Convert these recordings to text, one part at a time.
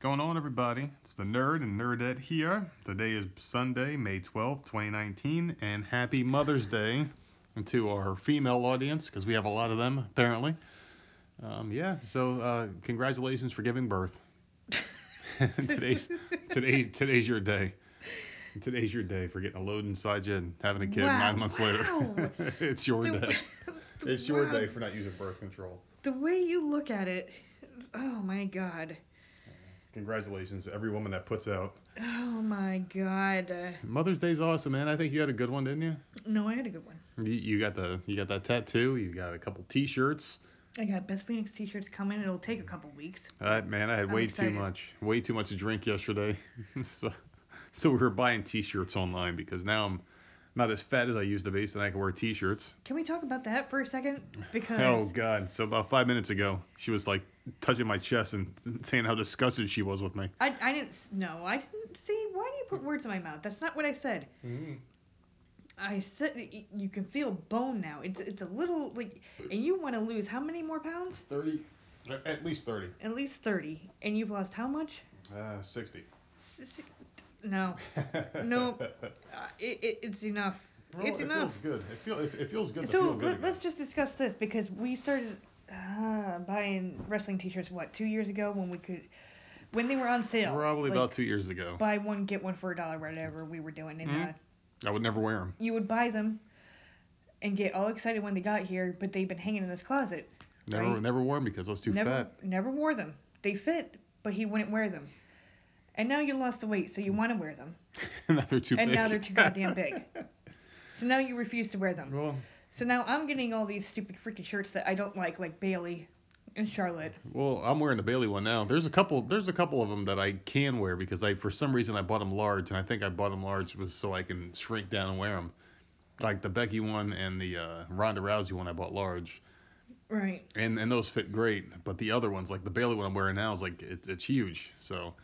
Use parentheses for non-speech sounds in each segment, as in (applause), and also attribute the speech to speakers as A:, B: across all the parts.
A: going on, everybody? It's the Nerd and Nerdette here. Today is Sunday, May 12th, 2019, and happy Mother's Day to our female audience, because we have a lot of them, apparently. Um, yeah, so uh, congratulations for giving birth. (laughs) today's today today's your day. Today's your day for getting a load inside you and having a kid
B: Wow,
A: nine months later. (laughs) it's your
B: The-
A: day. It's your day for not using birth control.
B: The way you look at it, oh my god.
A: Congratulations to every woman that puts out.
B: Oh my god. Uh,
A: Mother's Day's awesome, man. I think you had a good one, didn't you?
B: no, I had a good one.
A: You, you got the you got that tattoo. You got a couple T-shirts.
B: I got Beth Phoenix t-shirts coming. It'll take a couple weeks.
A: Uh, man, I had
B: I'm
A: way
B: excited.
A: too much, way too much to drink yesterday. (laughs) so, so we were buying T-shirts online because now I'm not as fat as I used to be, so I can wear T-shirts.
B: Can we talk about that for a second? (laughs) Because
A: Oh God! So about five minutes ago, she was like touching my chest and saying how disgusted she was with me.
B: I, I didn't s- no, I didn't see. Why do you put words in my mouth? That's not what I said. I said you can feel bone now. It's it's a little like, and you want to lose how many more pounds?
A: Thirty, at least thirty.
B: At least thirty. And you've lost how much?
A: Uh, sixty.
B: S- s- No, No. (laughs) uh, it, it, it's enough.
A: Well,
B: it's
A: it
B: enough.
A: feels good. It feel it, it feels good to
B: So
A: feel good.
B: let, let's just discuss this because we started uh, buying wrestling T-shirts what two years ago when we could, when they were on sale.
A: Probably
B: like,
A: about two years ago.
B: Buy one get one for a dollar, whatever we were doing, and
A: Mhm.
B: uh,
A: I would never wear them.
B: you would buy them and get all excited when they got here, but they've been hanging in this closet.
A: Never
B: Right.
A: never wore them because I was too
B: never,
A: fat.
B: never wore them. They fit, but he wouldn't wear them. And now you lost the weight, so you want to wear them, And (laughs)
A: now they're too big.
B: and
A: big.
B: now they're too goddamn (laughs) big. So now you refuse to wear them.
A: well,
B: So now I'm getting all these stupid freaking shirts that I don't like, like Bayley and Charlotte.
A: well, I'm wearing the Bayley one now. There's a couple. There's a couple of them that I can wear because I, for some reason, I bought them large, and I think I bought them large was so I can shrink down and wear them. Like the Becky one and the uh, Ronda Rousey one, I bought large,
B: Right.
A: and and those fit great. But the other ones, like the Bayley one I'm wearing now, is like it's it's huge. So,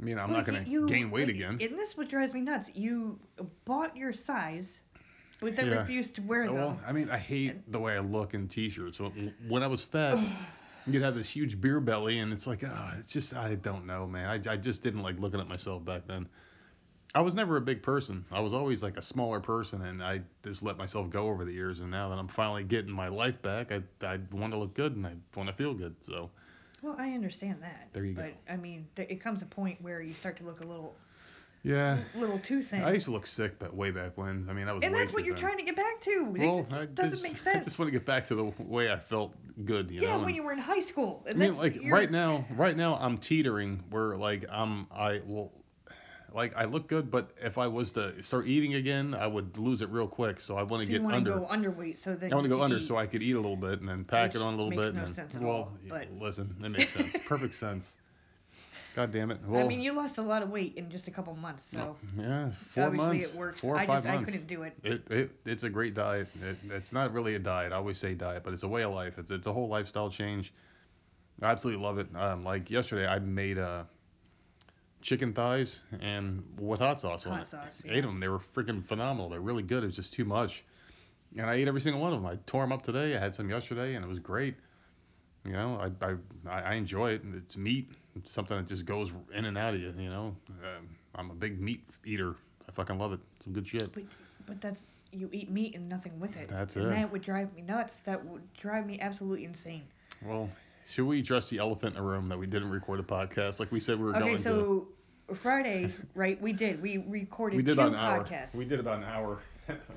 A: I mean, I'm not gonna
B: you-
A: gain weight
B: like,
A: again.
B: And this what drives me nuts. You bought your size, but they
A: Yeah.
B: refused to wear them.
A: Well, I mean, I hate the way I look in t-shirts. So, When I was fat, (sighs) you'd have this huge beer belly, and it's like, oh, it's just, I don't know, man. I, I just didn't like looking at myself back then. I was never a big person. I was always like a smaller person, and I just let myself go over the years. And now that I'm finally getting my life back, I, I want to look good and I want to feel good. So,
B: Well, I understand that.
A: There you go.
B: but, I mean, th- it comes a point where you start to look a little,
A: yeah.
B: little too thin.
A: I used to look sick, but way back when. I mean, I was.
B: and that's what you're trying to get back to.
A: Well,
B: it (laughs)
A: I
B: just doesn't
A: just,
B: make sense.
A: I just want to get back to the way I felt good, you
B: yeah,
A: know.
B: when
A: and-
B: you were in high school.
A: I mean, like right now, right now I'm teetering where like I'm I will like I look good, but if I was to start eating again, I would lose it real quick. So I want
B: so
A: to
B: you
A: get
B: want
A: under.
B: to go underweight so that
A: I want to go under
B: eat.
A: so I could eat a little bit and then pack
B: Which
A: it on a little
B: makes
A: bit.
B: no
A: and then,
B: sense at
A: well,
B: all, but-
A: listen, it makes sense. Perfect sense. God damn it. Well,
B: I mean, you lost a lot of weight in just a couple months, so
A: yeah, four
B: obviously
A: months,
B: it works.
A: four or
B: I
A: five
B: just
A: months.
B: I couldn't do it.
A: It, it it's a great diet. It, it's not really a diet. I always say diet, but it's a way of life. It's it's a whole lifestyle change. I absolutely love it. Um, like yesterday, I made uh, chicken thighs and with hot sauce on
B: Hot
A: it.
B: sauce,
A: Ate them. They were freaking phenomenal. They're really good. It was just too much, and I ate every single one of them. I tore them up today. I had some yesterday, and it was great. You know, I I I enjoy it. It's meat. It's something that just goes in and out of you. You know, um, I'm a big meat eater. I fucking love it. Some good shit.
B: But but that's you eat meat and nothing with it.
A: That's
B: and
A: it.
B: that would drive me nuts. That would drive me absolutely insane.
A: Well, should we address the elephant in the room that we didn't record a podcast like we said we were
B: Okay,
A: going to?
B: Okay, so Friday, (laughs) right? We did. We recorded
A: We did
B: two
A: about an hour. We did about an hour.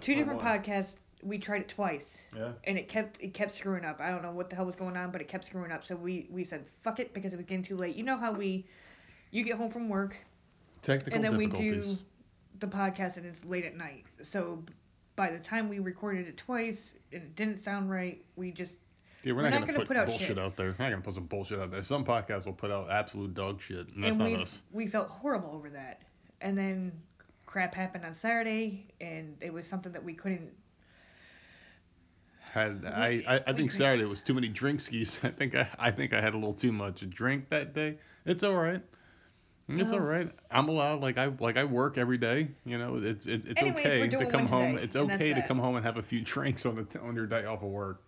B: two (laughs) different podcasts. We tried it twice,
A: Yeah.
B: and it kept it kept screwing up. I don't know what the hell was going on, but it kept screwing up. So we we said fuck it because it was getting too late. You know how we, you get home from work,
A: Technical
B: and then we do the podcast, and it's late at night. So by the time we recorded it twice and it didn't sound right, we just
A: yeah, we're,
B: we're
A: not,
B: not
A: gonna,
B: gonna
A: put, bullshit
B: shit.
A: out there. We're not gonna put some bullshit out there. Some podcasts will put out absolute dog shit, and that's
B: and
A: not us.
B: we felt horrible over that. And then crap happened on Saturday, and it was something that we couldn't.
A: Had I, I, I think Saturday was too many drink skis. (laughs) I think I, I think I had a little too much to drink that day. It's all right. It's all oh. right. I'm allowed. Like I like I work every day. You know, it's it's, it's
B: Anyways,
A: okay to come home.
B: today,
A: It's okay to
B: that.
A: come home and have a few (laughs) drinks on the on your day off of work.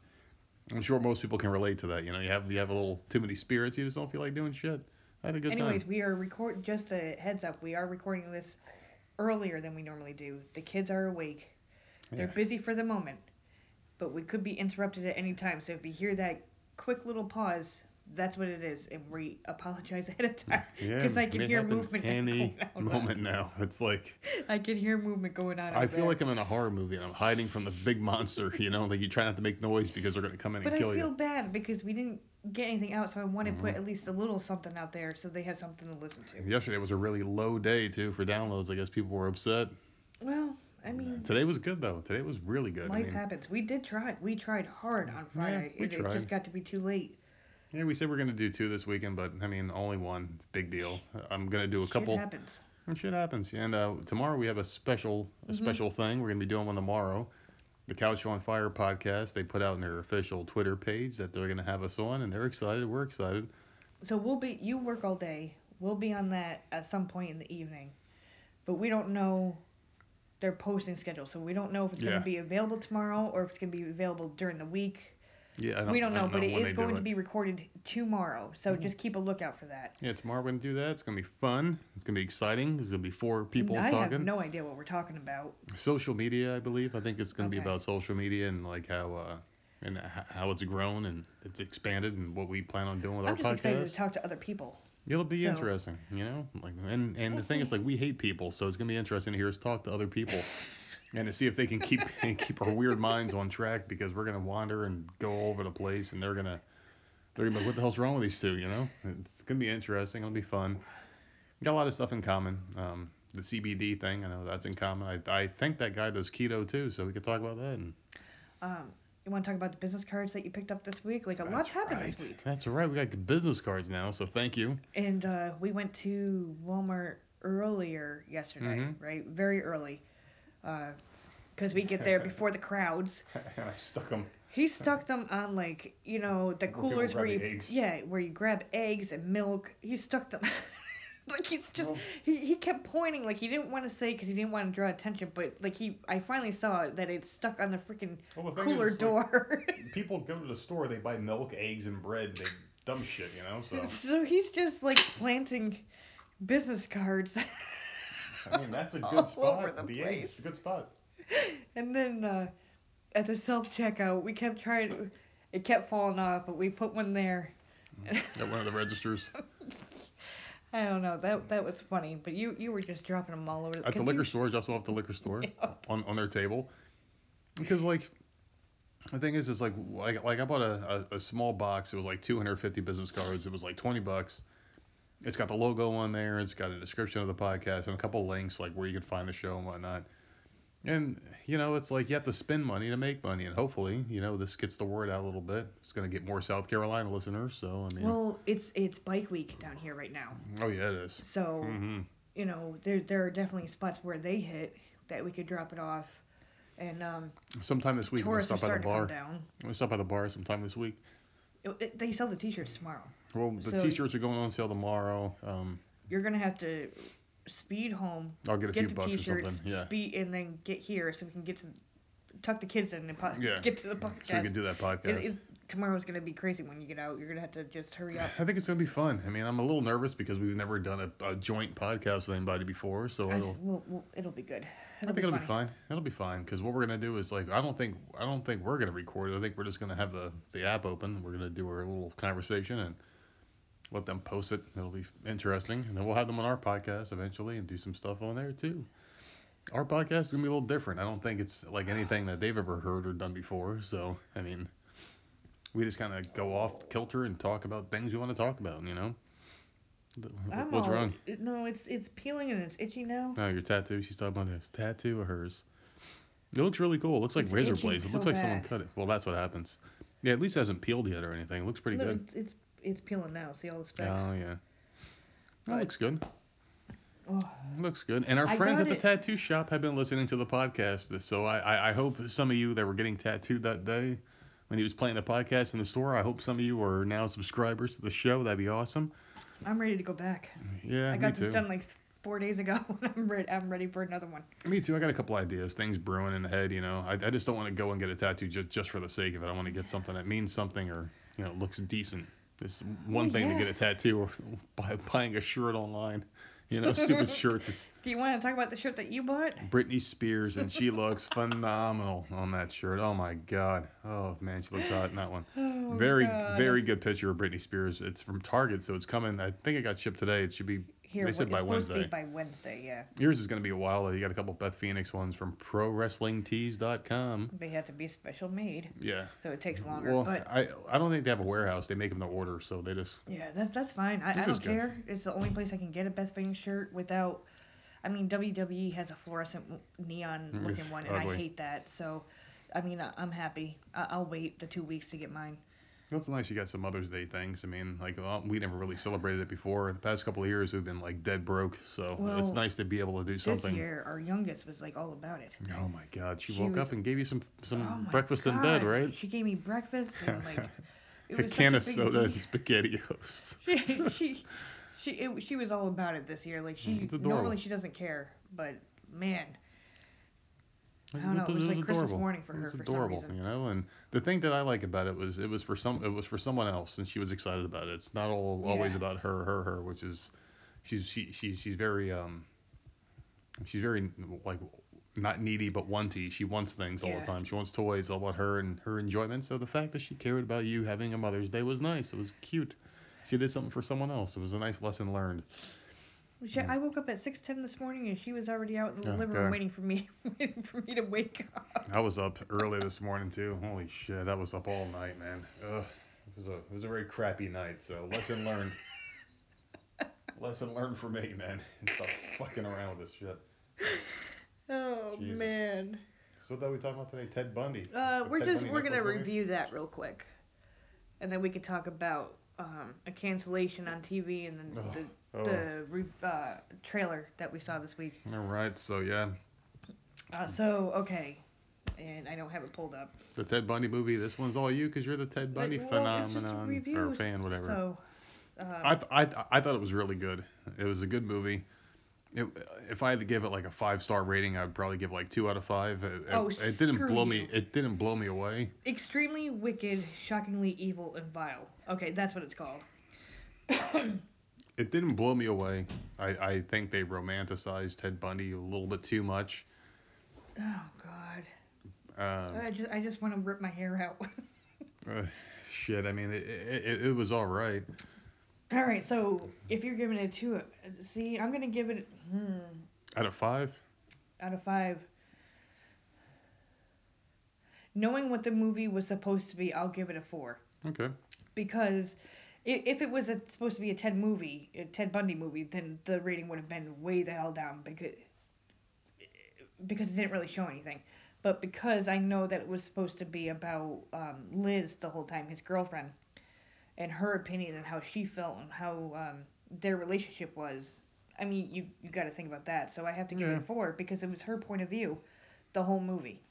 A: I'm sure most people can relate to that. You know, you have you have a little too many spirits. You just don't feel like doing shit. I had a good
B: Anyways,
A: time.
B: we are record. Just a heads up, we are recording this earlier than we normally do. The kids are awake. They're
A: Yeah.
B: busy for the moment, but we could be interrupted at any time. So if you hear that quick little pause, that's what it is, and we apologize (laughs) ahead of time
A: Yeah,
B: because I can hear movement
A: any
B: going on.
A: moment now. It's like (laughs)
B: I can hear movement going on.
A: I feel
B: there.
A: like I'm in a horror movie and I'm hiding from the big monster. (laughs) You know, like you try not to make noise because they're gonna come in
B: But
A: and
B: I feel
A: you.
B: bad because we didn't get anything out, so I want to put
A: Mhm.
B: at least a little something out there so they had something to listen to.
A: Yesterday was a really low day too for downloads. I guess people were upset.
B: Well, I mean,
A: Today was good though. Today was really good. I
B: life
A: mean,
B: happens. We did try. We tried hard on Friday.
A: Yeah,
B: we It
A: tried.
B: just got to be too late.
A: yeah, we said we're gonna do two this weekend, but I mean, only one. Big deal. I'm gonna do a
B: Shit
A: couple.
B: happens.
A: And shit happens. And uh, tomorrow we have a special a
B: Mhm.
A: special thing. We're gonna be doing one tomorrow. The Couch on Fire podcast. They put out in their official Twitter page that they're gonna have us on, and they're excited. We're excited.
B: So we'll be. You work all day. We'll be on that at some point in the evening, but we don't know their posting schedule. So we don't know if it's
A: Yeah.
B: going to be available tomorrow or if it's going to be available during the week.
A: Yeah, I don't,
B: we don't know, but it is going to be recorded tomorrow. So
A: Mhm.
B: just keep a lookout for that.
A: Yeah, tomorrow we're gonna do that. It's gonna be fun. It's gonna be exciting. There's gonna be four people
B: I
A: talking.
B: I have no idea what we're talking about.
A: Social media, I believe. I think it's gonna be about social media and like how uh and how it's grown and it's expanded and what we plan on doing with
B: I'm
A: our
B: just excited to talk to other people.
A: It'll be
B: so-
A: interesting, you know. Like and and
B: We'll
A: the thing is like we hate people, so it's gonna be interesting to hear us talk to other people. (laughs) And to see if they can keep (laughs) keep our weird minds on track because we're gonna wander and go all over the place and they're gonna they're gonna be like, what the hell's wrong with these two? You know, it's gonna be interesting. It'll be fun. Got a lot of stuff in common. Um, the CBD thing, I know that's in common. I, I think that guy does keto too, so we could talk about that. And
B: Um, you want to talk about the business cards that you picked up this week? Like a lot's happened
A: right.
B: this week.
A: That's right. We got the business cards now, so thank you.
B: And uh, we went to Walmart earlier yesterday,
A: Mhm.
B: right? Very early. Because we get there before the crowds. (laughs)
A: I stuck them.
B: He stuck them on like you know the coolers where you
A: eggs.
B: yeah where you grab eggs and milk. He stuck them (laughs) (laughs) like he's just
A: Well-
B: he, he kept pointing like he didn't want to say because he didn't want to draw attention, but like he I finally saw that it's stuck on the freaking
A: Well, the
B: cooler
A: is, like,
B: door. (laughs)
A: people go to the store, they buy milk, eggs, and bread. They dumb shit, you know. So (laughs)
B: so he's just like planting business cards.
A: I mean, that's a
B: All
A: good spot.
B: over the
A: The,
B: place.
A: eggs, it's a good spot.
B: And then uh, at the self checkout, we kept trying. It kept falling off, but we put one there.
A: At one of the registers.
B: I don't know. That that was funny, but you you were just dropping them all over. The.
A: At the liquor
B: you-
A: store, just off the liquor store, (laughs)
B: Yeah.
A: on on their table. Because like, the thing is, is like like like I bought a, a, a small box. It was like 250 business cards. It was like 20 bucks. It's got the logo on there. It's got a description of the podcast and a couple links like where you can find the show and whatnot. And you know, it's like you have to spend money to make money, and hopefully, you know, this gets the word out a little bit. It's gonna get more South Carolina listeners. So I mean,
B: Well, it's it's bike week down here right now,
A: oh yeah, it is.
B: so
A: Mm-hmm.
B: you know there there are definitely spots where they hit that we could drop it off, and um,
A: Sometime this week, gonna stop by the
B: to
A: bar. gonna stop by the bar sometime this week.
B: It- it- they sell the T-shirts tomorrow.
A: Well, the
B: So-
A: t-shirts are going on sale tomorrow. Um,
B: You're gonna have to speed home,
A: I'll get a few
B: the
A: bucks
B: T-shirts,
A: something. Yeah.
B: speed, and then get here so we can get to tuck the kids in and po-
A: Yeah.
B: get to the podcast.
A: So we can do that podcast.
B: It, it, tomorrow's gonna be crazy when you get out. You're gonna have to just hurry up.
A: I think it's gonna be fun. I mean, I'm a little nervous because we've never done a, a joint podcast with anybody before, so
B: I,
A: it'll.
B: we'll, we'll, it'll be good.
A: I
B: It'll
A: think it'll be fine. It'll be fine because what we're gonna do is like I don't think I don't think we're gonna record it. I think we're just gonna have the the app open. We're gonna do our little conversation and let them post it. It'll be interesting, and then we'll have them on our podcast eventually and do some stuff on there too. Our podcast is gonna be a little different. I don't think it's like anything that they've ever heard or done before. So I mean, we just kind of go off kilter and talk about things we want to talk about. You know.
B: I'm
A: What's
B: all,
A: wrong?
B: No, it's it's peeling and it's itchy now.
A: No, your tattoo. She's talking about this tattoo of hers. It looks really cool. It looks like
B: It's
A: razor blades. It
B: so
A: looks like someone cut it. Well, that's what happens. Yeah, at least it hasn't peeled yet or anything. It looks pretty
B: no,
A: good.
B: it's it's it's peeling now. See all the specks.
A: Oh yeah. That
B: But-
A: looks good.
B: Oh,
A: Looks good. And our
B: I
A: friends at the
B: it.
A: tattoo shop have been listening to the podcast. So I, I, I hope some of you that were getting tattooed that day when he was playing the podcast in the store, I hope some of you are now subscribers to the show. That'd be awesome.
B: I'm ready to go back.
A: Yeah,
B: I got
A: me too.
B: this done like four days ago. (laughs) I'm ready. I'm ready for another one.
A: Me too. I got a couple ideas, things brewing in the head. You know, I, I just don't want to go and get a tattoo just just for the sake of it. I want to get something that means something or you know looks decent. It's one
B: Oh,
A: thing
B: yeah.
A: to get a tattoo or buy, buying a shirt online. You know, stupid (laughs) shirts.
B: Do you want to talk about the shirt that you bought?
A: Britney Spears, and she looks (laughs) phenomenal on that shirt. Oh my God. Oh man, she looks hot in that one.
B: Oh,
A: very,
B: God.
A: very good picture of Britney Spears. It's from Target, so it's coming. I think it got shipped today. It should be.
B: Here,
A: they said by Wednesday.
B: by Wednesday, yeah.
A: Yours is gonna be a while. though. You got a couple Beth Phoenix ones from ProWrestlingTees.com.
B: They have to be special made,
A: Yeah.
B: so it takes longer.
A: Well,
B: but
A: I I don't think they have a warehouse. They make them to order, so they just.
B: yeah, that's that's fine. I, I don't
A: good.
B: care. It's the only place I can get a Beth Phoenix shirt without. I mean, WWE has a fluorescent neon
A: Mm,
B: looking one, and. I hate that. So, I mean, I, I'm happy. I, I'll wait the two weeks to get mine.
A: It's nice you got some Mother's Day things. I mean, like well, we never really celebrated it before. The past couple of years we've been like dead broke, so it's nice to be able to do something.
B: This year, our youngest was like all about it.
A: Oh my God, she,
B: She
A: woke
B: was-
A: up and gave you some some
B: Oh
A: breakfast in
B: God.
A: bed, right?
B: She gave me breakfast and like (laughs) it was a
A: can of
B: such a big
A: soda
B: deal.
A: and spaghettios. (laughs)
B: she she she, it, she was all about it this year. Like she
A: Mm,
B: normally she doesn't care, but man, I
A: It
B: don't know, it was like Christmas
A: adorable.
B: morning for
A: It
B: her
A: was
B: for some
A: adorable, you know. And the thing that I like about it was it was for some it was for someone else, and she was excited about it. It's not all always
B: Yeah.
A: about her, her, her, which is she's she, she she's very um she's very like not needy but wanty. She wants things all the time. She wants toys, all about her and her enjoyment. So the fact that she cared about you having a Mother's Day was nice. It was cute. She did something for someone else. It was a nice lesson learned.
B: She, I woke up at six ten this morning and she was already out in the
A: Oh,
B: living room waiting for me, (laughs) waiting for me to wake up.
A: I was up (laughs) early this morning too. Holy shit, I was up all night, man. Ugh, it was a it was a very crappy night. So lesson learned. (laughs) lesson learned for me, man. Stop fucking around with this shit.
B: Oh
A: Jesus.
B: man.
A: So what that we talking about today? Ted Bundy.
B: Uh,
A: The
B: we're
A: Ted
B: just
A: Bundy
B: we're gonna
A: movie?
B: review that real quick, and then we can talk about um, a cancellation on TV and then the
A: oh.
B: the re- uh, trailer that we saw this week.
A: All right, so yeah,
B: Uh, so okay, and I don't have it pulled up.
A: the Ted Bundy movie. This one's all you because you're the Ted Bundy
B: Like, well, it's just a
A: phenomenon or fan, whatever.
B: So. Uh,
A: I, th- I th- I thought it was really good. It was a good movie. It, if I had to give it like a five star rating, I'd probably give like two out of five. It, it-
B: Oh,
A: it didn't
B: screw
A: blow
B: you.
A: me. It didn't blow me away.
B: extremely wicked, shockingly evil, and vile. Okay, that's what it's called. (coughs)
A: It didn't blow me away. I, I think they romanticized Ted Bundy a little bit too much.
B: oh God.
A: Um,
B: I just I just want to rip my hair out. (laughs)
A: uh, shit, I mean, it, it, it, it was all right.
B: All right, so if you're giving it two, see, I'm gonna give it hmm,
A: Out of five,
B: out of five. Knowing what the movie was supposed to be, I'll give it a four
A: okay.
B: because if it was a, supposed to be a Ted movie, a Ted Bundy movie, then the rating would have been way the hell down because because it didn't really show anything. But because I know that it was supposed to be about um, Liz the whole time, his girlfriend, and her opinion and how she felt and how um, their relationship was. I mean, you you got to think about that. So I have to give it
A: Yeah.
B: a four because it was her point of view, the whole movie.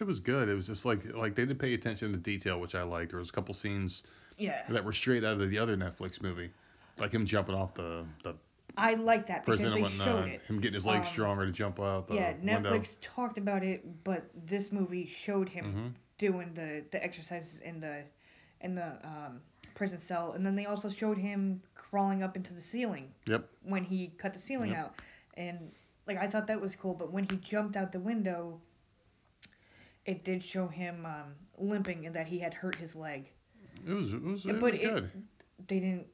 A: It was good. It was just like like they did pay attention to detail, which I liked. There was a couple scenes
B: Yeah,
A: that were straight out of the other Netflix movie, like him jumping off the the
B: I like that because they
A: and
B: showed
A: whatnot,
B: it.
A: him getting his legs
B: Um,
A: stronger to jump out the
B: yeah,
A: window.
B: Netflix talked about it, but this movie showed him
A: hmm
B: doing the the exercises in the in the um, prison cell, and then they also showed him crawling up into the ceiling
A: Yep.
B: when he cut the ceiling
A: Yep.
B: out, and like I thought that was cool. But when he jumped out the window, it did show him um, limping and that he had hurt his leg.
A: It was it was, it
B: but
A: was
B: it-
A: good.
B: They didn't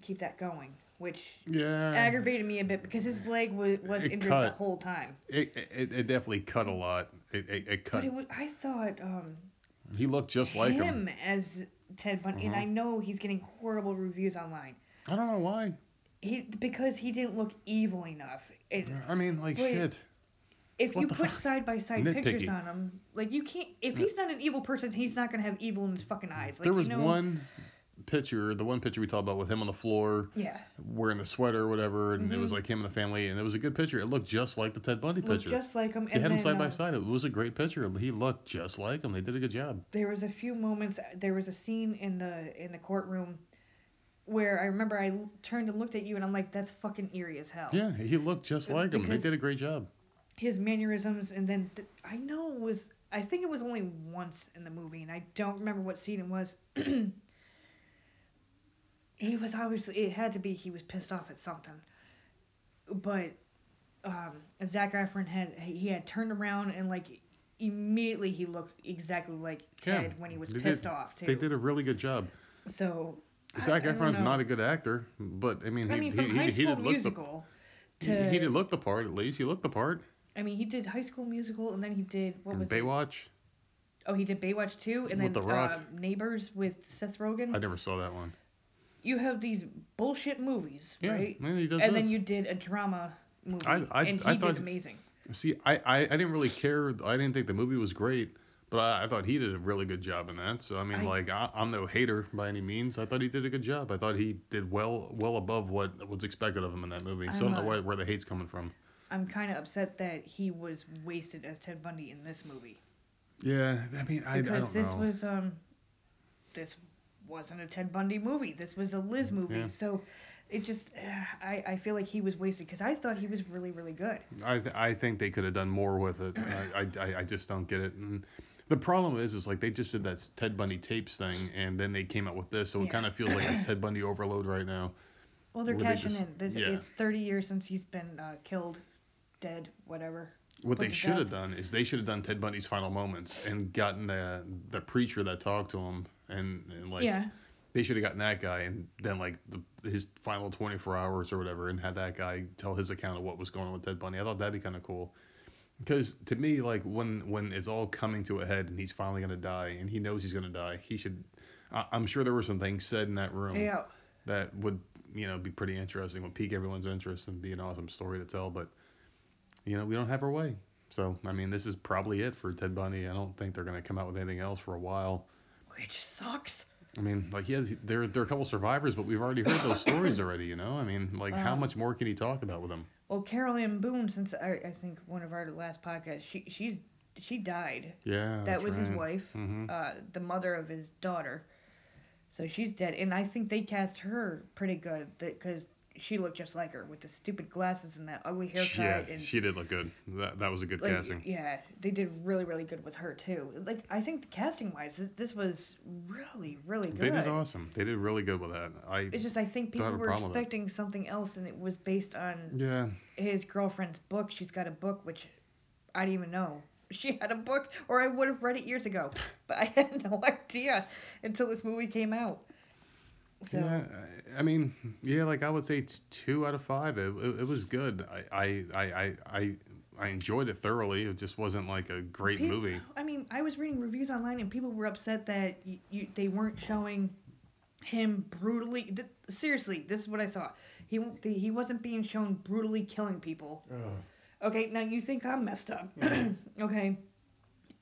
B: keep that going, which
A: Yeah.
B: aggravated me a bit because his leg was was
A: It
B: injured
A: cut.
B: the whole time.
A: It, it it definitely cut a lot. It it, it cut.
B: But it was, I thought um,
A: he looked just like him.
B: him as Ted Bundy, and
A: Mhm.
B: I know he's getting horrible reviews online.
A: I don't know why.
B: He because he didn't look evil enough. It,
A: I mean, like shit.
B: if
A: What
B: you put
A: fuck?
B: side by side pictures on him, like you can't. If he's not an evil person, he's not gonna have evil in his fucking eyes. Like
A: there was
B: you know,
A: one picture, the one picture we talked about with him on the floor
B: Yeah,
A: wearing the sweater or whatever, and it was
B: Mhm.
A: like him and the family, and it was a good picture. It looked just like the Ted Bundy
B: looked
A: picture.
B: just like him.
A: they
B: And
A: had
B: then,
A: him side by
B: uh,
A: side. It was a great picture. He looked just like him. They did a good job.
B: There was a few moments. There was a scene in the in the courtroom where I remember I turned and looked at you, and I'm like, that's fucking eerie as hell.
A: Yeah, he looked just
B: Uh,
A: like him. They did a great job.
B: his mannerisms and then th- I know it was I think it was only once in the movie and I don't remember what scene it was (clears throat) he was obviously it had to be he was pissed off at something. But um, Zac Efron had he had turned around and like immediately he looked exactly like
A: Yeah,
B: Ted when he was pissed
A: did-
B: off too.
A: They did a really good job.
B: So
A: Zac
B: I
A: Efron's
B: know.
A: not a good actor, but I mean, he
B: mean,
A: he,
B: from
A: he,
B: High
A: he
B: School
A: did look the
B: to
A: he did look the part at least. He looked the part.
B: I mean, he did High School Musical and then he did what was it?
A: Baywatch.
B: Oh, he did Baywatch too, and
A: With
B: then
A: The
B: um, Neighbors with Seth Rogen.
A: I never saw that one.
B: You have these bullshit movies,
A: Yeah,
B: right?
A: man, he does
B: and then you did a drama movie,
A: I- I-
B: and he
A: I
B: did
A: thought-
B: amazing.
A: See, I, I, I didn't really care. I didn't think the movie was great, but I, I thought he did a really good job in that. So I mean,
B: I-
A: like, I, I'm no hater by any means. I thought he did a good job. I thought he did well, well above what was expected of him in that movie. So I don't know where, where the hate's coming from.
B: I'm kind of upset that he was wasted as Ted Bundy in this movie
A: Yeah, I mean, I, I
B: because
A: don't know.
B: Cuz this
A: know.
B: was um, this wasn't a Ted Bundy movie. This was a Liz movie.
A: Yeah.
B: So it just I I feel like he was wasted because I thought he was really really good.
A: I th- I think they could have done more with it. I, I, I- just don't get it. And the problem is, is like they just did that Ted Bundy tapes thing, and then they came out with this, so it kind of feels like it's Ted Bundy overload right now.
B: Well, they're
A: Where they
B: cashing
A: just-
B: in. This,
A: yeah.
B: It's 30 years since he's been uh, killed, dead, whatever.
A: What they should have done is they should have done Ted Bundy's final moments and gotten the the preacher that talked to him, and, and like
B: yeah.
A: they should have gotten that guy, and then like the, his final 24 hours or whatever, and had that guy tell his account of what was going on with Ted Bundy. I thought that'd be kind of cool. Because to me, like when when it's all coming to a head and he's finally gonna die and he knows he's gonna die, he should. I, I'm sure there were some things said in that room
B: Yeah.
A: that would you know be pretty interesting, would pique everyone's interest and be an awesome story to tell. But you know we don't have our way. So I mean this is probably it for Ted Bundy. I don't think they're gonna come out with anything else for a while.
B: Which sucks.
A: I mean, like he has there there are a couple survivors, but we've already heard those stories already. You know, I mean, like how much more can he talk about with them?
B: Well, Carole Ann Boone, since I, I think one of our last podcasts, she she's she died.
A: Yeah,
B: that was his
A: right.
B: wife,
A: Mhm.
B: uh, the mother of his daughter. So she's dead, and I think they cast her pretty good because she looked just like her with the stupid glasses and that ugly haircut.
A: Yeah,
B: and
A: she did look good. That that was a good
B: like,
A: casting.
B: Yeah, they did really, really good with her too. Like I think casting wise, this, this was really, really good.
A: They did awesome. They did really good with that. I
B: It's just I think people were
A: problem with it.
B: expecting something else, and it was based on
A: yeah.
B: his girlfriend's book. She's got a book which I didn't even know she had a book, or I would have read it years ago. But I had (laughs) no idea until this movie came out. So
A: Yeah, I mean, yeah, like I would say it's two out of five. It, it, it was good. I, I, I, I, I, enjoyed it thoroughly. It just wasn't like a great
B: peop-
A: movie.
B: I mean, I was reading reviews online, and people were upset that you, you, they weren't showing him brutally. Th- seriously, this is what I saw. He he wasn't being shown brutally killing people. Okay, now you think I'm messed up. (clears throat) okay.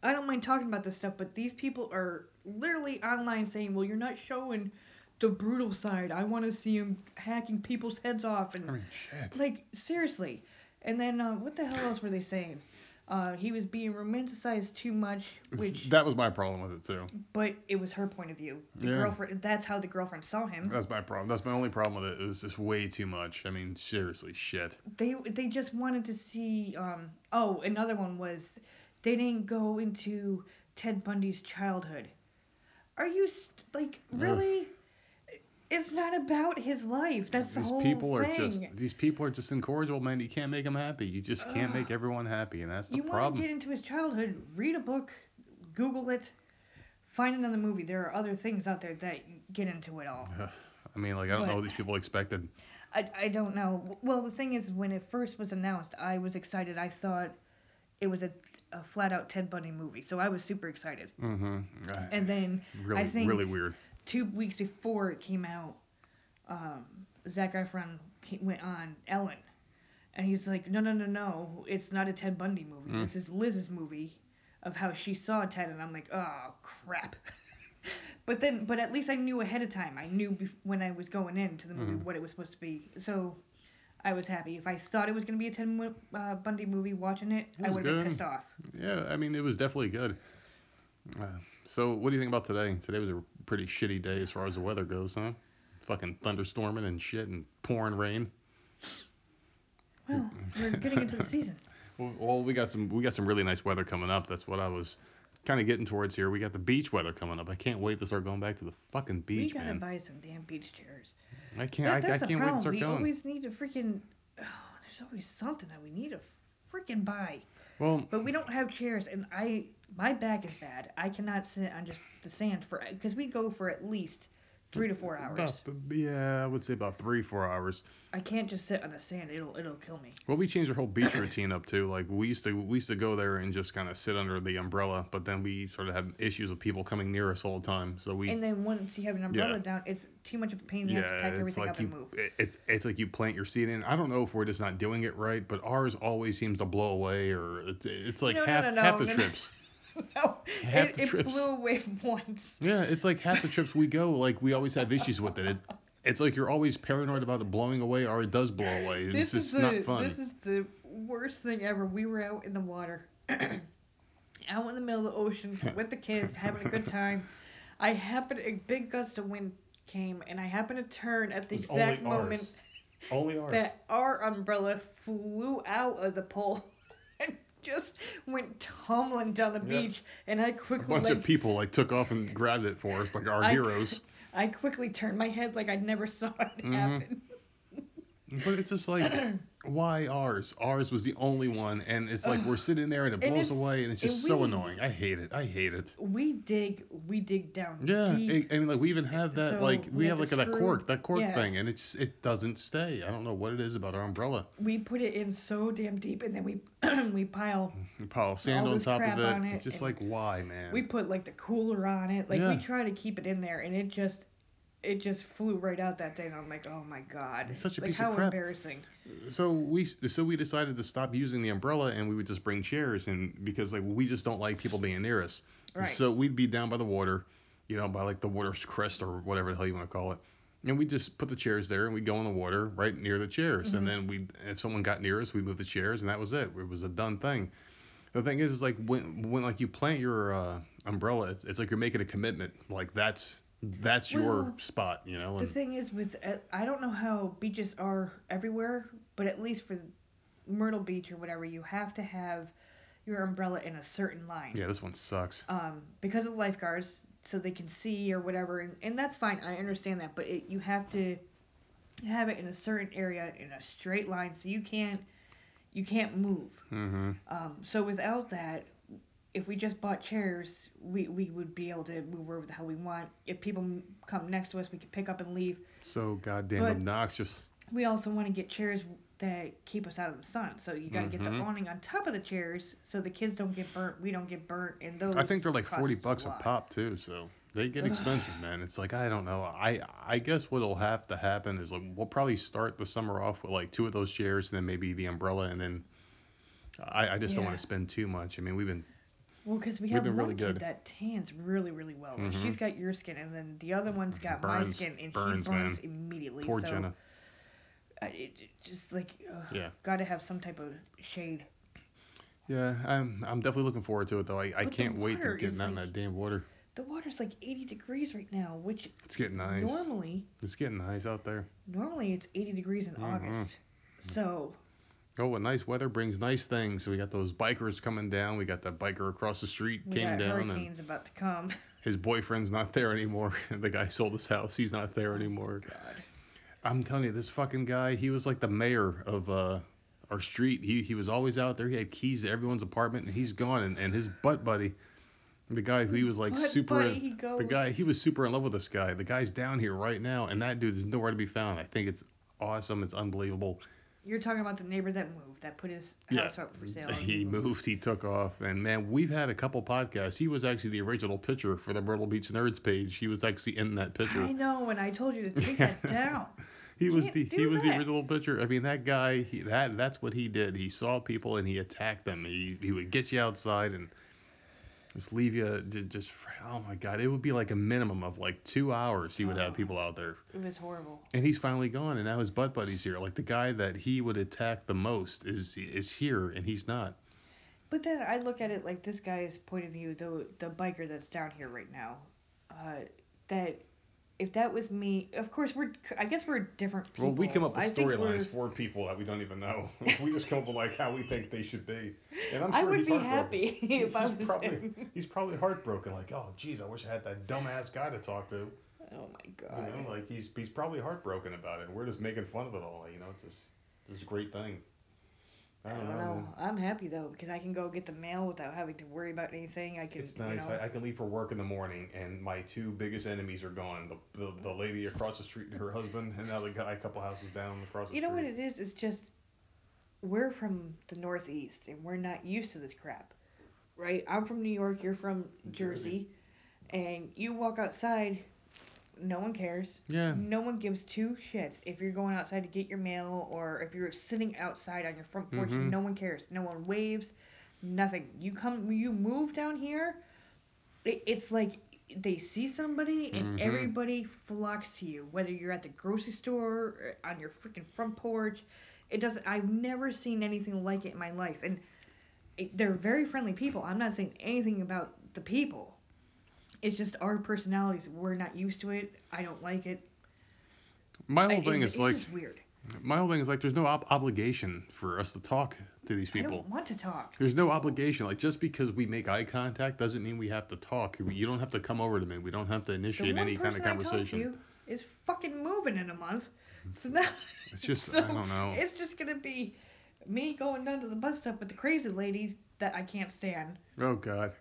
B: I don't mind talking about this stuff, but these people are literally online saying, "Well, you're not showing the brutal side. I want to see him hacking people's heads off." And
A: I mean, shit.
B: like seriously. And then uh, what the hell else were they saying? Uh, he was being romanticized too much, which
A: that was my problem with it too.
B: but it was her point of view. The
A: Yeah.
B: girlfriend. That's how the girlfriend saw him.
A: That's my problem. That's my only problem with it. It was just way too much. I mean, seriously, shit.
B: they they just wanted to see um oh another one was they didn't go into Ted Bundy's childhood. Are you st- like really? It's not about his life. That's the
A: these
B: whole
A: people
B: thing.
A: are just these people are just incorrigible, man. You can't make them happy. You just can't make everyone happy, and that's the
B: you want to
A: problem.
B: get into his childhood? Read a book, Google it, find another movie. There are other things out there that get into it all.
A: I mean, like I don't know what these people expected.
B: I, I don't know. Well, the thing is, when it first was announced, I was excited. I thought it was a, a flat out Ted Bundy movie, so I was super excited.
A: Mm-hmm.
B: And then
A: really,
B: I think
A: really weird.
B: Two weeks before it came out, um, Zac Efron ca- went on Ellen, and he's like, "No, no, no, no, it's not a Ted Bundy movie.
A: Mm.
B: This is Liz's movie of how she saw Ted." And I'm like, "Oh crap." (laughs) but then, but at least I knew ahead of time. I knew bef- when I was going into the movie
A: Mhm.
B: what it was supposed to be. So. I was happy. If I thought it was gonna be a Ted uh, Bundy movie, watching it,
A: It
B: I would have been pissed off.
A: Yeah, I mean, it was definitely good. Uh, so, what do you think about today? Today was a pretty shitty day as far as the weather goes, huh? Fucking thunderstorming and shit and pouring rain.
B: Well, we're getting into the (laughs) season.
A: Well, well, we got some we got some really nice weather coming up. That's what I was kind of getting towards here. We got the beach weather coming up. I can't wait to start going back to the fucking beach, man.
B: we gotta
A: man.
B: buy some damn beach chairs.
A: I can't.
B: That,
A: I, I can't wait to start
B: we
A: going.
B: always need to freaking. Oh, there's always something that we need to freaking buy.
A: Well,
B: But we don't have chairs, and I my back is bad. I cannot sit on just the sand for because we go for at least three to four hours.
A: about yeah, I would say about three, four hours.
B: I can't just sit on the sand. It'll it'll kill me.
A: Well, we changed our whole beach routine up too. Like we used to, we used to go there and just kind of sit under the umbrella, but then we sort of have issues with people coming near us all the time. So we,
B: And then once you have an umbrella
A: Yeah.
B: down, it's too much of a pain. You have to
A: yeah,
B: pack
A: it's
B: everything
A: like
B: up
A: you,
B: and move.
A: it- it's it's like you plant your seed in. I don't know if we're just not doing it right, but ours always seems to blow away, or it's, it's like
B: No,
A: half
B: no, no,
A: half the trips. (laughs)
B: no,
A: Half
B: it,
A: the
B: it blew away (laughs) once.
A: Yeah, it's like half the trips we go, like we always have issues with it. it it's like you're always paranoid about it blowing away, or it does blow away. and It's
B: This
A: just
B: is the
A: not fun.
B: this is the worst thing ever. We were out in the water, (clears throat) out in the middle of the ocean (laughs) with the kids, having a good time. I happened a big gust of wind came, and I happened to turn at the exact
A: only ours.
B: moment
A: Only ours.
B: that our umbrella flew out of the pole and just went tumbling down the
A: Yep.
B: beach. And I quickly
A: bunch
B: like,
A: of people like took off and grabbed it for us, like our
B: I-
A: heroes.
B: I quickly turned my head like I never saw it
A: Mhm.
B: happen.
A: But it's just like, (clears throat) why ours? Ours was the only one, and it's like we're sitting there and it
B: And
A: blows
B: it's-
A: away, and it's
B: and
A: just so
B: we-
A: annoying. I hate it. I hate it.
B: We dig, we dig down
A: Yeah,
B: deep.
A: I I mean, like we even have that,
B: So
A: like we
B: we
A: have
B: have
A: like
B: to
A: that
B: screw-
A: cork, that cork
B: yeah.
A: thing, and it just it doesn't stay. I don't know what it is about our umbrella.
B: we put it in so damn deep, and then we (clears throat) we pile.
A: You pile sand
B: All
A: on
B: this
A: top of
B: crap
A: it.
B: on
A: It's
B: it
A: just
B: and
A: like why, man?
B: We put like the cooler on it. Like
A: Yeah.
B: we try to keep it in there, and it just it just flew right out that day. And I'm like, oh my god,
A: It's such a
B: like
A: piece of
B: how
A: crap.
B: embarrassing.
A: so we so we decided to stop using the umbrella and we would just bring chairs and because like we just don't like people being near us.
B: Right.
A: So we'd be down by the water, you know, by like the water's crest or whatever the hell you want to call it. And we just put the chairs there and we go in the water right near the chairs. And then we if someone got near us, we moved the chairs and that was it. It was a done thing. The thing is, is like when when like you plant your uh, umbrella, it's, it's like you're making a commitment. Like that's that's your spot, you know.
B: The thing is with uh, I don't know how beaches are everywhere, but at least for Myrtle Beach or whatever, you have to have your umbrella in a certain line.
A: yeah, this one sucks.
B: um, because of lifeguards, so they can see or whatever, and, and that's fine. I understand that, but it, you have to have it in a certain area in a straight line, so you can't you can't move.
A: Mm-hmm.
B: Um, so without that, if we just bought chairs, we we would be able to move wherever the hell we want. If people come next to us, we could pick up and leave.
A: So goddamn
B: But-
A: obnoxious.
B: We also want to get chairs that keep us out of the sun. So you got to get the
A: Mhm.
B: awning on top of the chairs, so the kids don't get burnt, we don't get burnt, and those.
A: I think they're like forty bucks a
B: lot.
A: pop too, so they get expensive, man. It's like I don't know. I I guess what'll have to happen is like we'll probably start the summer off with like two of those chairs, and then maybe the umbrella, and then I I just don't want to spend too much. I mean we've been
B: Well, because we
A: We've
B: have
A: been
B: one
A: really
B: kid
A: good.
B: that tans really, really well. Like,
A: Mhm.
B: She's got your skin, and then the other one's got my
A: Burns-
B: skin, and
A: burns,
B: she burns
A: man.
B: immediately.
A: poor
B: so
A: Jenna.
B: I, it, it just like, ugh,
A: Yeah.
B: got to have some type of shade.
A: Yeah, I'm I'm definitely looking forward to it though. I, I
B: But the
A: can't wait to
B: water
A: get
B: is
A: out in
B: like-
A: that damn water.
B: The water's like 80 degrees right now, which
A: It's getting nice.
B: normally,
A: It's getting nice out there.
B: normally it's 80 degrees in
A: Mhm.
B: August. So
A: Oh, what nice weather brings nice things. So we got those bikers coming down. We got that biker across the street
B: we
A: came
B: got
A: down and
B: hurricanes about to come. (laughs)
A: his boyfriend's not there anymore. (laughs) the guy sold his house. He's not there anymore.
B: God.
A: I'm telling you, this fucking guy, he was like the mayor of uh, our street. He he was always out there. He had keys to everyone's apartment, and he's gone. And, and his butt buddy, the guy who he was like
B: Butt
A: super,
B: goes.
A: the guy he was super in love with this guy. The guy's down here right now, and that dude is nowhere to be found. I think it's awesome. It's unbelievable.
B: You're talking about the neighbor that moved, that put his
A: Yeah,
B: house up for sale. (laughs) and
A: he moved. He took off, and man, we've had a couple podcasts. He was actually the original picture for the Myrtle Beach Nerds page. He was actually in that picture.
B: I know, and I told you to take (laughs) that down.
A: He was the he was the original pitcher. I mean, that guy, he, that that's what he did. He saw people and he attacked them. He he would get you outside and just leave you ju- just oh my god, it would be like a minimum of like two hours. He would have
B: Oh.
A: people out there,
B: It was horrible.
A: and he's finally gone. And now his butt buddy's here. Like the guy that he would attack the most is is here, and he's not.
B: But then I look at it like this guy's point of view, the the biker that's down here right now, uh, that if that was me, of course we're I guess we're different people.
A: Well, we come up with storylines for people that we don't even know. (laughs) we just come up with like how we think they should be. And I'm sure I
B: would
A: he's
B: be happy (laughs) if I
A: he's
B: was
A: probably,
B: him.
A: He's probably heartbroken. Like, oh, geez, I wish I had that dumbass guy to talk to.
B: Oh my god.
A: You know, like he's he's probably heartbroken about it. We're just making fun of it all. You know, it's just it's a great thing. I
B: I
A: don't,
B: don't
A: know.
B: know. I'm happy though because I can go get the mail without having to worry about anything. I can.
A: It's nice.
B: You know,
A: I, I can leave for work in the morning, and my two biggest enemies are gone. The, the the lady across the street and her husband, and now the guy a couple houses down across the street.
B: you know what it is? It's just we're from the Northeast and we're not used to this crap, right? I'm from New York. You're from
A: Jersey.
B: Jersey, and you walk outside, no one cares.
A: Yeah.
B: No one gives two shits if you're going outside to get your mail or if you're sitting outside on your front porch.
A: Mhm.
B: No one cares. No one waves. Nothing. You come. You move down here. It, it's like they see somebody and
A: Mhm.
B: everybody flocks to you. Whether you're at the grocery store, or on your freaking front porch, it doesn't. I've never seen anything like it in my life, and it, they're very friendly people. I'm not saying anything about the people. It's just our personalities. We're not used to it. I don't like it.
A: My
B: I-
A: whole thing
B: it's,
A: is
B: it's
A: like
B: just weird.
A: my whole thing is like there's no ob- obligation for us to talk to these people.
B: I don't want to talk.
A: There's no obligation. Like just because we make eye contact doesn't mean we have to talk. You don't have to come over to me. We don't have to initiate any kind of
B: person I
A: conversation.
B: to is fucking moving in a month. So now (laughs)
A: It's just (laughs)
B: so
A: I don't know.
B: It's just gonna be me going down to the bus stop with the crazy lady that I can't stand.
A: Oh God.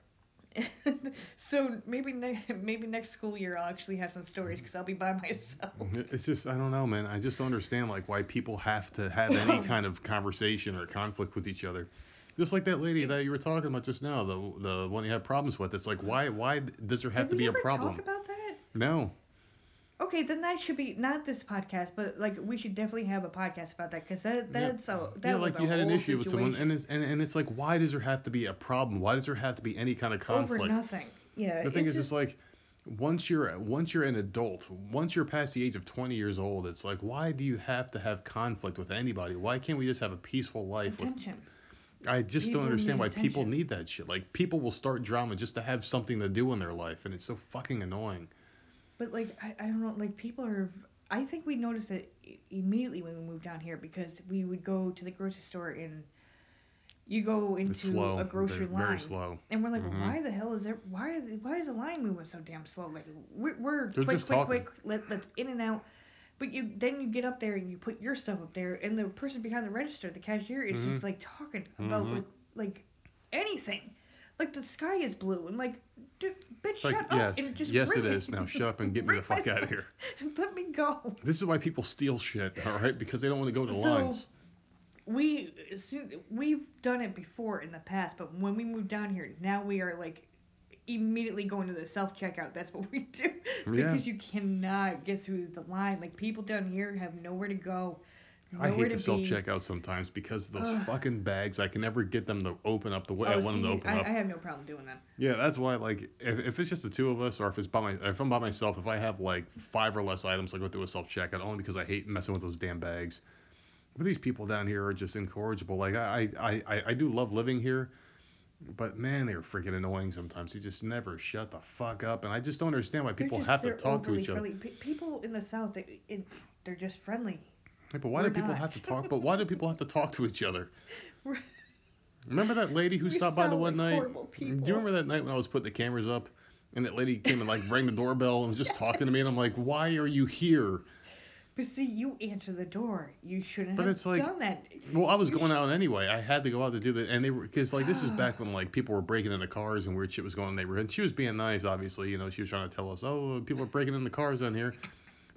A: (laughs)
B: so maybe ne- maybe next school year I'll actually have some stories because I'll be by myself. Mm-hmm.
A: It's just I don't know, man. I just don't understand like why people have to have any (laughs) kind of conversation or conflict with each other. Just like that lady that you were talking about just now, the the one you had problems with. It's like mm-hmm. why why does there have
B: Did
A: to be a
B: ever
A: problem?
B: talk about that?
A: No.
B: Okay, then that should be not this podcast, but like we should definitely have a podcast about that because that that's
A: Yeah.
B: that's a that
A: yeah, like
B: a
A: you had an issue with someone, and it's and, and it's like why does there have to be a problem? Why does there have to be any kind of conflict?
B: over nothing. Yeah.
A: the thing is, it's like once you're once you're an adult, once you're past the age of 20 years old, it's like why do you have to have conflict with anybody? Why can't we just have a peaceful life? With,
B: attention.
A: I just
B: People
A: don't understand why people need that shit. Like people will start drama just to have something to do in their life, and it's so fucking annoying.
B: But like I, I don't know, like people are. I think we noticed it immediately when we moved down here because we would go to the grocery store and you go into
A: slow,
B: a grocery line
A: very slow.
B: and we're like,
A: Mhm.
B: why the hell is there? Why are the, why is the line moving so damn slow? Like we're, we're
A: They're
B: quick,
A: just
B: quick, quick. Let let's in and out. But you then you get up there and you put your stuff up there and the person behind the register, the cashier, is just
A: Mhm.
B: like talking about
A: Mhm.
B: like like anything. Like the sky is blue and like, dude, bitch,
A: like
B: shut
A: yes,
B: up and just
A: yes it is. Now (laughs) shut up and get me the fuck out of here. (laughs)
B: Let me go.
A: This is why people steal shit, all right? Because they don't want to go to
B: So-
A: lines.
B: we we've done it before in the past, but when we moved down here, now we are like immediately going to the self checkout. That's what we do (laughs)
A: Yeah.
B: because you cannot get through the line. Like people down here have nowhere to go,
A: I hate
B: to
A: the self checkout sometimes because those
B: Ugh.
A: fucking bags, I can never get them to open up the way oh, I
B: Oh,
A: want them to open
B: I,
A: up.
B: I have no problem doing that.
A: Yeah, that's why like if, if it's just the two of us or if it's by my if I'm by myself, if I have like five or less items, I go through a self checkout only because I hate messing with those damn bags. But these people down here are just incorrigible. Like I I, I, I do love living here, but man, they're freaking annoying sometimes. They just never shut the fuck up, and I just don't understand why people
B: just-
A: have to talk to each other.
B: friendly. Pe- people in the south, they, it, they're just friendly.
A: Yeah, but why
B: We're
A: do people
B: not.
A: have to talk? But why do people (laughs) have to talk to each other?
B: We're-
A: Remember that lady who stopped by the one
B: like
A: night? Do you remember that night when I was putting the cameras up and that lady came and like rang the doorbell and was just (laughs) talking to me and I'm like, why are you here?
B: But see, you answer the door. You shouldn't
A: But
B: have
A: it's like-
B: done that.
A: Well, I was
B: You
A: going
B: sh-
A: out anyway. I had to go out to do that, and they were because like this is back (gasps) when like people were breaking into cars and weird shit was going on in the neighborhood. And she was being nice, obviously. You know, she was trying to tell us, oh, people are breaking into cars on here.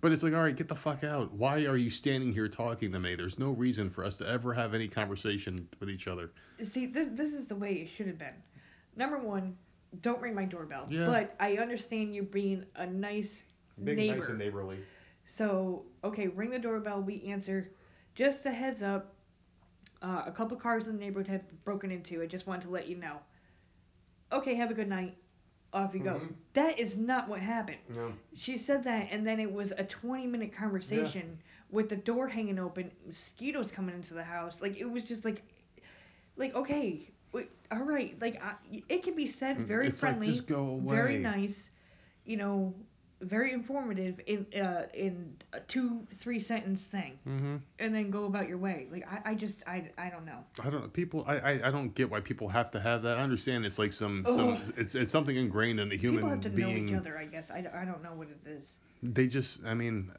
A: But it's like, all right, get the fuck out. Why are you standing here talking to me? There's no reason for us to ever have any conversation with each other.
B: See, this this is the way it should have been. Number one, don't ring my doorbell.
A: Yeah.
B: But I understand you being a nice neighbor.
A: nice and neighborly.
B: So okay, ring the doorbell. We answer. Just a heads up. Uh, a couple cars in the neighborhood have broken into. I just wanted to let you know. Okay, have a good night. Off you go.
A: Mhm.
B: That is not what happened.
A: No.
B: She said that, and then it was a 20 minute conversation with the door hanging open, mosquitoes coming into the house. Like it was just like, like okay, wait, all right, like I, it can be said very
A: Mm, it's like,
B: friendly,
A: just go away.
B: very nice, you know, very informative in uh, in a two three sentence thing,
A: Mm-hmm.
B: and then go about your way. Like I, I just I, I don't know.
A: I don't know. people I, I I don't get why people have to have that. I understand it's like some
B: Ugh.
A: some it's it's something ingrained in the human
B: People have to
A: being.
B: know each other, I guess. I, I don't know what it is.
A: They just I mean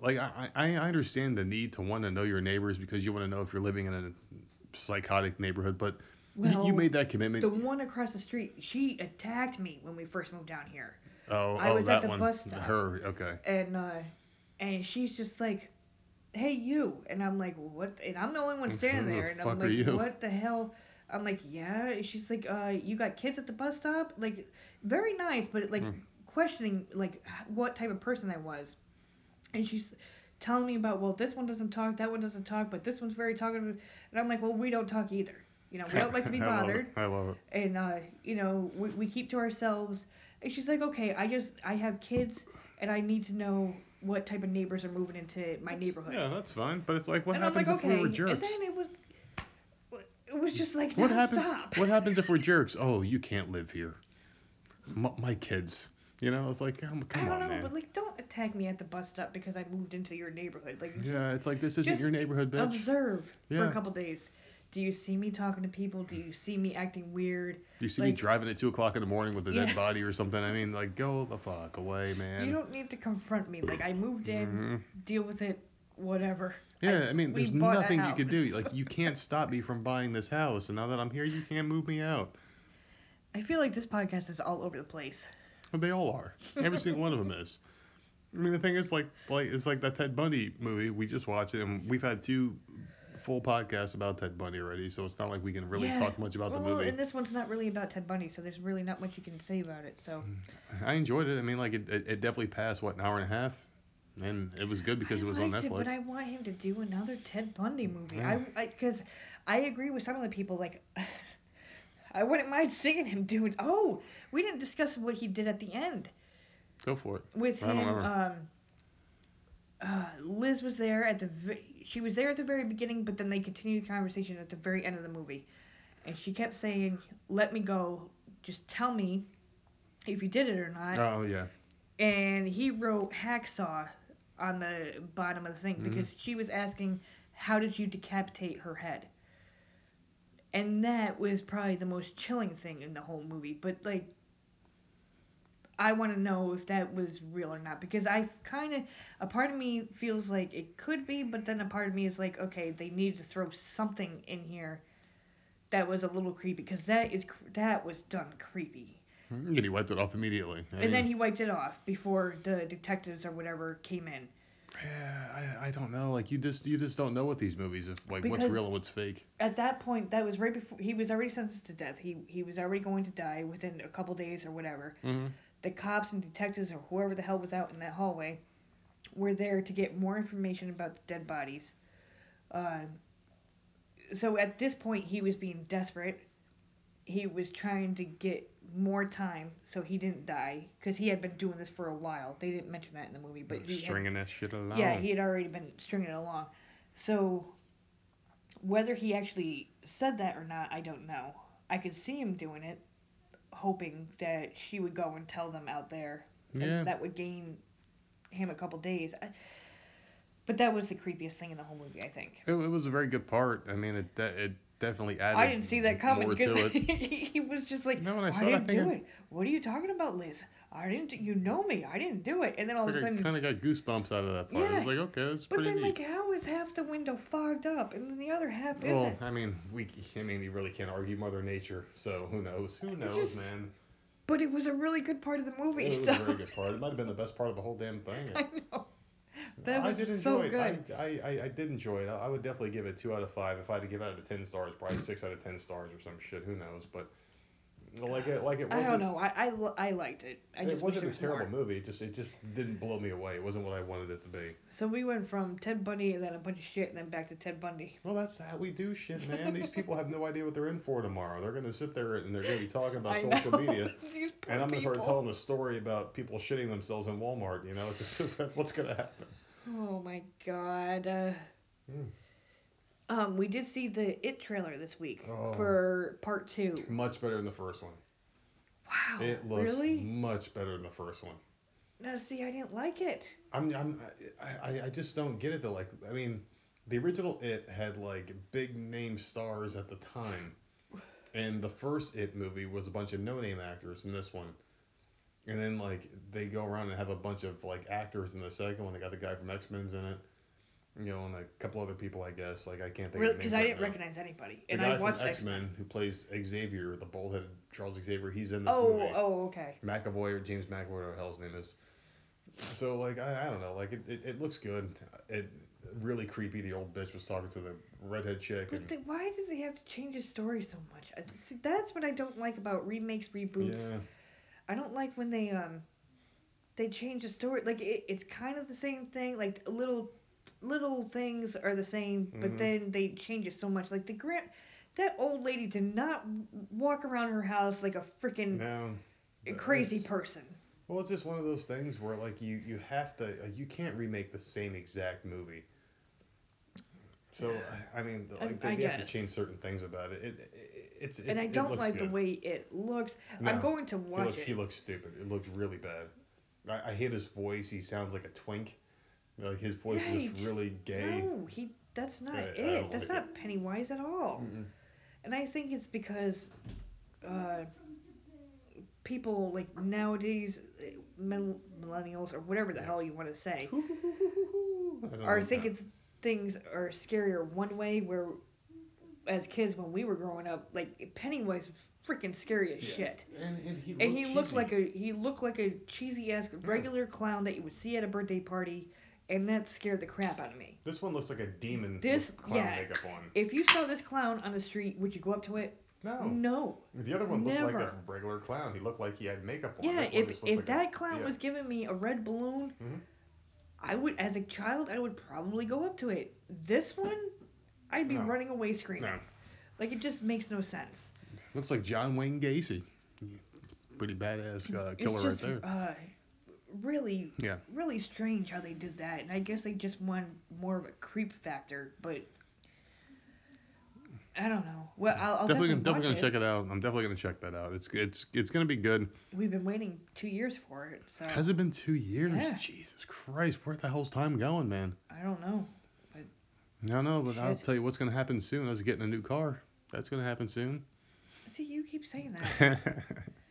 A: like I I I understand the need to want to know your neighbors because you want to know if you're living in a psychotic neighborhood, but you, you made that commitment.
B: The one across the street, she attacked me when we first moved down here.
A: Oh,
B: I
A: oh,
B: was
A: that
B: at the
A: one.
B: bus stop.
A: Her, okay.
B: and uh and she's just like hey you and i'm like what and i'm the only one standing
A: the
B: there and i'm like
A: you?
B: what the hell i'm like yeah and she's like uh you got kids at the bus stop like very nice but like
A: Hmm.
B: questioning like what type of person i was and she's telling me about well this one doesn't talk that one doesn't talk but this one's very talkative and i'm like well we don't talk either you know we don't like to be (laughs)
A: I love it.
B: bothered
A: I love it.
B: and uh, you know we, we keep to ourselves and she's like okay i just i have kids and i need to know what type of neighbors are moving into my neighborhood
A: Yeah, that's fine. But it's like, what
B: and
A: happens
B: like
A: if
B: okay
A: we were jerks?
B: and then it was it was just like
A: What happens?
B: stop
A: What happens if we're (laughs) jerks? Oh, you can't live here. M- my kids. You know, it's like, come,
B: i don't
A: on,
B: know
A: man.
B: but like don't attack me at the bus stop because i moved into your neighborhood like
A: yeah, it's like this isn't your neighborhood,
B: just
A: bitch.
B: observe for a couple days do you see me talking to people do you see me acting weird
A: Do you see me driving at two o'clock in the morning with a
B: Yeah.
A: dead body or something? I mean, like, go the fuck away, man.
B: you don't need to confront me like i moved in
A: Mhm.
B: deal with it whatever
A: Yeah, I mean, there's nothing you could do. Like, you can't stop me from buying this house, and now that I'm here, you can't move me out.
B: I feel like this podcast is all over the place.
A: Well, they all are. Every single one of them is. I mean, the thing is, like, like it's like that Ted Bundy movie. We just watched it, and we've had two full podcast about Ted Bundy already, so it's not like we can really
B: Yeah.
A: talk much about the movie.
B: well, and this one's not really about Ted Bundy, so there's really not much you can say about it. So
A: I enjoyed it. I mean, like, it, it, it definitely passed what an hour and a half, and it was good because
B: I
A: it was on Netflix.
B: It, but I want him to do another Ted Bundy movie.
A: Yeah.
B: I because I, agree with some of the people. Like, (laughs) I wouldn't mind seeing him do it. Oh, we didn't discuss what he did at the end
A: Go for it.
B: with
A: I
B: him. Um, uh, Liz was there at the. ve- She was there at the very beginning, but then they continued the conversation at the very end of the movie, and she kept saying, "Let me go. Just tell me if you did it or not."
A: Oh yeah.
B: and he wrote hacksaw on the bottom of the thing
A: Mhm.
B: because she was asking how did you decapitate her head and that was probably the most chilling thing in the whole movie but like i want to know if that was real or not because i kind of a part of me feels like it could be but then a part of me is like okay they needed to throw something in here that was a little creepy because that is that was done creepy
A: And he wiped it off immediately. I
B: and then he wiped it off before the detectives or whatever came in.
A: Yeah, I, I don't know. Like you just you just don't know with these movies if like what's real and what's fake.
B: At that point, that was right before he was already sentenced to death. He he was already going to die within a couple days or whatever.
A: Mm-hmm.
B: The cops and detectives or whoever the hell was out in that hallway were there to get more information about the dead bodies. Uh, so at this point, he was being desperate. He was trying to get more time so he didn't die because he had been doing this for a while. They didn't mention that in the movie, but he had
A: that shit along.
B: Yeah, he had already been stringing it along. So whether he actually said that or not, I don't know. I could see him doing it, hoping that she would go and tell them out there, and
A: Yeah.
B: that would gain him a couple days. I, but that was the creepiest thing in the whole movie, I think.
A: It, it was a very good part. I mean, it it definitely added.
B: I didn't see that coming because (laughs) (laughs) he was just like,
A: No, I saw I
B: didn't do
A: think I-
B: it. What are you talking about, Liz? I didn't. You know me. I didn't do it. And then all of a
A: Like, I
B: sudden,
A: kind of got goosebumps out of that part. I
B: Yeah.
A: was like, okay, that's
B: but
A: pretty But
B: then
A: neat.
B: like, how is half the window fogged up and then the other half
A: well,
B: isn't?
A: Well, I mean, we, I mean, you really can't argue Mother Nature. So who knows? Who knows,
B: just-
A: man?
B: But it was a really good part of the movie.
A: It was
B: so
A: a very good part. It might have been the best part of the whole damn thing. (laughs)
B: I know. That
A: I
B: was
A: did
B: so
A: enjoy
B: good.
A: it. I, I, I, I did enjoy it. I, I would definitely give it two out of five. If I had to give it out of ten stars, probably six out of ten stars or some shit. Who knows? But like it, like it wasn't.
B: I don't know. I, I, I liked it. I
A: it
B: just
A: wasn't a
B: was
A: terrible
B: more.
A: movie. It just it just didn't blow me away. It wasn't what I wanted it to be.
B: So we went from Ted Bundy and then a bunch of shit and then back to Ted Bundy.
A: Well, that's how we do shit, man. These people have no idea what they're in for tomorrow. They're gonna sit there and they're gonna be talking about (laughs)
B: I
A: social
B: know.
A: media. (laughs)
B: These poor
A: And I'm gonna start telling a story about people shitting themselves in Walmart. You know, it's, (laughs) that's what's gonna happen.
B: Oh my god. Uh,
A: Hmm.
B: Um, we did see the It trailer this week
A: Oh.
B: for part two.
A: Much better than the first one.
B: Wow.
A: It looks
B: really?
A: much better than the first one.
B: No, see, I didn't like it.
A: I'm, I'm, I, I, I just don't get it though. Like, I mean, the original It had like big name stars at the time, and the first It movie was a bunch of no name actors in this one, and then like they go around and have a bunch of like actors in the second one. They got the guy from X Men's in it, you know, and a couple other people I guess. Like I can't think
B: Really,
A: of
B: because I
A: right
B: didn't
A: now.
B: recognize anybody,
A: The
B: and I watched
A: X
B: X-Men.
A: Who plays Xavier, the bald headed Charles Xavier, he's in this
B: Oh,
A: movie.
B: oh, okay.
A: McAvoy or James McAvoy, or hell's name is. So like I, I don't know, like it, it, it looks good. It really creepy. The old bitch was talking to the redhead chick
B: But why do they have to change the story so much? I, see, that's what I don't like about remakes, reboots.
A: yeah,
B: I don't like when they um they change the story. Like it, it's kind of the same thing. Like a little little things are the same, but
A: Mhm.
B: then they change it so much. Like the grand that old lady did not walk around her house like a freaking
A: no.
B: crazy person.
A: Well, it's just one of those things where like you you have to you can't remake the same exact movie. So I mean,
B: I-
A: like they,
B: I
A: they have to change certain things about it. It, it it's, it's
B: and I don't like the way it looks.
A: No,
B: I'm going to
A: He
B: watch
A: looks,
B: it.
A: he looks stupid. It looks really bad. I, I hate his voice. He sounds like a twink. Like his voice
B: Yeah,
A: is just
B: just-
A: really gay.
B: No, he. That's not
A: I- I
B: it.
A: don't
B: That's
A: like
B: not Pennywise at all.
A: Mm-mm.
B: And I think it's because uh, people like nowadays, mill- millennials or whatever the hell you want to say, (laughs)
A: I don't
B: are
A: like
B: thinking things are scarier one way. Where as kids when we were growing up, like Pennywise was freaking scary as
A: Yeah.
B: shit.
A: And, and he,
B: And he looked like a he looked like a cheesy ass regular clown that you would see at a birthday party, and that scared the crap out of me.
A: This one looks like a demon
B: This-
A: with clown
B: yeah.
A: makeup on.
B: If you saw this clown on the street, would you go up to it?
A: No.
B: No.
A: The other one looked like a regular clown. He looked like he had makeup on.
B: Yeah,
A: This
B: if if
A: like
B: that
A: a,
B: clown
A: yeah.
B: was giving me a red balloon,
A: Mhm.
B: I would, as a child, I would probably go up to it. This one, I'd be
A: No.
B: running away screaming.
A: No.
B: Like it just makes no sense.
A: Looks like John Wayne Gacy. Pretty badass uh,
B: It's
A: killer
B: just
A: right there.
B: uh, really,
A: Yeah.
B: really strange how they did that, and I guess they just want more of a creep factor, but. I don't know. Well, I'll, I'll
A: definitely,
B: definitely,
A: definitely gonna
B: watch
A: check it out. I'm definitely gonna check that out. It's it's it's gonna be good.
B: We've been waiting two years for it, so
A: Has it been two years?
B: Yeah.
A: Jesus Christ, where the hell's time going, man?
B: I don't know.
A: I don't know, but I'll tell you what's gonna happen soon. I was getting a new car. That's gonna happen soon.
B: See, you keep saying that. (laughs)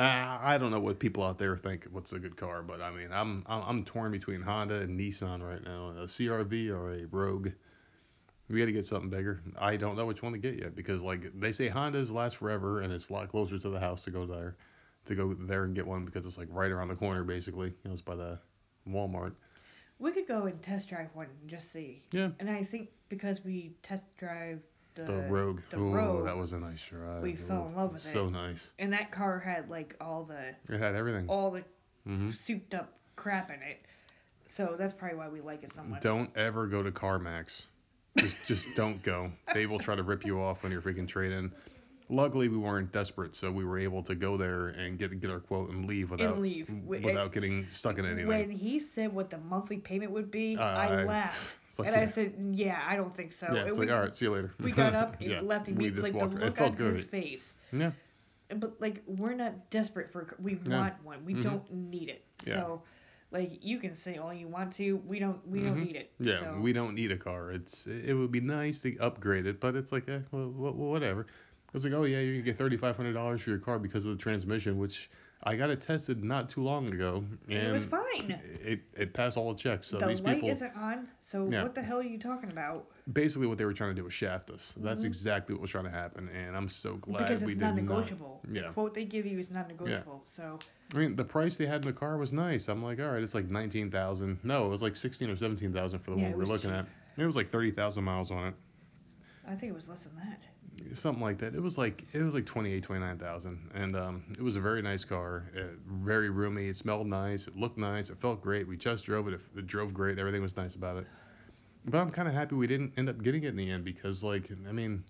A: uh, I don't know what people out there think what's a good car, but I mean, I'm I'm, I'm torn between Honda and Nissan right now. A CRV or a Rogue. We got to get something bigger. I don't know which one to get yet because like they say Hondas last forever and it's a lot closer to the house to go there, to go there and get one because it's like right around the corner basically. You know, it's by the Walmart.
B: We could go and test drive one and just see.
A: Yeah.
B: And I think because we test drive the,
A: The Rogue.
B: the
A: oh,
B: Rogue,
A: that was a nice drive.
B: we fell in love with
A: So
B: it.
A: So nice.
B: and that car had like all the
A: It had everything.
B: all the
A: hmm
B: souped up crap in it. So that's probably why we like it so much.
A: Don't ever go to CarMax. Just, (laughs) just don't go. They will try to rip you off on your freaking trade in. Luckily, we weren't desperate, so we were able to go there and get get our quote and leave without
B: leave. Wi-
A: without getting stuck in anything.
B: When he said what the monthly payment would be,
A: Uh,
B: I laughed.
A: Like,
B: and I said, yeah, I don't think so.
A: yeah,
B: And
A: it's
B: we,
A: like all right, see you later.
B: we got (laughs) up and
A: yeah,
B: left
A: we just
B: Like the look
A: it felt
B: on
A: good.
B: his face.
A: Yeah.
B: But like we're not desperate for. We
A: No.
B: want one. We
A: Mhm.
B: don't need it.
A: Yeah.
B: So, like you can say all you want to. We don't. We don't
A: Mhm.
B: need it.
A: Yeah,
B: So,
A: we don't need a car. It's it would be nice to upgrade it, but it's like eh, well, whatever. It's like oh yeah, you can get thirty five hundred dollars for your car because of the transmission, which I got it tested not too long ago, and
B: it was fine.
A: It it passed all the checks. So
B: the
A: these
B: light
A: people
B: isn't on. So
A: Yeah.
B: what the hell are you talking about?
A: basically what they were trying to do was shaft us. That's
B: Mhm.
A: exactly what was trying to happen, and I'm so glad
B: because
A: we
B: it's
A: did not.
B: non-negotiable.
A: Yeah.
B: The quote they give you is non-negotiable. So
A: I mean, the price they had in the car was nice. I'm like, all right, it's like nineteen thousand. No, it was like sixteen or seventeen thousand for the
B: Yeah,
A: one we were
B: was
A: looking
B: cheap.
A: at. And it was like thirty thousand miles on it.
B: I think it was less than that.
A: Something like that. It was like it was like 28, 29,000, and um, it was a very nice car, uh, very roomy. It smelled nice, it looked nice, it felt great. We just drove it, it, it drove great, everything was nice about it. But I'm kind of happy we didn't end up getting it in the end because, like, I mean,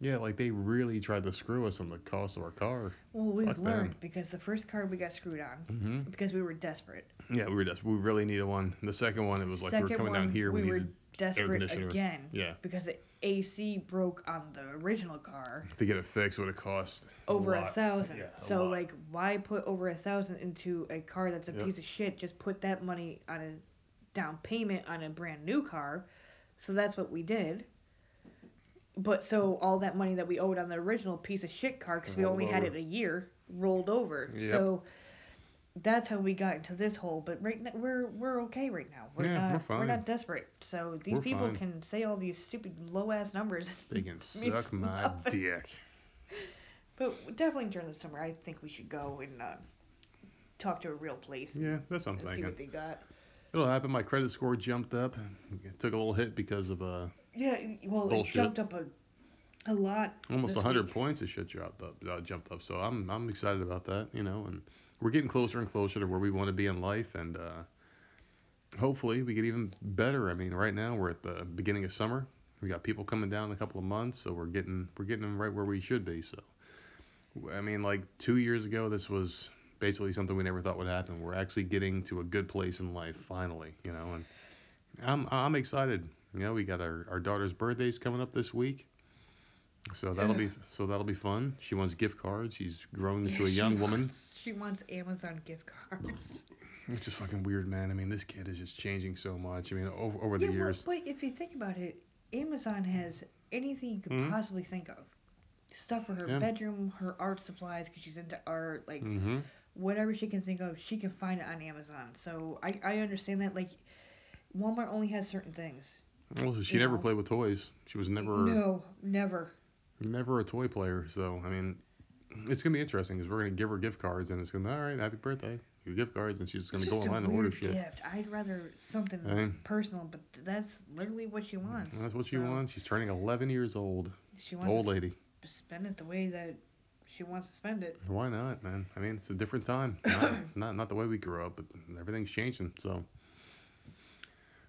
A: yeah, like they really tried to screw us on the cost of our car.
B: Well, we've
A: Fuck them.
B: learned because the first car we got screwed on
A: hmm
B: because we were desperate.
A: Yeah, we were desperate. we really needed one. The second one, it was like we were coming
B: one,
A: down here, we,
B: we were
A: needed
B: desperate
A: conditioner.
B: again
A: Yeah.
B: because the AC broke on the original car
A: To get it fixed would have cost
B: over a,
A: lot.
B: thousand.
A: Yeah, a
B: so
A: lot.
B: like, why put over a thousand into a car that's a
A: Yep.
B: piece of shit? Just put that money on a down payment on a brand new car. So that's what we did. But so all that money that we owed on the original piece of shit car, because we
A: Rolled
B: only had it a year, rolled over.
A: Yep.
B: So that's how we got into this hole. But right now we're we're okay right now. We're
A: Yeah,
B: not
A: we're fine.
B: not desperate. So these
A: We're
B: people
A: fine.
B: can say all these stupid low ass numbers.
A: They (laughs) can suck my
B: nothing.
A: dick. (laughs)
B: But definitely during the summer, I think we should go and uh, talk to a real place.
A: Yeah, that's what I'm
B: and see what they got.
A: It'll happen. My credit score jumped up. It took a little hit because of uh
B: Yeah, well,
A: Bullshit.
B: it jumped up a, a lot.
A: almost
B: this
A: 100
B: week.
A: points. Of shit jumped up, uh, jumped up. So I'm I'm excited about that. You know, and we're getting closer and closer to where we want to be in life, and uh, hopefully we get even better. I mean, right now we're at the beginning of summer. We got people coming down in a couple of months, so we're getting we're getting them right where we should be. So, I mean, like two years ago, this was basically something we never thought would happen. We're actually getting to a good place in life finally, you know, and I'm I'm excited. You know, we got our, our daughter's birthday's coming up this week. So that'll be so that'll be fun. She wants gift cards. She's grown into a (laughs)
B: She
A: young woman.
B: wants- she wants Amazon gift cards. (laughs)
A: Which is fucking weird, man. I mean, this kid is just changing so much. I mean, over, over the
B: yeah,
A: years.
B: But, but if you think about it, Amazon has anything you could
A: Mhm.
B: possibly think of. Stuff for her
A: Yeah.
B: bedroom, her art supplies, because she's into art, like
A: Mm-hmm.
B: whatever she can think of, she can find it on Amazon. So I, I understand that. Like, Walmart only has certain things.
A: Well, she
B: You
A: never
B: know.
A: played with toys. She was never
B: No, never.
A: Never a toy player. So I mean, it's gonna be interesting because we're gonna give her gift cards and it's gonna all right, happy birthday, your gift cards, and she's just gonna
B: It's
A: go
B: just
A: online and order shit.
B: gift. I'd rather something
A: Hey.
B: personal, but that's literally what she wants.
A: That's what she wants. She's turning 11 years old.
B: She wants
A: Old
B: s-
A: lady.
B: spend it the way that she wants to spend it.
A: Why not, man? I mean, it's a different time. (coughs) Not not, not the way we grew up, but everything's changing. So,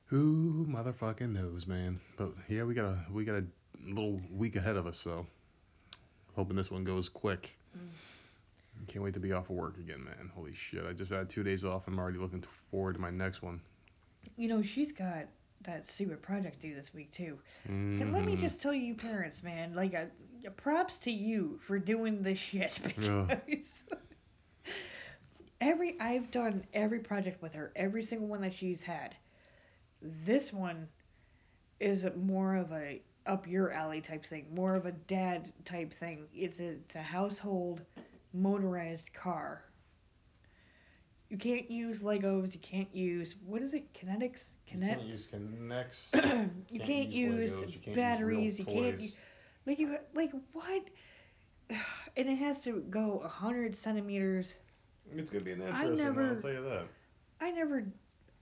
A: who motherfucking knows, man? But yeah, we got a we got a little week ahead of us, so hoping this one goes quick.
B: Mm.
A: Can't wait to be off of work again, man. Holy shit! I just had two days off. I'm already looking forward to my next one.
B: You know, she's got that stupid project due this week too. And let me
A: Mhm.
B: just tell you, parents, man, like, uh, props to you for doing this shit (laughs)
A: Yeah.
B: because every I've done every project with her, every single one that she's had. This one is more of a up your alley type thing, more of a dad type thing. It's a it's a household motorized car. You can't use Legos. You can't use what is it? Kinetics. Kinects. (clears throat)
A: connects.
B: you can't, can't use, Legos, you can't use batteries. you can't u- like you like what? (sighs) And it has to go a hundred centimeters.
A: It's gonna be an
B: I
A: interesting one. I'll
B: never-
A: tell you that.
B: I never.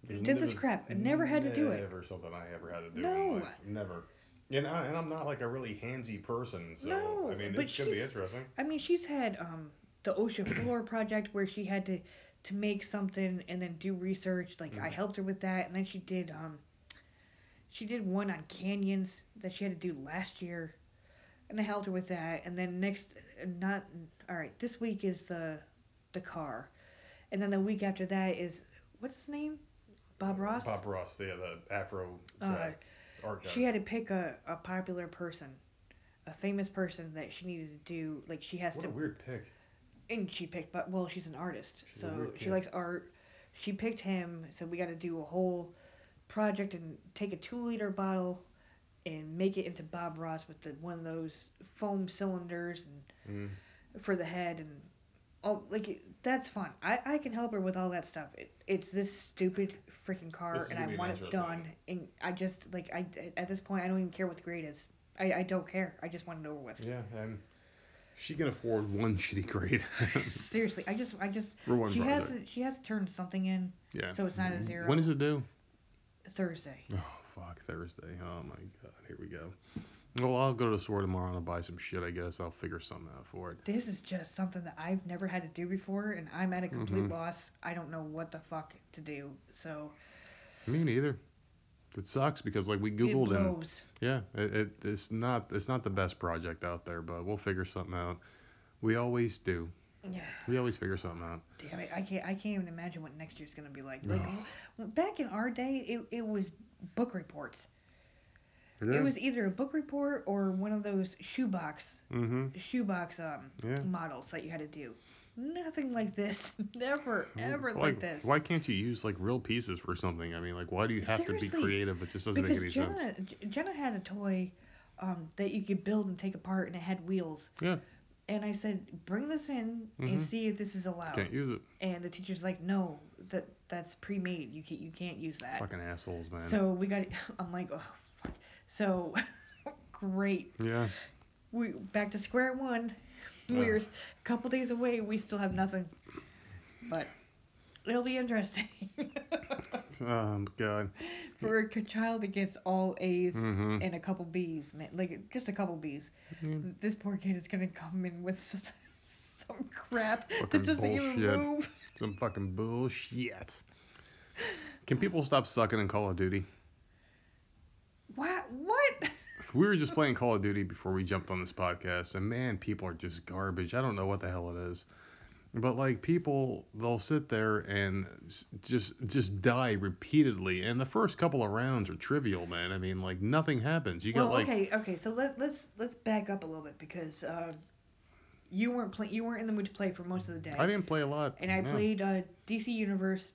A: There's
B: Did this crap. I never had to do it.
A: Never something I ever had to do
B: No.
A: in life. Never. And, I, and I'm not like a really handsy person, so
B: No,
A: I mean it's gonna be interesting.
B: I mean, she's had um the ocean (clears throat) floor project where she had to to make something and then do research. Like I
A: Mhm.
B: helped her with that, and then she did um she did one on canyons that she had to do last year, and I helped her with that. And then next, not all right. This week is the the car, and then the week after that is what's his name? Bob Ross.
A: Bob Ross, yeah, the Afro
B: Uh,
A: guy,
B: She had to pick a, a popular person, a famous person that she needed to do. Like she has
A: what
B: to
A: a weird pick.
B: and she picked but well she's an artist
A: She's
B: so she likes art she picked him so we got to do a whole project and take a two liter bottle and make it into bob ross with the one of those foam cylinders and
A: Mm.
B: for the head and all like that's fine. i i can help her with all that stuff it, it's this stupid freaking car and i want it done and i just like i at this point i don't even care what the grade is i i don't care i just want it over with
A: Yeah, and she can afford one (laughs) shitty grade. (laughs)
B: seriously i just i just
A: For one
B: she has to she has to turn something in
A: yeah.
B: so it's not a mm-hmm. zero.
A: When is it due?
B: Thursday.
A: Oh fuck, Thursday. Oh my god, here we go. Well, I'll go to the store tomorrow and I'll buy some shit. I guess I'll figure something out for it.
B: This is just something that I've never had to do before, and I'm at a complete
A: Mhm.
B: loss. I don't know what the fuck to do. So
A: Me neither. It sucks because like we
B: it
A: googled and yeah, it, it it's not it's not the best project out there, but we'll figure something out. We always do.
B: Yeah.
A: We always figure something out.
B: Damn it, I can't. I can't even imagine what next year's gonna be like. Like back in our day, it, it was book reports. It was either a book report or one of those shoebox
A: Mm-hmm.
B: shoebox um
A: Yeah.
B: models that you had to do. Nothing like this. (laughs) Never ever
A: like,
B: like this.
A: Why can't you use like real pieces for something? I mean, like, why do you have to be creative? It just doesn't make any sense.
B: Jenna J- Jenna had a toy um that you could build and take apart and it had wheels.
A: Yeah.
B: And I said, bring this in
A: Mhm.
B: and see if this is allowed.
A: Can't use it.
B: And the teacher's like, no, that that's pre-made. You can't you can't use that.
A: Fucking assholes, man.
B: So we got. (laughs) I'm like, oh. So (laughs) great.
A: yeah.
B: We back to square one.
A: Ugh.
B: We're a couple days away. We still have nothing. But it'll be interesting.
A: Um. (laughs) God.
B: For a child that gets all A's
A: Mm-hmm.
B: and a couple B's, man, like just a couple B's.
A: Yeah.
B: This poor kid is gonna come in with (laughs) some, some crap
A: Fucking
B: that doesn't even
A: bullshit.
B: move.
A: Some fucking bullshit. Can people stop sucking in Call of Duty?
B: What? What? (laughs)
A: We were just playing Call of Duty before we jumped on this podcast, and man, people are just garbage. I don't know what the hell it is, but like people, they'll sit there and just just die repeatedly, and the first couple of rounds are trivial, man. I mean, like nothing happens. You
B: well,
A: got like
B: okay, okay. So let let's let's back up a little bit because uh, you weren't play you weren't in the mood to play for most of the day.
A: I didn't play a lot.
B: and I
A: no.
B: played uh, DC Universe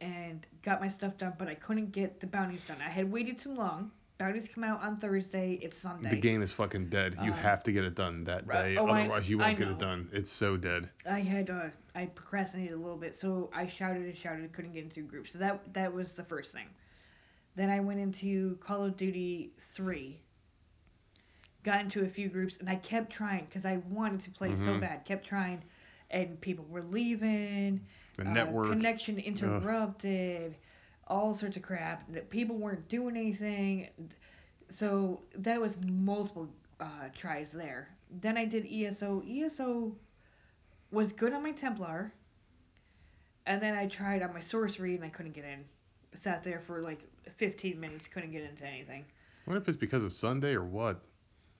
B: and got my stuff done, but I couldn't get the bounties done. I had waited too long. Bounties come out on Thursday. It's Sunday.
A: The game is fucking dead. You
B: Um,
A: have to get it done that
B: right.
A: day,
B: Oh, I-
A: otherwise you won't get it done. It's so dead.
B: I had uh, I procrastinated a little bit, so I shouted and shouted, couldn't get into groups. So that that was the first thing. Then I went into Call of Duty 3. Got into a few groups, and I kept trying because I wanted to play so
A: Mhm.
B: bad. Kept trying, and people were leaving.
A: The
B: uh,
A: network.
B: connection interrupted, all sorts of crap. People weren't doing anything. So that was multiple uh, tries there. Then I did ESO. ESO was good on my Templar. And then I tried on my sorcery and I couldn't get in. Sat there for like 15 minutes, couldn't get into anything.
A: What if it's because of Sunday or what?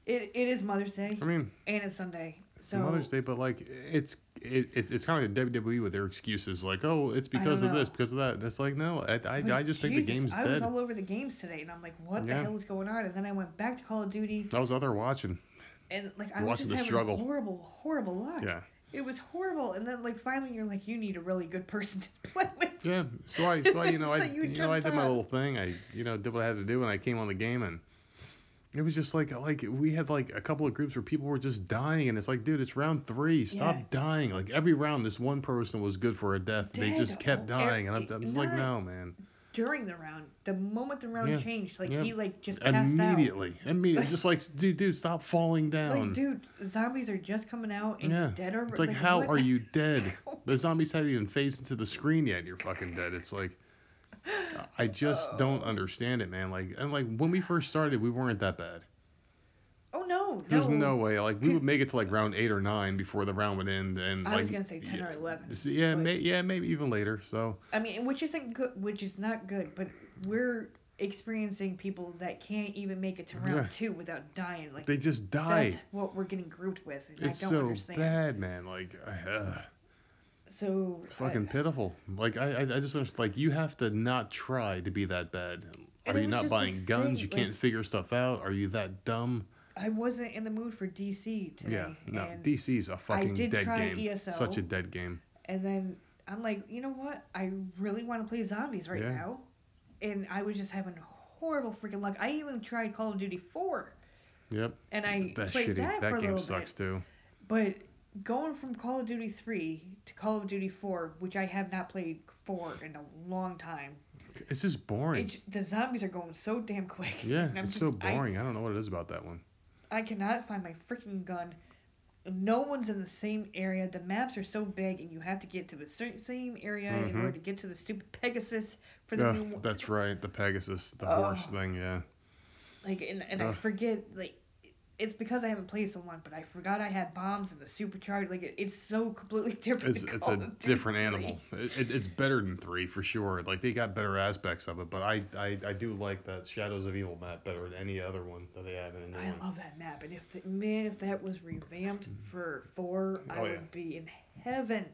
B: It it is Mother's Day
A: I mean,
B: and it's Sunday. So
A: Mother's Day, but like it's it, it's it's kind of like WWE with their excuses, like oh it's because of this, because of that. And it's like no, I I, I just think the
B: Jesus,
A: game's
B: I was all over the games today, and I'm like, what
A: Yeah.
B: the hell is going on? And then I went back to Call of Duty,
A: I was out there watching.
B: and like I was
A: watching
B: just
A: the
B: having
A: struggle.
B: horrible, horrible luck.
A: Yeah.
B: It was horrible, and then like finally you're like, you need a really good person (laughs) to play with.
A: Yeah. So I so I you know (laughs)
B: So
A: I
B: you
A: you, know I did my little thing. I you know did what I had to do, and I came on the game and. It was just like like we had like a couple of groups where people were just dying and it's like dude it's round three stop
B: Yeah.
A: dying like every round this one person was good for a death they just kept
B: Oh, er-
A: dying and I'm, I'm just like no man
B: During the round, the moment the round
A: Yeah.
B: changed, like
A: Yeah.
B: he like just passed out.
A: immediately immediately (laughs) just like dude dude stop falling down
B: Like, dude, zombies are just coming out and
A: Yeah.
B: dead already.
A: Like, how
B: what?
A: are you dead? (laughs) The zombies haven't even phased into the screen yet. You're fucking dead. It's like, I just don't understand it, man. Like, and like when we first started, we weren't that bad.
B: Oh no,
A: There's
B: no.
A: no way. Like we would (laughs) make it to like round eight or nine before the round would end, and
B: I
A: like.
B: was gonna say 10
A: yeah,
B: or 11.
A: so, Yeah, may, yeah, maybe even later. So
B: I mean, which isn't good, which is not good, but we're experiencing people that can't even make it to round
A: Yeah.
B: two without dying. Like
A: they just die.
B: that's what we're getting grouped with, and
A: It's
B: I don't
A: so
B: understand.
A: bad, man. Like, uh,
B: So
A: fucking
B: I,
A: pitiful. Like I, I, I just. Like you have to not try to be that bad. Are you not buying guns?
B: thing,
A: you can't figure stuff out. Are you that dumb?
B: I wasn't in the mood for DC today.
A: Yeah, no, DC's a fucking dead game.
B: ESO.
A: Such a dead game.
B: and then I'm like, you know what? I really want to play zombies right
A: Yeah.
B: now, and I was just having horrible freaking luck. I even tried Call of Duty 4,
A: Yep.
B: and I
A: That's
B: played
A: shitty.
B: that,
A: That,
B: for a
A: game
B: little
A: sucks
B: bit.
A: too.
B: But going from Call of Duty 3 to Call of Duty 4, which I have not played 4 in a long time,
A: It's just boring.
B: it, the zombies are going so damn quick. (laughs)
A: yeah, it's
B: just-
A: so boring. I, don't know what it is about that one.
B: I cannot find my freaking gun. No one's in the same area. The maps are so big, and you have to get to the same area in
A: Mhm.
B: order to get to the stupid Pegasus for the
A: Ugh,
B: new one.
A: that's right, the Pegasus, the
B: Oh.
A: horse thing. Yeah.
B: Like, and, and I forget, like, it's because I haven't played so long, but I forgot I had bombs and the supercharged. Like, it, it's so completely (laughs) different.
A: It's it's a different
B: 3.
A: animal. It, it, it's better than three for sure. Like they got better aspects of it, but I, I I do like that Shadows of Evil map better than any other one that they have in
B: I
A: one.
B: love that map, and if the, man, if that was revamped mm-hmm. for four, oh, I
A: Oh,
B: would be in heaven.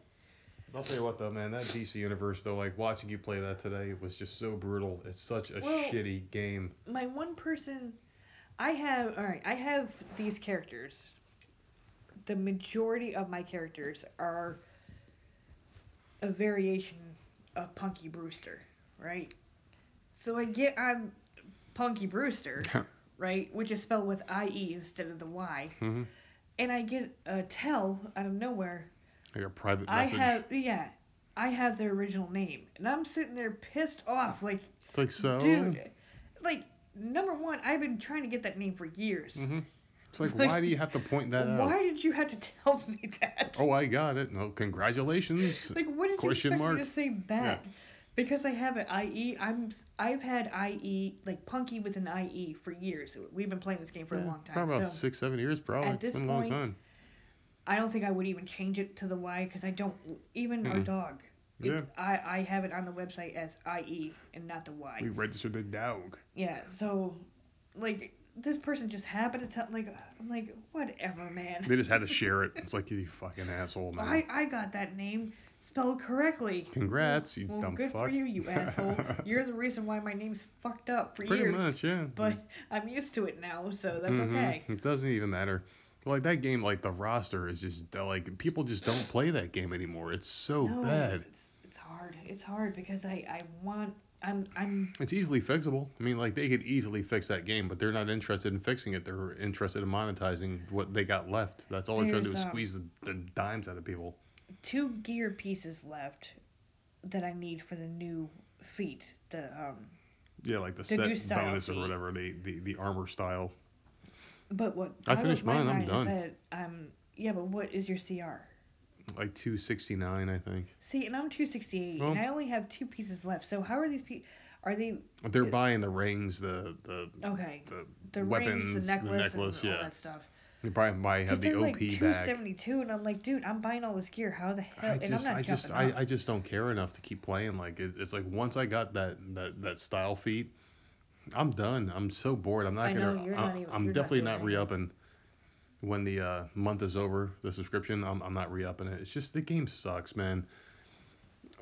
A: I'll tell you what though, man, that DC universe though, like watching you play that today was just so brutal. It's such a
B: Well-
A: shitty game.
B: My one person, I have all right. I have these characters. The majority of my characters are a variation of Punky Brewster, right? So I get on Punky Brewster, (laughs) right, which is spelled with I E instead of the Y,
A: hmm
B: and I get a tell out of nowhere.
A: Like a private message.
B: I have yeah, I have their original name, and I'm sitting there pissed off, like,
A: It's like so.
B: dude, like number one, I've been trying to get that name for years.
A: Mm-hmm. It's like, (laughs)
B: Like,
A: why do you have to point that out?
B: Why did you have to (laughs) tell me that?
A: Oh, I got it. No, congratulations. (laughs)
B: like what did
A: question
B: you expect
A: mark?
B: me to say back? Because I have an IE, I'm I've had IE like Punky with an IE for years. We've been playing this game for a long time.
A: Probably about
B: so
A: six, seven years, probably.
B: at this
A: Been a long
B: point,
A: time.
B: I don't think I would even change it to the Y because I don't even our
A: Mm-mm.
B: dog.
A: Yeah.
B: I I have it on the website as IE and not the Y.
A: We registered the dog.
B: Yeah, so like this person just happened to tell like I'm like whatever man.
A: They just had to share it. (laughs) It's like you fucking asshole, man.
B: I I got that name spelled correctly.
A: Congrats, you
B: well,
A: dumb
B: good
A: fuck.
B: for you, you asshole. (laughs) You're the reason why my name's fucked up for
A: Pretty
B: years.
A: much, yeah.
B: But I'm used to it now, so that's
A: Mhm.
B: okay.
A: It doesn't even matter. Like that game, like the roster is just like people just don't play that game anymore. It's so
B: no,
A: bad.
B: It's hard. It's hard because I I want I'm I'm
A: It's easily fixable. I mean, like they could easily fix that game, but they're not interested in fixing it. They're interested in monetizing what they got left. That's all they're trying to do is
B: um,
A: squeeze the, the dimes out of people.
B: two gear pieces left that I need for the new feet. The um
A: Yeah, like the,
B: the new
A: set
B: style
A: bonus or whatever, the, the the armor style.
B: but what
A: I finished
B: my
A: mine, I'm done.
B: That, um yeah, but what is your CR?
A: Like 269, I think.
B: See, and I'm 268,
A: Well-
B: and I only have two pieces left. So how are these pe? Are they
A: They're
B: It-
A: buying the rings, the the
B: okay?
A: the,
B: The
A: weapons,
B: rings, the necklace,
A: necklace,
B: and all
A: yeah.
B: that stuff.
A: They probably buy have the
B: they're
A: OP
B: like
A: back.
B: 272, and I'm like, dude, I'm buying all this gear. How the hell?
A: I
B: and
A: just,
B: I'm not
A: I just, I. I just don't care enough to keep playing. Like it, it's like once I got that that that style feat, I'm done. I'm so bored. I'm not
B: I know,
A: gonna.
B: you're
A: I,
B: not even-
A: I'm
B: you're not
A: definitely
B: doing
A: not,
B: anything.
A: When the uh, month is over, the subscription, I'm, I'm not re-upping it. It's just the game sucks, man.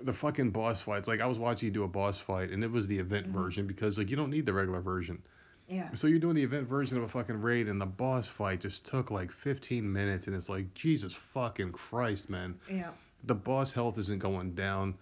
A: The fucking boss fights. Like I was watching you do a boss fight, and it was the event
B: Mhm.
A: version because like you don't need the regular version.
B: yeah.
A: So you're doing the event version of a fucking raid, and the boss fight just took like 15 minutes, and it's like Jesus fucking Christ, man
B: Yeah.
A: the boss health isn't going down.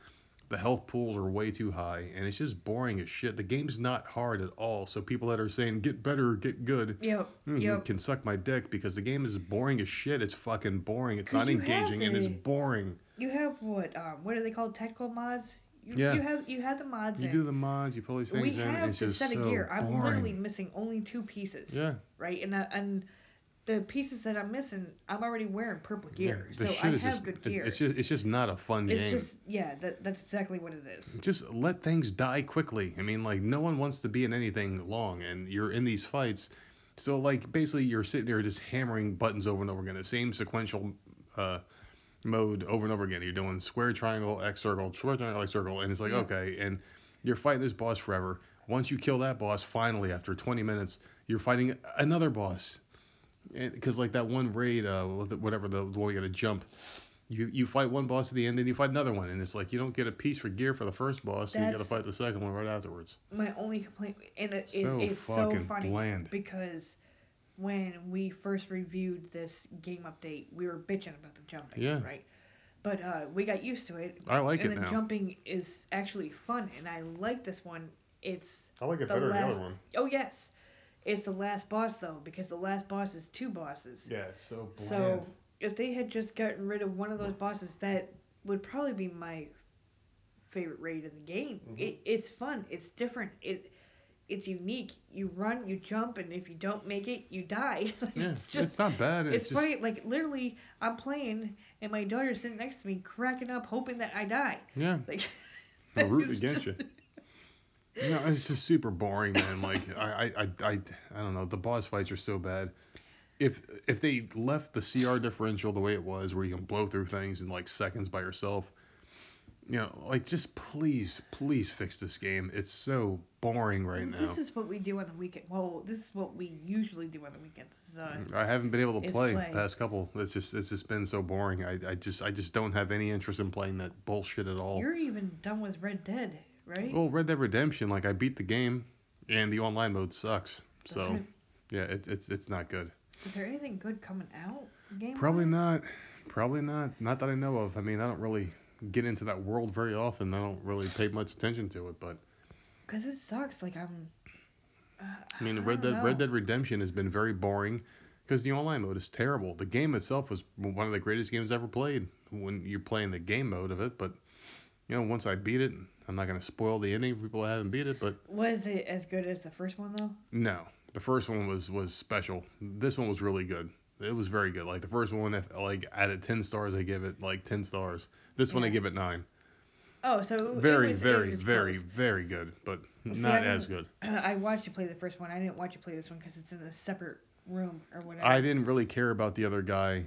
A: The health pools are way too high, and it's just boring as shit. The game's not hard at all. So people that are saying get better, get good,
B: Yep.
A: mm,
B: Yep.
A: can suck my dick because the game is boring as shit. It's fucking boring. It's not
B: have
A: engaging and it's boring.
B: You have what? Um, what are they called? Technical mods. You,
A: Yeah.
B: You have you have the mods
A: You
B: in.
A: do the mods, you put all these things
B: we
A: in,
B: have
A: it's
B: the set
A: so
B: of gear. I'm
A: boring.
B: literally missing only two pieces.
A: yeah,
B: Right, and I, and the pieces that I'm missing, I'm already wearing purple gear,
A: yeah.
B: So I have
A: just,
B: good gear.
A: It's, just, it's just not a fun
B: It's
A: game.
B: just yeah, that that's exactly what it is.
A: just let things die quickly. I mean, like no one wants to be in anything long, and you're in these fights. So like basically you're sitting there just hammering buttons over and over again, the same sequential uh, mode over and over again. You're doing square, triangle, X circle, square, triangle, X circle, and it's like
B: Yeah.
A: okay, and you're fighting this boss forever. Once you kill that boss, finally after 20 minutes, you're fighting another boss. Because like that one raid, uh, whatever the, the one you gotta jump. You, you fight one boss at the end, then you fight another one, and it's like you don't get a piece for gear for the first boss, so you gotta fight the second one right afterwards.
B: My only complaint, and it, it,
A: So
B: it's so funny
A: bland.
B: because when we first reviewed this game update, we were bitching about the jumping,
A: Yeah.
B: right? But uh, we got used to it,
A: I like it.
B: and
A: it
B: the
A: now.
B: jumping is actually fun, and I like this one. It's
A: I like it
B: the
A: better than the other one.
B: oh yes, it's the last boss though because the last boss is two bosses.
A: Yeah, it's so bland.
B: So if they had just gotten rid of one of those bosses, that would probably be my favorite raid in the game.
A: Mhm.
B: It, it's fun. It's different. It it's unique. You run, you jump, and if you don't make it, you die. (laughs) Like,
A: yeah,
B: it's
A: it's,
B: just
A: not bad. It's,
B: it's
A: just,
B: funny. Like literally, I'm playing, and my daughter's sitting next to me, cracking up, hoping that I die.
A: Yeah,
B: Like
A: I'm (laughs) rooting against
B: just-
A: you. (laughs) No, it's just super boring, man. Like I, I, I, I, don't know. The boss fights are so bad. If if they left the CR differential the way it was, where you can blow through things in like seconds by yourself, You know, like just please, please fix this game. It's so boring right now.
B: This is what we do on the weekend. Well, this is what we usually do on the weekends. is, Uh,
A: I haven't been able to
B: is
A: play,
B: the
A: past couple. It's just it's just been so boring. I, I just I just don't have any interest in playing that bullshit at all.
B: You're even done with Red Dead, right?
A: Well, Red Dead Redemption, like I beat the game, and the online mode sucks. So
B: it-
A: yeah, it, it's it's not good.
B: Is there anything good coming out? Game
A: Probably not. Probably not. Not that I know of. I mean, I don't really get into that world very often. I don't really pay much attention to it. But
B: Cause it sucks. Like I'm. Uh,
A: I mean,
B: I
A: Red Dead
B: know.
A: Red Dead Redemption has been very boring because the online mode is terrible. The game itself was one of the greatest games ever played when you're playing the game mode of it. But you know, once I beat it, I'm not gonna spoil the ending for people that haven't beat it. But
B: Was it as good as the first one though?
A: no, the first one was was special. This one was really good. It was very good. Like the first one, if like out of ten stars, I give it like ten stars. This one I give it nine.
B: Oh, so it
A: Very,
B: was,
A: very, very,
B: close.
A: very good, but
B: Well,
A: not as good. (clears throat)
B: I watched you play the first one. I didn't watch you play this one because it's in a separate room or whatever.
A: I didn't really care about the other guy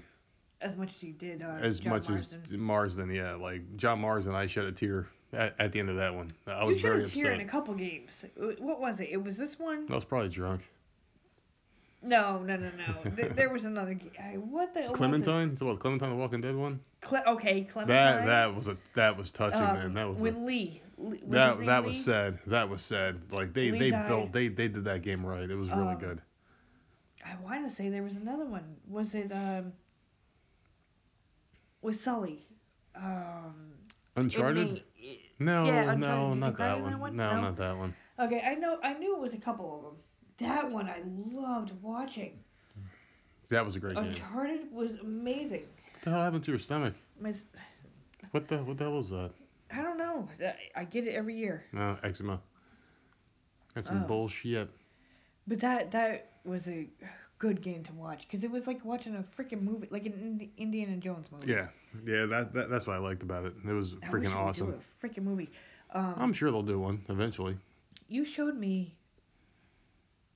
B: as much as you did. Uh,
A: as
B: John
A: much
B: Marston.
A: as Marston. Yeah, like John Marston, I shed a tear at, at the end of that one. I was you
B: shed
A: very
B: a tear
A: upset.
B: in a couple games. What was it? It was this one.
A: I was probably drunk.
B: No, no, no, no. There was another. What the hell was it?
A: Clementine? It what Clementine the Walking Dead one?
B: Cle- okay, Clementine.
A: That that was a that was touching,
B: um,
A: man. That was a-
B: with Lee. Lee- his
A: that that was sad. That was sad. Like they
B: Lee
A: they
B: died.
A: built they they did that game right. It was really
B: Um,
A: good.
B: I want to say there was another one. Was it um? Was Sully? Um.
A: Uncharted? No,
B: yeah, Uncharted.
A: no, not that
B: that
A: one.
B: one?
A: No,
B: No?
A: not that one.
B: Okay, I know. I knew it was a couple of them. That one I loved watching.
A: That was a great game.
B: Uncharted was amazing.
A: What the hell happened to your stomach?
B: My,
A: What the what the hell was that?
B: I don't know. I- I get it every year.
A: No, eczema. That's some
B: Oh.
A: bullshit.
B: But that that was a good game to watch because it was like watching a freaking movie, like an Indi- Indiana Jones movie.
A: Yeah, yeah, that, that that's what I liked about it. It was
B: I
A: freaking awesome.
B: Do a freaking movie. Um,
A: I'm sure they'll do one eventually.
B: you showed me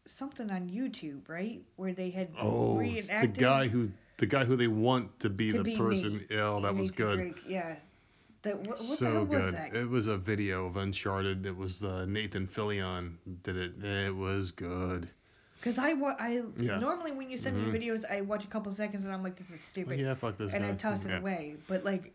B: something on YouTube, right, where they had
A: Oh, the guy who the guy who they want to be
B: To
A: the
B: be
A: person. Oh, that was good.
B: Drake. Yeah. That what, what the
A: so
B: was
A: good.
B: that?
A: It was a video of Uncharted. It was uh, Nathan Fillion did it. It was good.
B: Because I wa- I
A: Yeah.
B: normally when you send
A: Mhm.
B: me videos, I watch a couple seconds and I'm like, this is stupid,
A: yeah, fuck this
B: and
A: guy.
B: I toss it
A: yeah.
B: away. But like,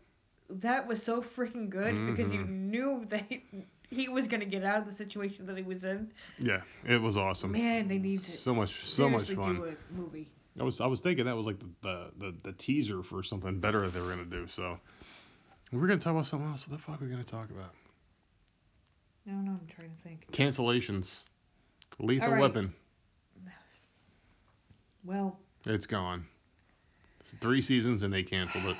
B: that was so freaking good because you
A: Mhm.
B: knew that he, he was gonna get out of the situation that he was in.
A: Yeah, it was awesome.
B: Man, they need to
A: So much- so much fun.
B: do a movie.
A: I was I was thinking that was like the, the, the, the teaser for something better that they were gonna do. So we're gonna talk about something else. What the fuck are we gonna talk about?
B: No, no, I'm trying to think.
A: Cancellations. Lethal
B: right.
A: Weapon.
B: Well,
A: It's gone. It's three seasons and they canceled it.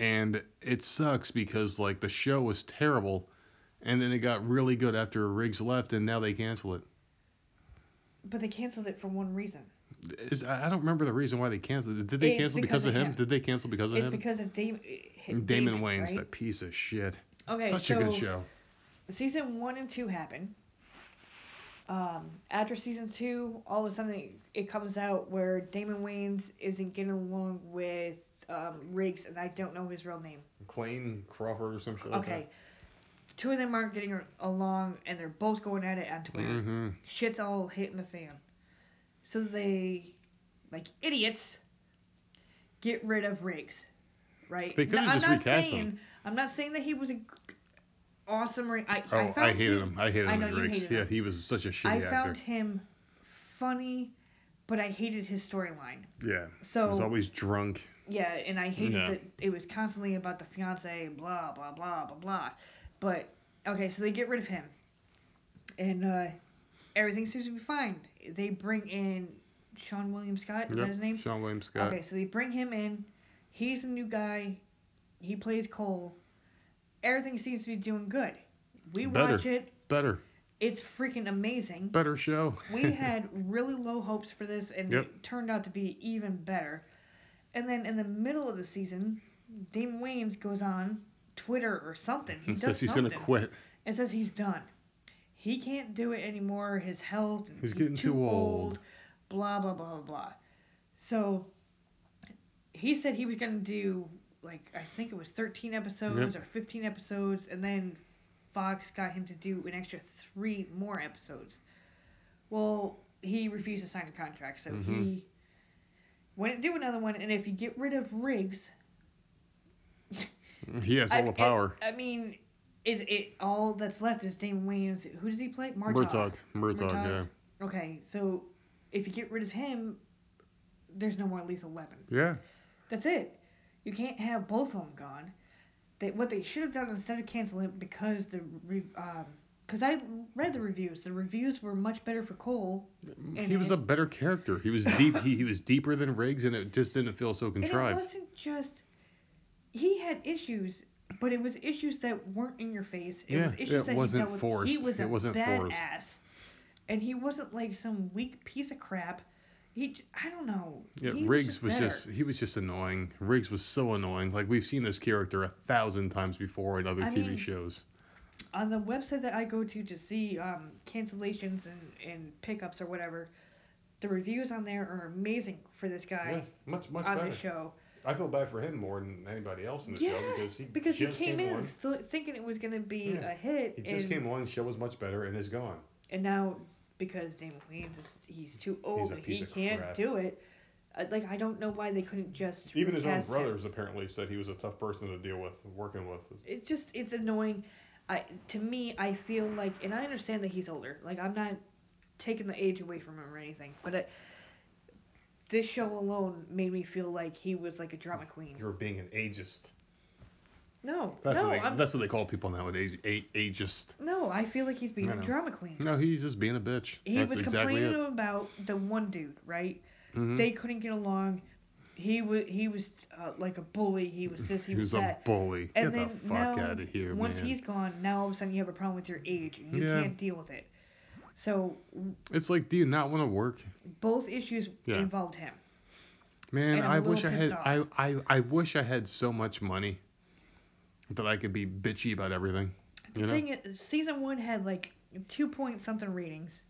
A: And it sucks because like the show was terrible and then it got really good after Riggs left and now they cancel it.
B: but they canceled it for one reason.
A: Is, I don't remember the reason why they canceled it. Did they
B: It's
A: cancel because,
B: because
A: of him?
B: him.
A: Did they cancel because of
B: It's
A: him?
B: because of Damon.
A: Damon, Wayans,
B: right?
A: that piece of shit.
B: Okay,
A: Such
B: so
A: a good show.
B: season one and two happen. Um, after season two, all of a sudden it, it comes out where Damon Wayans isn't getting along with um, Riggs, and I don't know his real name.
A: Clayne Crawford or some shit like
B: Okay, two of them aren't getting along, and they're both going at it on. Twitter.
A: Mm-hmm.
B: Shit's all hitting the fan. So they, like idiots, get rid of Riggs, right?
A: They could've just
B: I'm not
A: recast
B: saying,
A: him.
B: I'm not saying that he was a g- awesome. Rig- I,
A: Oh,
B: I,
A: I, hated
B: him.
A: him. I hated
B: I
A: him as Riggs. Yeah, he was such a shitty
B: I
A: actor.
B: found him funny, but I hated his storyline.
A: Yeah.
B: So
A: he was always drunk.
B: yeah, and I hated
A: Yeah.
B: that it was constantly about the fiance, blah blah blah blah blah. But okay, so they get rid of him, and uh, everything seems to be fine. They bring in Seann William Scott. Is
A: Yep,
B: that his name?
A: Seann William Scott.
B: Okay, so they bring him in. He's the new guy. He plays Cole. Everything seems to be doing good. We
A: Better.
B: watch it.
A: Better.
B: It's freaking amazing.
A: Better show.
B: we (laughs) had really low hopes for this, and
A: Yep.
B: it turned out to be even better. And then in the middle of the season, Damon Wayans goes on Twitter or something. He
A: and says he's gonna quit.
B: and says he's done. He can't do it anymore. His health.
A: He's getting too old.
B: Blah blah blah blah blah. So he said he was gonna do like I think it was 13 episodes
A: Yep.
B: or 15 episodes, and then Fox got him to do an extra three more episodes. Well, he refused to sign a contract, so
A: Mhm.
B: he wouldn't do another one. And if you get rid of Riggs, (laughs)
A: He has all
B: I,
A: the power.
B: It, I mean, it it all that's left is Damon Wayans. Who does he play?
A: Murtaugh. Murtaugh,
B: Murtaugh.
A: yeah.
B: Okay, so if you get rid of him, there's no more Lethal Weapon.
A: Yeah.
B: That's it. You can't have both of them gone. They what they should have done instead of canceling it because the re, um because I read the reviews. The reviews were much better for Cole,
A: he was a better character. He was deep. he, he was deeper than Riggs, and it just didn't feel so
B: and it
A: contrived.
B: wasn't just he had issues, but it was issues that weren't in your face. It
A: Yeah,
B: was issues
A: it
B: that
A: wasn't
B: he dealt with.
A: forced.
B: He was
A: It
B: a
A: wasn't
B: badass,
A: forced.
B: and he wasn't like some weak piece of crap. He I don't know.
A: Yeah,
B: He
A: Riggs was
B: better.
A: just he was just annoying. Riggs was so annoying. Like we've seen this character a thousand times before in other
B: I
A: TV
B: mean,
A: shows.
B: on the website that I go to to see um, cancellations and, and pickups or whatever, the reviews on there are amazing for this guy Yeah,
A: much much
B: on the show.
A: I feel bad for him more than anybody else in the
B: yeah, show because he came in th- thinking it was gonna be
A: Yeah,
B: a hit,
A: He just
B: and,
A: came on. Show was much better and is gone.
B: and now because Damon Wayans is he's too old
A: a
B: and
A: piece
B: he can't
A: crap.
B: do it. Uh, like I don't know why they couldn't just
A: Even his own
B: recast him.
A: brothers apparently said he was a tough person to deal with, working with.
B: it's just it's annoying. I to me I feel like and I understand that he's older. Like I'm not taking the age away from him or anything, but it, this show alone made me feel like he was like a drama queen.
A: You're being an ageist.
B: No,
A: That's
B: no,
A: what they,
B: I'm,
A: that's what they call people nowadays. A, ageist.
B: no. I feel like he's being
A: I
B: a
A: know.
B: drama queen.
A: No, he's just being a bitch.
B: He
A: that's
B: was
A: exactly
B: complaining
A: it.
B: about the one dude, right?
A: Mhm.
B: They couldn't get along. He was he was uh, like a bully. He was this. He,
A: he
B: was,
A: was a
B: that.
A: bully.
B: And
A: Get
B: then
A: the fuck
B: now,
A: out of here,
B: once
A: man.
B: he's gone, now all of a sudden you have a problem with your age and you
A: Yeah.
B: can't deal with it. So
A: It's like, do you not want to work?
B: both issues
A: Yeah.
B: involved him.
A: Man,
B: And I'm
A: I wish I had I, I I wish I had so much money that I could be bitchy about everything.
B: The
A: You know?
B: thing is, season one had like two point something ratings.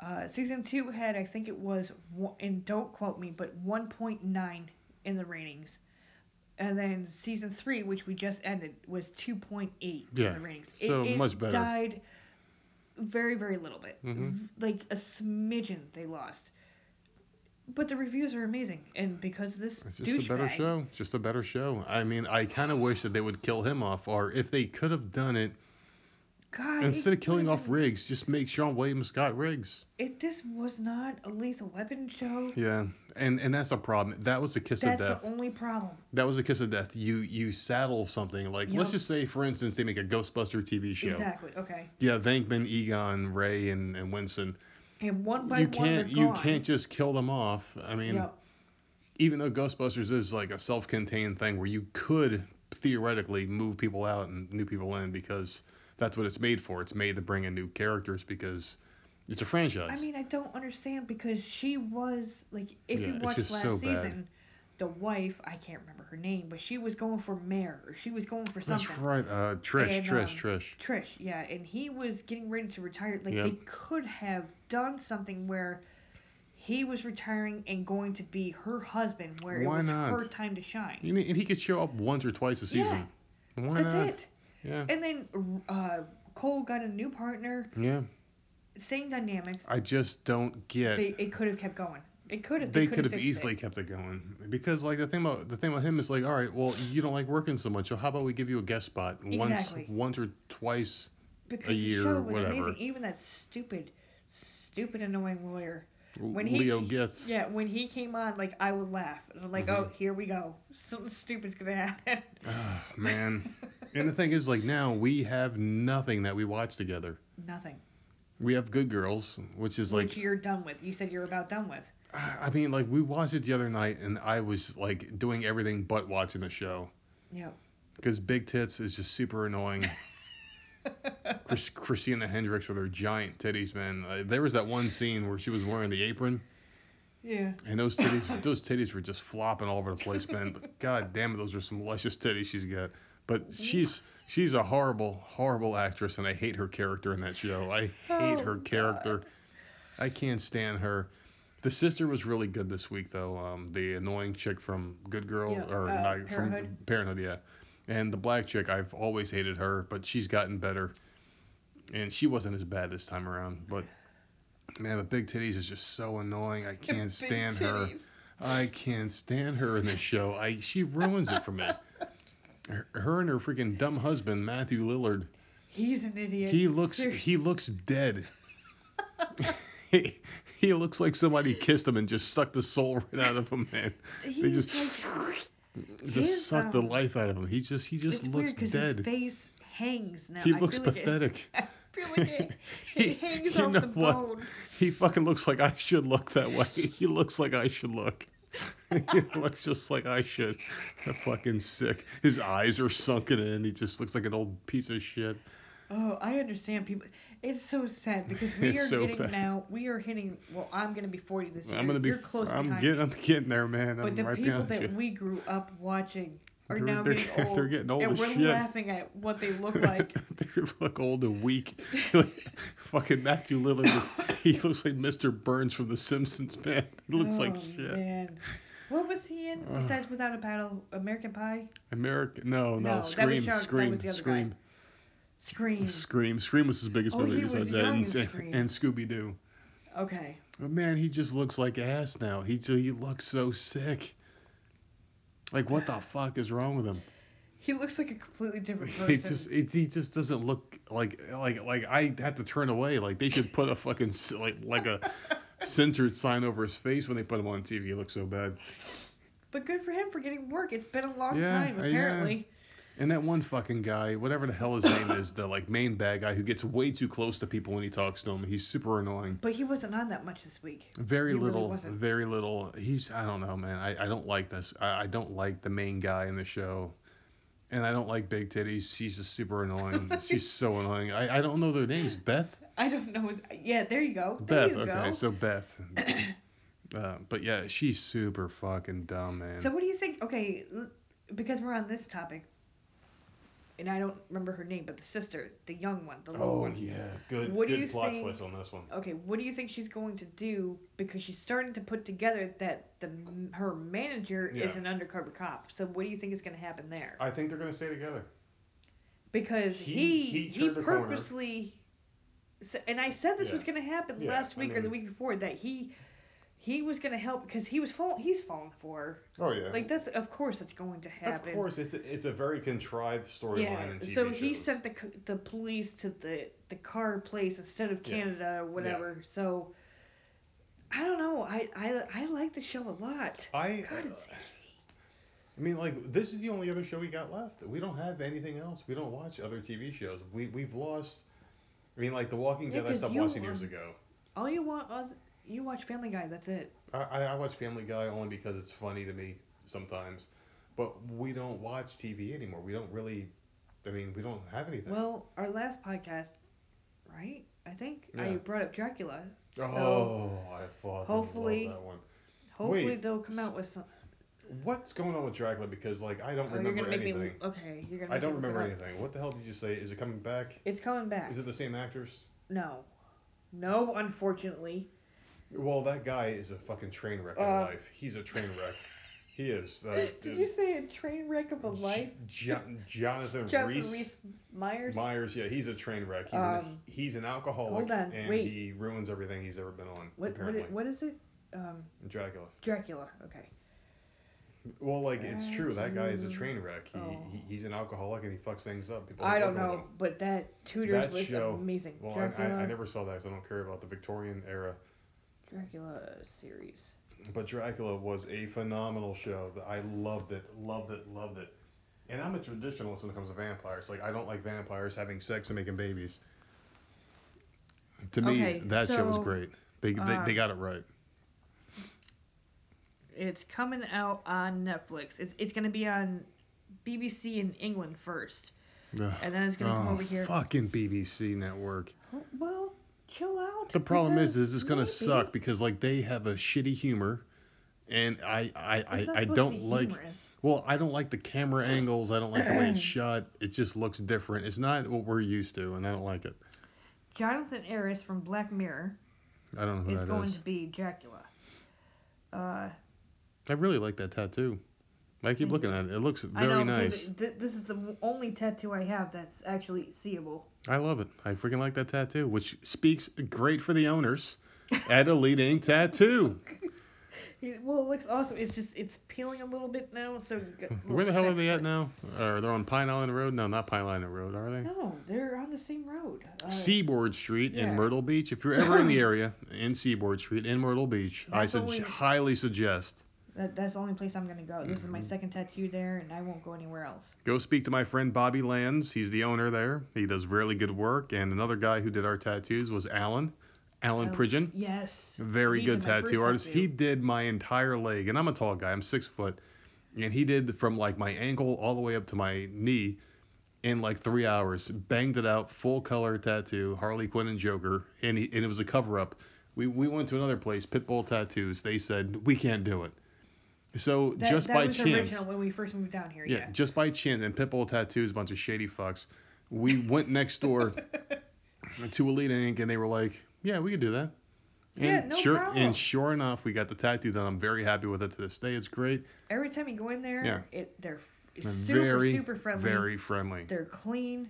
B: Uh, season two had, I think it was, and don't quote me, but 1.9 in the ratings. And then season three, which we just ended, was 2.8
A: Yeah,
B: in the ratings.
A: so
B: it, it
A: much better.
B: died very, very little bit.
A: Mhm.
B: Like a smidgen they lost. But the reviews are amazing, and because this
A: It's just a better show. It's just a better show. I mean, I kind of wish that they would kill him off, or if they could have done it
B: God,
A: instead of killing off
B: been-
A: Riggs, just make Seann William Scott Riggs.
B: If this was not a Lethal Weapon show,
A: Yeah, and and that's a problem. That was a kiss of death.
B: That's the only problem.
A: That was a kiss of death. You you saddle something like let's just say for instance they make a Ghostbuster TV show.
B: Exactly. Okay.
A: Yeah, Venkman, Egon, Ray, and, and Winston.
B: And one by
A: you
B: one,
A: can't you can't just kill them off. I mean, even though Ghostbusters is like a self-contained thing where you could theoretically move people out and new people in because that's what it's made for. It's made to bring in new characters because it's a franchise.
B: I mean, I don't understand because she was like, if
A: Yeah,
B: you
A: it's
B: watched last
A: so
B: season, the wife, I can't remember her name, but she was going for mayor or she was going for something.
A: that's right. Uh, Trish,
B: And,
A: Trish,
B: um,
A: Trish.
B: Trish, yeah, and he was getting ready to retire. Like
A: Yep.
B: they could have done something where he was retiring and going to be her husband, where
A: Why
B: it was
A: not?
B: her time to shine.
A: You mean, and he could show up once or twice a season. Yeah. Why
B: That's
A: not?
B: it.
A: Yeah.
B: And then uh, Cole got a new partner,
A: Yeah.
B: same dynamic.
A: I just don't get.
B: They it could have kept going. It could have.
A: they
B: could
A: could have easily
B: It.
A: kept it going because like the thing about the thing about him is like all right well you don't like working so much so how about we give you a guest spot
B: Exactly.
A: once once or twice
B: Because
A: year,
B: the show was
A: whatever.
B: amazing. Even that stupid, stupid annoying lawyer. When he
A: Leo gets
B: Yeah, when he came on, like I would laugh. And I'm like,
A: Mhm.
B: oh, here we go. Something stupid's gonna happen.
A: Ah, man and the thing is like now we have nothing that we watch together
B: Nothing.
A: we have good girls which is like
B: Which you're done with. You said you're about done with.
A: I mean like we watched it the other night and I was like doing everything but watching the show
B: Yep.
A: because Big Tits is just super annoying (laughs) Chris, Christina Hendricks with her giant titties, man. Uh, there was that one scene where she was wearing the apron,
B: yeah.
A: and those titties, those titties were just flopping all over the place, man. But (laughs) god damn it, those are some luscious titties she's got. But she's she's a horrible, horrible actress, and I hate her character in that show. I hate
B: Oh,
A: her character. I can't stand her. The sister was really good this week though. Um, the annoying chick from Good Girl
B: Yeah,
A: or
B: uh,
A: not
B: Parenthood?
A: from Parenthood, yeah. And the black chick, I've always hated her, but she's gotten better. And she wasn't as bad this time around. But man, the Big Titties is just so annoying. I (laughs) can't stand her. I can't stand her in this show. I she ruins it for me. Her, her and her freaking dumb husband Matthew Lillard.
B: He's an idiot.
A: He looks he looks dead. he, (laughs) (laughs) (laughs) he looks like somebody kissed him and just sucked the soul right out of him, man. They just
B: like, (laughs)
A: just sucked the
B: um,
A: life out of him. He just he just
B: it's
A: looks
B: weird
A: dead.
B: his face hangs now.
A: He
B: I
A: looks
B: feel like it-
A: pathetic. (laughs)
B: I feel like it, it hangs
A: you
B: off
A: know
B: the
A: what?
B: bone.
A: He fucking looks like I should look that way. He looks like I should look. he looks just like I should. fucking sick. His eyes are sunken in. He just looks like an old piece of shit.
B: Oh, I understand people. It's so sad because (laughs) we
A: It's
B: are
A: so
B: getting
A: bad.
B: now. We are hitting. Well, I'm gonna be 40 this year.
A: I'm gonna be.
B: You're close
A: I'm
B: behind.
A: getting. I'm getting there, man.
B: but
A: I'm
B: the
A: right
B: people
A: behind
B: that
A: you.
B: we grew up watching are
A: They're-
B: now
A: they're-
B: getting (laughs) old.
A: they're getting old
B: and
A: as
B: we're
A: shit.
B: laughing at what they look (laughs) like.
A: they look old and weak. fucking Matthew Lillard. he looks like Mr. Burns from The Simpsons, man. He looks like
B: oh,
A: shit.
B: Man. What was he in
A: Ugh. (sighs)
B: besides Without a Paddle? American Pie?
A: American. No, no.
B: No, that was
A: Scream.
B: John- that
A: Scream.
B: was the other guy.
A: Scream.
B: Scream.
A: Scream. Scream was his biggest
B: Oh,
A: movie.
B: he
A: besides that, and, and Scooby Doo.
B: Okay.
A: But man, he just looks like ass now. He he looks so sick. Like what the (sighs) fuck is wrong with him?
B: He looks like a completely different (laughs)
A: He
B: person.
A: just it, he just doesn't look like like like I have to turn away. Like they should put a fucking like like a (laughs) censored sign over his face when they put him on TV. He looks so bad.
B: But good for him for getting work. It's been a long
A: Yeah,
B: time,
A: uh, yeah. And that one fucking guy, whatever the hell his name is, the like main bad guy who gets way too close to people when he talks to them. He's super annoying.
B: But he wasn't on that much this week.
A: Very
B: He really
A: little,
B: wasn't.
A: very little. He's I don't know, man. I, I don't like this. I, I don't like the main guy in the show. And I don't like big titties. She's just super annoying. (laughs) She's so annoying. I, I don't know their names. Beth?
B: I don't know. Yeah, there you go. There
A: Beth.
B: you
A: Okay,
B: go.
A: so Beth. (clears throat) uh, but yeah, she's super fucking dumb, man.
B: So what do you think? Okay, because we're on this topic, and I don't remember her name, but the sister, the young one, the little
A: oh
B: one.
A: yeah, good.
B: What do
A: good
B: you
A: plot
B: think-
A: twist on this one.
B: Okay, what do you think she's going to do? Because she's starting to put together that the her manager is an undercover cop. So what do you think is going to happen there?
A: I think they're gonna stay together.
B: because
A: He-
B: he
A: he
B: he,
A: turned corner.
B: purposely s- and I said this
A: Yeah.
B: was going to happen
A: Yeah,
B: last
A: I
B: week or the week before that he he was going to help because he was fall he's falling for her.
A: Oh yeah.
B: like that's of course that's going to happen
A: Of course, it's a, it's a very contrived storyline
B: yeah
A: in TV
B: so he
A: shows.
B: sent the the police to the the car place instead of
A: Yeah.
B: Canada or whatever so I don't know I I I like the show a lot
A: I
B: God it's
A: I mean, like this is the only other show we got left. We don't have anything else. We don't watch other TV shows. We we've lost. I mean, like The Walking
B: Yeah,
A: Dead, I stopped watching years ago.
B: all you want uh, you watch Family Guy that's it
A: I, I watch Family Guy only because it's funny to me sometimes, but we don't watch TV anymore. We don't really. I mean, we don't have anything.
B: Well, our last podcast, right? I think I brought up Dracula. So
A: oh, I fucking
B: hopefully-
A: love that one.
B: hopefully
A: wait,
B: they'll come out with some.
A: What's going on with Dracula? Because like I don't
B: Oh, you're
A: remember anything.
B: me. Okay, you're gonna.
A: I don't
B: me
A: remember anything. What the hell did you say? Is it coming back?
B: It's coming back.
A: Is it the same actors?
B: No, no, unfortunately.
A: Well, that guy is a fucking train wreck in
B: Uh,
A: life. He's a train wreck. He is. Uh, (laughs)
B: Did you say a train wreck of a life?
A: Jo- Jonathan, (laughs)
B: Jonathan
A: Rhys
B: Rhys Myers.
A: Myers. Yeah, he's a train wreck. He's,
B: Um,
A: an, he's an alcoholic
B: hold on,
A: and
B: wait.
A: he ruins everything he's ever been on.
B: What what
A: apparently,
B: what is it? Um,
A: Dracula.
B: Dracula. Okay.
A: Well, like it's true. That guy is a train wreck. He,
B: Oh.
A: he he's an alcoholic and he fucks things up. People
B: I don't
A: with
B: know,
A: him.
B: but that Tudors
A: That
B: was
A: show-
B: amazing.
A: Well, I,
B: Dracula.
A: I, I never saw that because I don't care about the Victorian era.
B: Dracula series.
A: But Dracula was a phenomenal show. I loved it, loved it, loved it. And I'm a traditionalist when it comes to vampires. Like I don't like vampires having sex and making babies. To me,
B: Okay,
A: that show was great. They, they
B: um,
A: they got it right.
B: It's coming out on Netflix. It's it's gonna be on BBC in England first,
A: Ugh.
B: and then it's gonna come
A: Oh,
B: over here.
A: Fucking BBC network.
B: Well, chill out.
A: The problem is, is it's gonna
B: maybe
A: suck because like they have a shitty humor, and I I I, I don't like. Well, I don't like the camera (sighs) angles. I don't like the way it's (clears throat) shot. It just looks different. It's not what we're used to, and I don't like it.
B: Jonathan Harris from Black Mirror
A: I don't know who
B: is
A: that
B: going
A: is.
B: to be Dracula. Uh,
A: I really like that tattoo. I keep looking at it. It looks very
B: know
A: nice.
B: because th- this is the only tattoo I have that's actually seeable.
A: I love it. I freaking like that tattoo, which speaks great for the owners (laughs) at Elite Ink Tattoo.
B: Well, it looks awesome. It's just it's peeling a little bit now, so. you got little
A: Where the hell are they at now? Are they're on Pine Island Road? No, not Pine Island Road, are they?
B: No, they're on the same road. Uh,
A: Seaboard Street in. Myrtle Beach. If you're ever in the area, in Seaboard Street in Myrtle Beach, I
B: That's
A: sug-
B: only-
A: highly suggest
B: That, that's the only place I'm gonna go. This is my
A: Mhm.
B: second tattoo there, and I won't go anywhere else.
A: go speak to my friend Bobby Lands. He's the owner there. He does really good work. And another guy who did our tattoos was Alan. Alan
B: Oh,
A: Pridgeon.
B: Yes.
A: Very
B: He
A: good tattoo artist.
B: tattoo.
A: He did my entire leg, and I'm a tall guy. I'm six foot, and he did from like my ankle all the way up to my knee in like three hours. Banged it out, full color tattoo, Harley Quinn and Joker, and he, and it was a cover up. We we went to another place, Pitbull Tattoos. They said we can't do it. So
B: That,
A: just
B: that
A: by chance,
B: when we first moved down here.
A: yeah,
B: Yeah.
A: just by chance, and Pitbull Tattoos, a bunch of shady fucks. We went next door (laughs) to Elite Ink, and they were like, "Yeah, we could do that." And
B: Yeah, no
A: sure,
B: problem.
A: and sure enough, we got the tattoo done. I'm very happy with it to this day. It's great.
B: Every time you go in there,
A: Yeah.
B: it they're
A: And
B: super
A: very,
B: super friendly.
A: very friendly.
B: They're clean.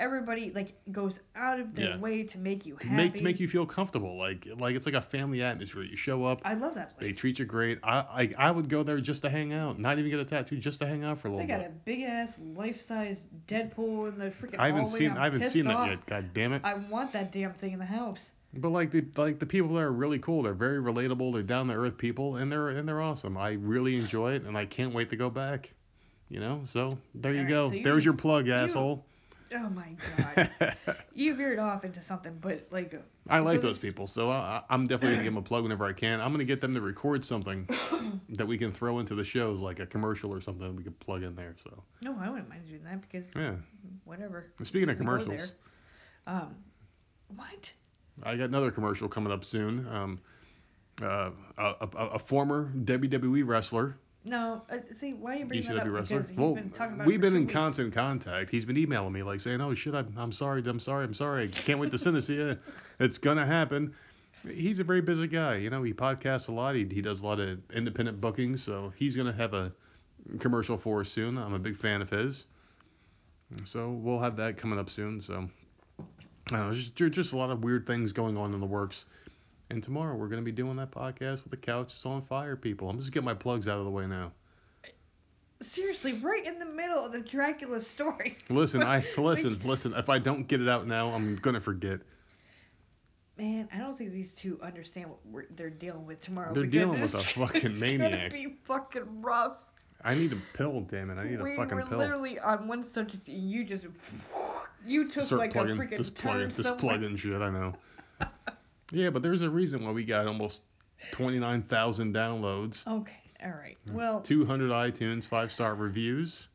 B: Everybody like goes out of their
A: Yeah.
B: way to make you
A: To
B: happy.
A: make to make you feel comfortable, like like it's like a family atmosphere. You show up,
B: I love that
A: they treat you great. I, I I would go there just to hang out, not even get a tattoo, just to hang out for a little. Bit.
B: They got a big ass life size Deadpool in the freaking
A: I haven't
B: hallway.
A: seen
B: I'm
A: I haven't seen that
B: off.
A: yet. God damn it.
B: I want that damn thing in the house.
A: But like the like the people there are really cool. They're very relatable. They're down to earth people, and they're and they're awesome. I really enjoy it, and I can't wait to go back. You know, so there you
B: Alright,
A: go.
B: so you-
A: There's your plug, asshole.
B: Oh my god. (laughs) you veered off into something, but like.
A: I like
B: so
A: those
B: this-
A: people, so I, I'm definitely gonna give them a plug whenever I can. I'm gonna get them to record something (coughs) that we can throw into the shows, like a commercial or something we could plug in there. So
B: No, I wouldn't mind doing that because
A: yeah.
B: whatever.
A: Speaking of commercials.
B: Um, what?
A: I got another commercial coming up soon. Um, uh, a, a, a former WWE wrestler
B: No, uh, see, why are you bringing that up? Because he's
A: Well,
B: been talking about it
A: we've been in
B: weeks.
A: constant contact. He's been emailing me like saying, "Oh shit, I'm, I'm sorry, I'm sorry, I'm sorry. I can't wait to send this to you. (laughs) It's gonna happen." He's a very busy guy. You know, he podcasts a lot. He, he does a lot of independent bookings, so he's gonna have a commercial for us soon. I'm a big fan of his. So we'll have that coming up soon. So I don't know, just just a lot of weird things going on in the works. And tomorrow we're gonna be doing that podcast with the couch is on fire, people. I'm just getting my plugs out of the way now.
B: Seriously, right in the middle of the Dracula story. (laughs)
A: Listen, I listen, listen. If I don't get it out now, I'm gonna forget.
B: Man, I don't think these two understand what they're dealing with tomorrow.
A: They're dealing with a (laughs) fucking maniac.
B: it's gonna be fucking rough.
A: I need a pill, damn it. I need
B: we
A: a fucking
B: were
A: pill.
B: literally on one subject, and you just (laughs) you took
A: Start
B: like
A: plugging,
B: a freaking
A: just plugging, just plugging shit. I know. Yeah, but there's a reason why we got almost 29,000 downloads,
B: Okay, all right. Well,
A: 200 iTunes five star reviews,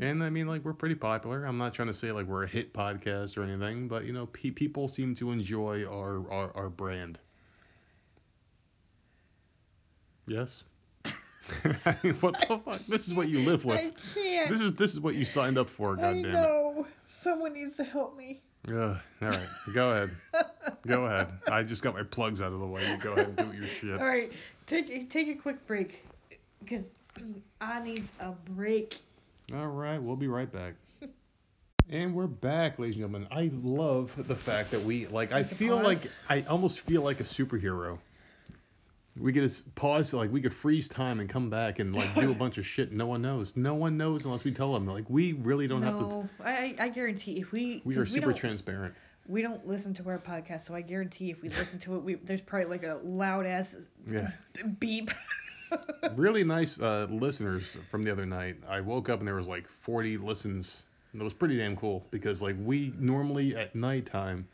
A: and I mean like we're pretty popular. I'm not trying to say like we're a hit podcast or anything, but you know pe- people seem to enjoy our our, our brand. Yes. I (laughs) mean, what the fuck? This is what you live with.
B: I can't.
A: This is this is what you signed up for,
B: I
A: goddamn it.
B: know. Someone needs to help me.
A: Ugh, all right, go ahead, go ahead. I just got my plugs out of the way. You go ahead and do your shit.
B: All right, take a, take a quick break, because I need a break.
A: All right, we'll be right back. And we're back, ladies and gentlemen. I love the fact that we like. I feel
B: pause?
A: like I almost feel like a superhero. We could to pause, like we could freeze time and come back and like do a bunch of shit. and No one knows. No one knows unless we tell them. Like we really don't have to.
B: no, I I guarantee if we
A: We are super
B: don't,
A: transparent.
B: we don't listen to our podcast, so I guarantee if we listen to it, we there's probably like a loud ass
A: Yeah.
B: beep. (laughs)
A: really nice uh, listeners from the other night. I woke up and there was like 40 listens. And it was pretty damn cool because like we normally at nighttime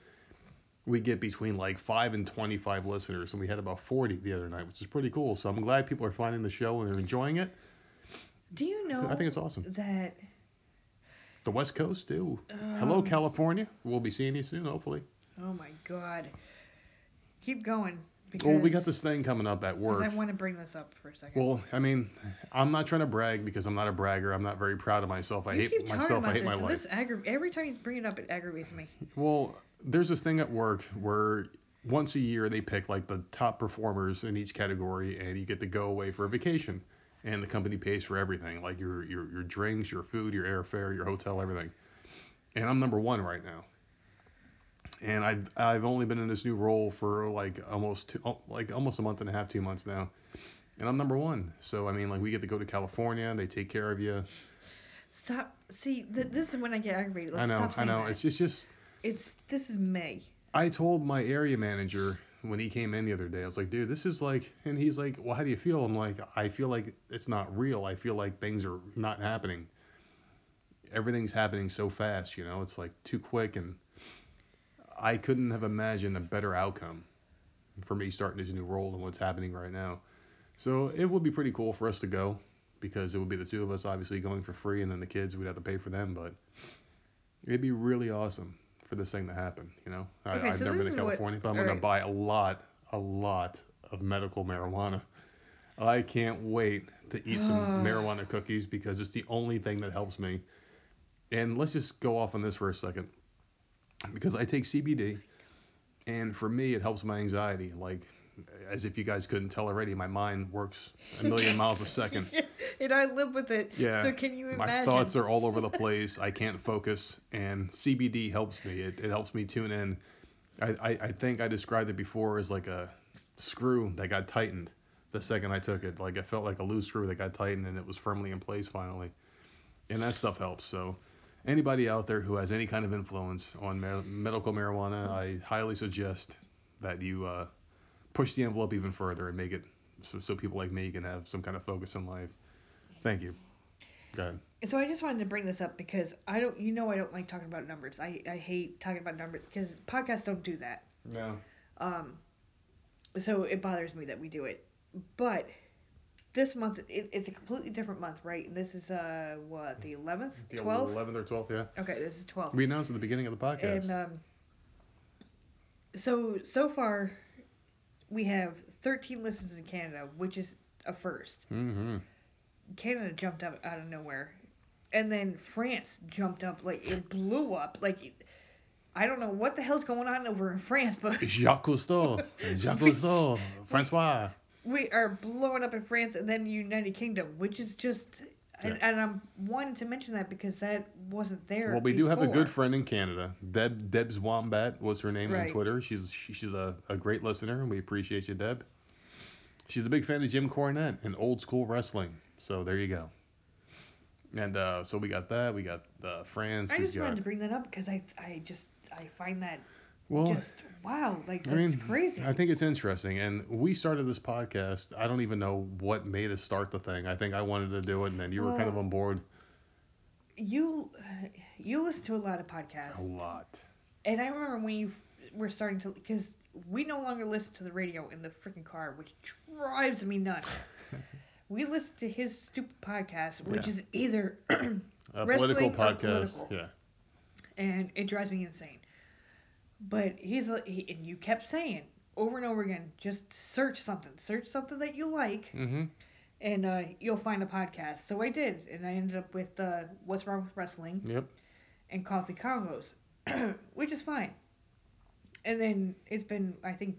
A: we get between like 5 and 25 listeners and we had about 40 the other night, which is pretty cool. So I'm glad people are finding the show and they're enjoying it.
B: Do you know
A: I think it's awesome.
B: that?
A: The West Coast too.
B: Um,
A: Hello California. We'll be seeing you soon hopefully.
B: Oh my God. Keep going. Because,
A: Well, we got this thing coming up at
B: Because
A: work.
B: I want to bring this up for a second.
A: Well, I mean, I'm not trying to brag because I'm not a bragger. I'm not very proud of myself. I
B: you
A: hate myself. I hate
B: this,
A: my life.
B: this aggra- every time you bring it up, it aggravates me.
A: Well, there's this thing at work where once a year they pick like the top performers in each category, and you get to go away for a vacation, and the company pays for everything, like your your your drinks, your food, your airfare, your hotel, everything. And I'm number one right now. And I've I've only been in this new role for like almost two, oh, like almost a month and a half, two months now, and I'm number one. So I mean, like we get to go to California, they take care of you.
B: Stop. See, th- this is when I get aggravated. Like,
A: I know,
B: stop
A: I know.
B: That.
A: It's just just
B: It's this is May.
A: I told my area manager when he came in the other day, I was like, dude, this is like, and he's like, well, how do you feel? I'm like, I feel like it's not real. I feel like things are not happening. Everything's happening so fast, you know, it's like too quick, and I couldn't have imagined a better outcome for me starting this new role than what's happening right now. So it would be pretty cool for us to go because it would be the two of us obviously going for free, and then the kids we'd have to pay for them, but it'd be really awesome for this thing to happen. You know, I,
B: Okay,
A: I've
B: so
A: never been to
B: is what-
A: California, but I'm gonna buy a lot, a lot of medical marijuana. I can't wait to eat some (gasps) marijuana cookies because it's the only thing that helps me. And let's just go off on this for a second, because I take CBD, and for me it helps my anxiety. Like, as if you guys couldn't tell already, my mind works a million miles a second. (laughs) (laughs)
B: and I live with it.
A: Yeah.
B: So can you
A: My thoughts are all over the (laughs) place. I can't focus, and CBD helps me. It, it helps me tune in. I, I, I think I described it before as like a screw that got tightened the second I took it. Like it felt like a loose screw that got tightened and it was firmly in place finally. And that stuff helps. So anybody out there who has any kind of influence on ma- medical marijuana, I highly suggest that you uh, push the envelope even further and make it so, so people like me can have some kind of focus in life. Thank you. Go ahead.
B: So I just wanted to bring this up because I don't, you know, I don't like talking about numbers. I, I hate talking about numbers because podcasts don't do that.
A: No.
B: Um, so it bothers me that we do it. But this month, it, it's a completely different month, right? And This is uh what the 11th,
A: The
B: 12th.
A: 11th or 12th, yeah.
B: Okay, this is 12th.
A: We announced at the beginning of the podcast.
B: And um, so so far, we have 13 listens in Canada, which is a first.
A: mm-hmm.
B: Canada jumped up out of nowhere, and then France jumped up like it blew up. Like I don't know what the hell's going on over in France, but (laughs)
A: Jacques Cousteau. Jacques Cousteau. Francois.
B: we are blowing up in France and then United Kingdom, which is just. And,
A: Yeah.
B: and I'm wanting to mention that because that wasn't there.
A: Well, we do have a good friend in Canada. Deb Deb's Wombat was her name on Twitter. She's she, she's a, a great listener, and we appreciate you, Deb. She's a big fan of Jim Cornette and old school wrestling. So there you go. And uh, so we got that. We got uh, France.
B: I just
A: got
B: wanted to bring that up because I I just I find that
A: well.
B: just wow like
A: I
B: that's
A: mean,
B: crazy.
A: I think it's interesting, and we started this podcast. I don't even know what made us start the thing. I think I wanted to do it, and then you were kind of on board.
B: you you listen to a lot of podcasts.
A: A lot.
B: and I remember when you were starting to because we no longer listen to the radio in the freaking car, which drives me nuts. (laughs) we listen to his stupid podcast, which
A: Yeah.
B: is either (clears throat)
A: A
B: Wrestling
A: political
B: or
A: podcast.
B: political.
A: Yeah.
B: and it drives me insane. But he's he, and you kept saying over and over again, just search something, search something that you like,
A: Mm-hmm.
B: and uh, you'll find a podcast. So I did, and I ended up with uh, What's Wrong with Wrestling
A: Yep.
B: and Coffee Combos, (clears throat) which is fine. And then it's been, I think,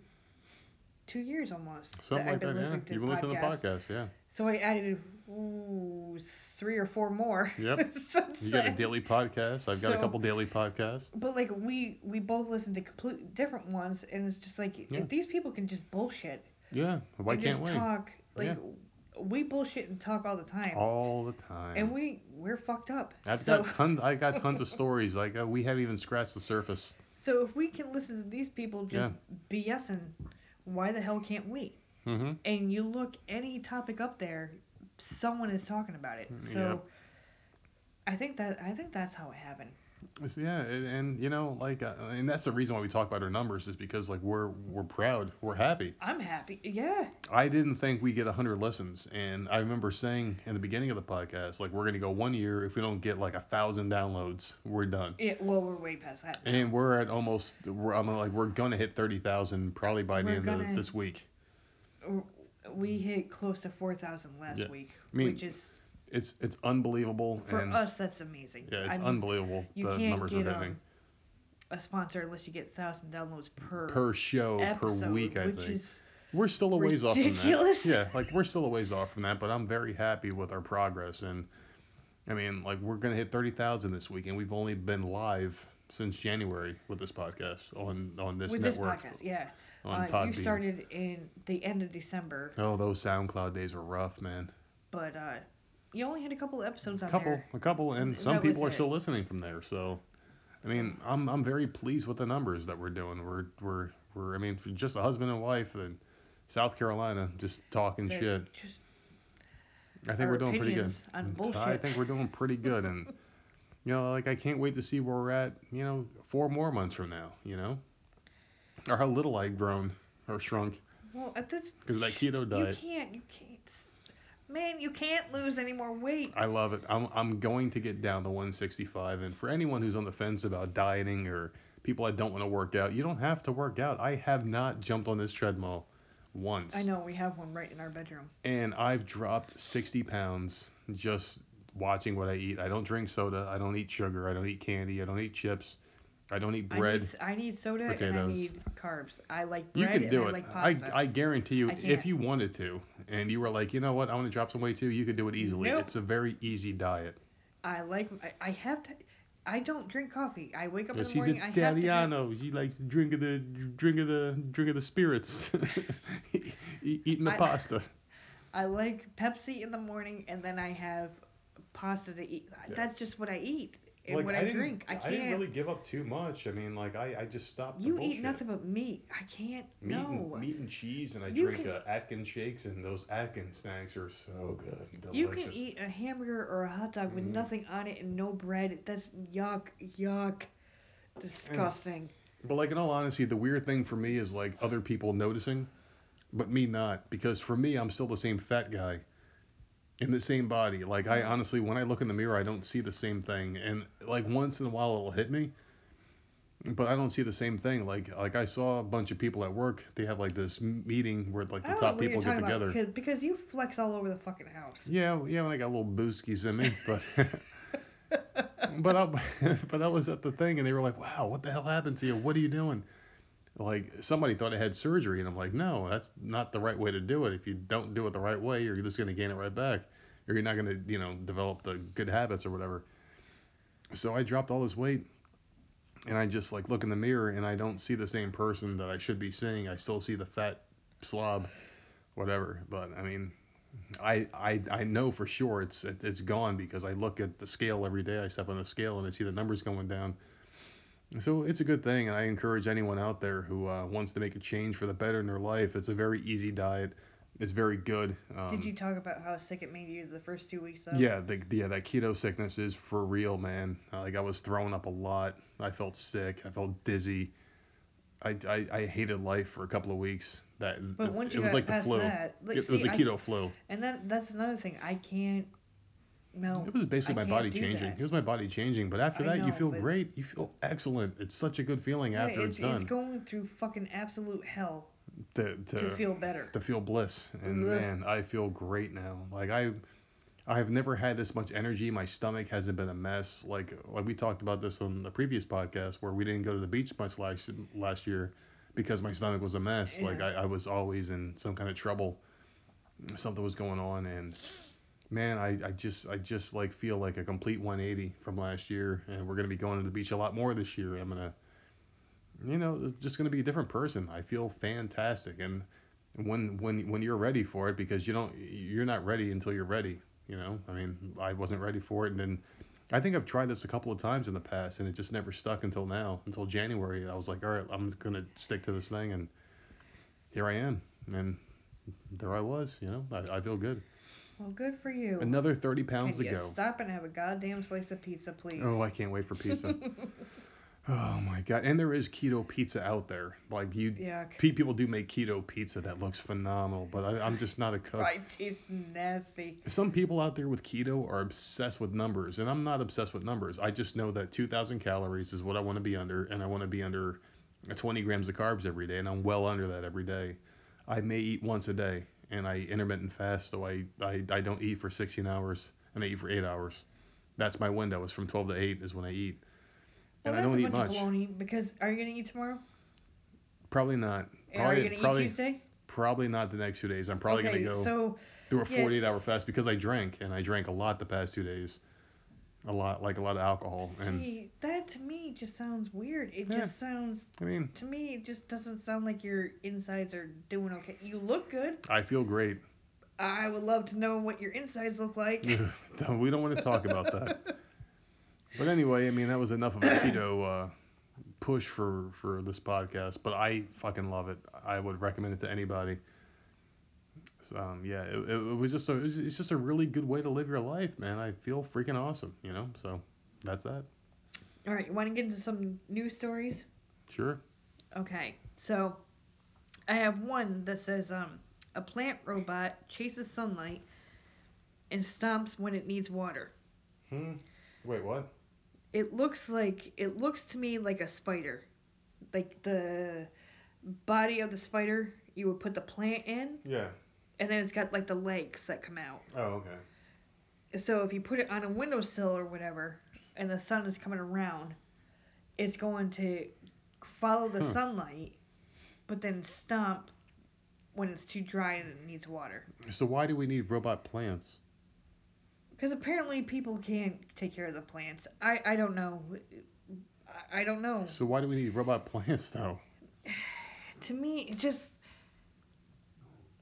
B: two years almost
A: Something
B: that
A: like
B: I've been
A: that. Yeah.
B: listening to
A: You've been listening to
B: podcasts.
A: Yeah.
B: So I added ooh, three or four more.
A: Yep. (laughs)
B: Since
A: You got a
B: then.
A: daily podcast. I've got a
B: So-
A: couple daily podcasts.
B: But like we we both listen to completely different ones, and it's just like
A: Yeah.
B: if these people can just bullshit
A: Yeah. Why
B: and
A: can't
B: just
A: we?
B: talk, like
A: Yeah.
B: we bullshit and talk all the time,
A: All the time.
B: and we we're fucked up.
A: I've
B: so
A: got tons. I got tons of stories. Like uh, we haven't even scratched the surface.
B: so if we can listen to these people just BSing, why the hell can't we?
A: Mm-hmm.
B: And you look any topic up there, someone is talking about it. So
A: Yep.
B: I think that I think that's how it happened.
A: It's- Yeah, and, and you know, like, uh, and that's the reason why we talk about our numbers is because like we're we're proud, we're happy.
B: I'm happy. Yeah.
A: I didn't think we get 100 listens, and I remember saying in the beginning of the podcast, like we're gonna go one year if we don't get like a thousand downloads, we're done.
B: Yeah. Well, we're way past that. now.
A: And we're at almost, we're, I'm like we're gonna hit 30,000 probably by the
B: We're
A: end
B: gonna-
A: of this week.
B: We hit close to 4,000 last
A: Yeah.
B: week,
A: I mean,
B: which is
A: It's it's unbelievable,
B: for
A: and
B: us that's amazing.
A: yeah,
B: I
A: it's
B: mean,
A: unbelievable
B: You
A: the
B: can't
A: numbers
B: get
A: we're hitting.
B: um, a sponsor unless you get thousand downloads per
A: per show
B: episode,
A: per week. I
B: which
A: think
B: is
A: we're still a ways off from
B: ridiculous.
A: that. Yeah, like we're still a ways off from that, but I'm very happy with our progress. And I mean, like we're gonna hit thirty thousand this week, and we've only been live since January with this podcast on on this
B: with
A: network.
B: this podcast. Yeah,
A: on
B: uh, you started in the end of December,
A: Oh, those SoundCloud days were rough, man.
B: but uh, you only had a couple of episodes
A: A
B: on
A: couple,
B: there.
A: a couple, and some
B: was
A: people are
B: it.
A: still listening from there. So, I mean, I'm I'm very pleased with the numbers that we're doing. We're we're we're I mean, just a husband and wife in South Carolina, just talking shit.
B: Just
A: I think we're doing pretty good. (laughs) I think we're doing pretty good, and (laughs) you know, like I can't wait to see where we're at. You know, four more months from now. You know, or how little I've grown or shrunk
B: well at this
A: because of that keto diet.
B: you can't you can't man you can't lose any more weight.
A: I love it. I'm I'm going to get down to 165, and for anyone who's on the fence about dieting or people that don't want to work out, you don't have to work out. I have not jumped on this treadmill once,
B: I know we have one right in our bedroom.
A: and I've dropped 60 pounds just watching what I eat. I don't drink soda. I don't eat sugar. I don't eat candy. I don't eat chips. I don't eat
B: I
A: bread.
B: need, I need soda and I
A: potatoes.
B: need carbs. I like
A: You
B: bread
A: can do
B: and
A: it.
B: I
A: I,
B: like pasta.
A: I guarantee you,
B: I
A: if you wanted to, and you were like, you know what, I want to drop some weight too, you could do it easily.
B: Nope.
A: It's a very easy diet.
B: I like I, I have to I don't drink coffee. I wake up
A: Yeah,
B: in the
A: she's
B: morning.
A: a
B: I have to have,
A: Italiano. She likes to drink of the drink of the drink of the spirits, (laughs) eating the
B: I-
A: pasta.
B: I like Pepsi in the morning and then I have pasta to eat.
A: Yeah.
B: That's just what I eat and
A: Like,
B: what I,
A: didn't-
B: drink. I can't.
A: Really give up too much. I mean, like I, I just stopped.
B: you eat nothing but meat. I can't.
A: Meat,
B: no.
A: and, meat and cheese, and I
B: You
A: drink
B: can-
A: uh, Atkins shakes, and those Atkins snacks are so good, delicious.
B: You can eat a hamburger or a hot dog with
A: Mhm.
B: nothing on it and no bread. That's yuck, yuck, disgusting.
A: But like in all honesty, the weird thing for me is like other people noticing, but me not. Because for me, I'm still the same fat guy in the same body. Like I mm-hmm. honestly, when I look in the mirror, I don't see the same thing. And like once in a while, it'll hit me, but I don't see the same thing. Like like I saw a bunch of people at work. They have like this meeting where like the top people get together.
B: about because, because you flex all over the fucking house.
A: Yeah, yeah, when I got little booskies in me, (laughs) but. (laughs) but I, (laughs) but I was at the thing and they were like, "Wow, what the hell happened to you? What are you doing?" Like somebody thought I had surgery, and I'm like, "No, that's not the right way to do it. If you don't do it the right way, you're just gonna gain it right back, or you're not gonna, you know, develop the good habits or whatever." So I dropped all this weight, and I just like look in the mirror and I don't see the same person that I should be seeing. I still see the fat slob, whatever. But I mean, I I I know for sure it's it, it's gone because I look at the scale every day. I step on the scale and I see the numbers going down. So it's a good thing, and I encourage anyone out there who uh, wants to make a change for the better in their life. It's a very easy diet. It's very good. Um,
B: Did you talk about how sick it made you the first two weeks though?
A: yeah, the, yeah, that keto sickness is for real, man. Uh, Like I was throwing up a lot. I felt sick. I felt dizzy. I, I, I hated life for a couple of weeks. That
B: But once
A: it
B: you
A: was
B: got
A: like the
B: past
A: flu.
B: that, like,
A: it
B: see,
A: was the
B: I-
A: keto flu.
B: And that that's another thing. I can't. No.
A: It was basically
B: I
A: my body changing.
B: that.
A: It was my body changing. But after
B: I
A: that, you feel great. You feel excellent. It's such a good feeling after
B: it's,
A: it's, done.
B: it's going through fucking absolute hell
A: to,
B: to, feel better.
A: to feel bliss. And
B: Ugh.
A: man, I feel great now. Like I I've never had this much energy. My stomach hasn't been a mess. Like like we talked about this on the previous podcast where we didn't go to the beach much last last year because my stomach was a mess. Like I, I was always in some kind of trouble. Something was going on and man, I, I just I just like feel like a complete 180 from last year and we're gonna be going to the beach a lot more this year. I'm gonna you know, just gonna be a different person. I feel fantastic and when when when you're ready for it because you don't you're not ready until you're ready you know i mean i wasn't ready for it and then i think i've tried this a couple of times in the past and it just never stuck until now until january i was like all right i'm gonna stick to this thing and here i am and there i was you know i, I feel good
B: Well, good for you.
A: another 30 pounds
B: Can
A: to
B: you
A: go
B: stop and have a goddamn slice of pizza, please?
A: oh i can't wait for pizza (laughs) oh my god and there is keto pizza out there like you
B: Yuck.
A: pe- people do make keto pizza that looks phenomenal but I, i'm just not a cook
B: Right, tastes nasty.
A: Some people out there with keto are obsessed with numbers, and I'm not obsessed with numbers. I just know that 2,000 calories is what I want to be under, and I want to be under 20 grams of carbs every day, and I'm well under that every day. I may eat once a day, and I intermittent fast, so I, I, I don't eat for 16 hours, and I eat for 8 hours. That's my window. It's from 12 to 8 is when I eat.
B: Well,
A: and I don't eat much.
B: baloney because are you gonna eat tomorrow?
A: Probably not.
B: And are
A: Probably,
B: you gonna
A: probably,
B: eat Tuesday?
A: probably not the next two days. I'm probably
B: okay,
A: gonna go
B: so
A: through a
B: yeah.
A: 48 hour fast because I drank and I drank a lot the past two days. A lot, like a lot of alcohol. And
B: see that to me just sounds weird. It
A: Yeah.
B: just sounds
A: I mean,
B: to me it just doesn't sound like your insides are doing okay. You look good.
A: I feel great.
B: I would love to know what your insides look like. (laughs)
A: we don't want to talk about that. (laughs) But anyway, I mean, that was enough of a keto uh, push for for this podcast. But I fucking love it. I would recommend it to anybody. Um, yeah, it, it, it was just a it was, it's just a really good way to live your life, man. I feel freaking awesome, you know. So that's that.
B: All right, you want to get into some news stories?
A: Sure.
B: Okay, so I have one that says um, a plant robot chases sunlight and stomps when it needs water.
A: Hmm. Wait, what?
B: It looks like it looks to me like a spider, like the body of the spider. You would put the plant in,
A: Yeah.
B: And then it's got like the legs that come out.
A: Oh, okay.
B: So if you put it on a windowsill or whatever, and the sun is coming around, it's going to follow the
A: Huh.
B: sunlight, but then stomp when it's too dry and it needs water.
A: So why do we need robot plants?
B: Because apparently people can't take care of the plants. I I don't know. I, I don't know.
A: So why do we need robot (laughs) plants though? (sighs)
B: To me, it just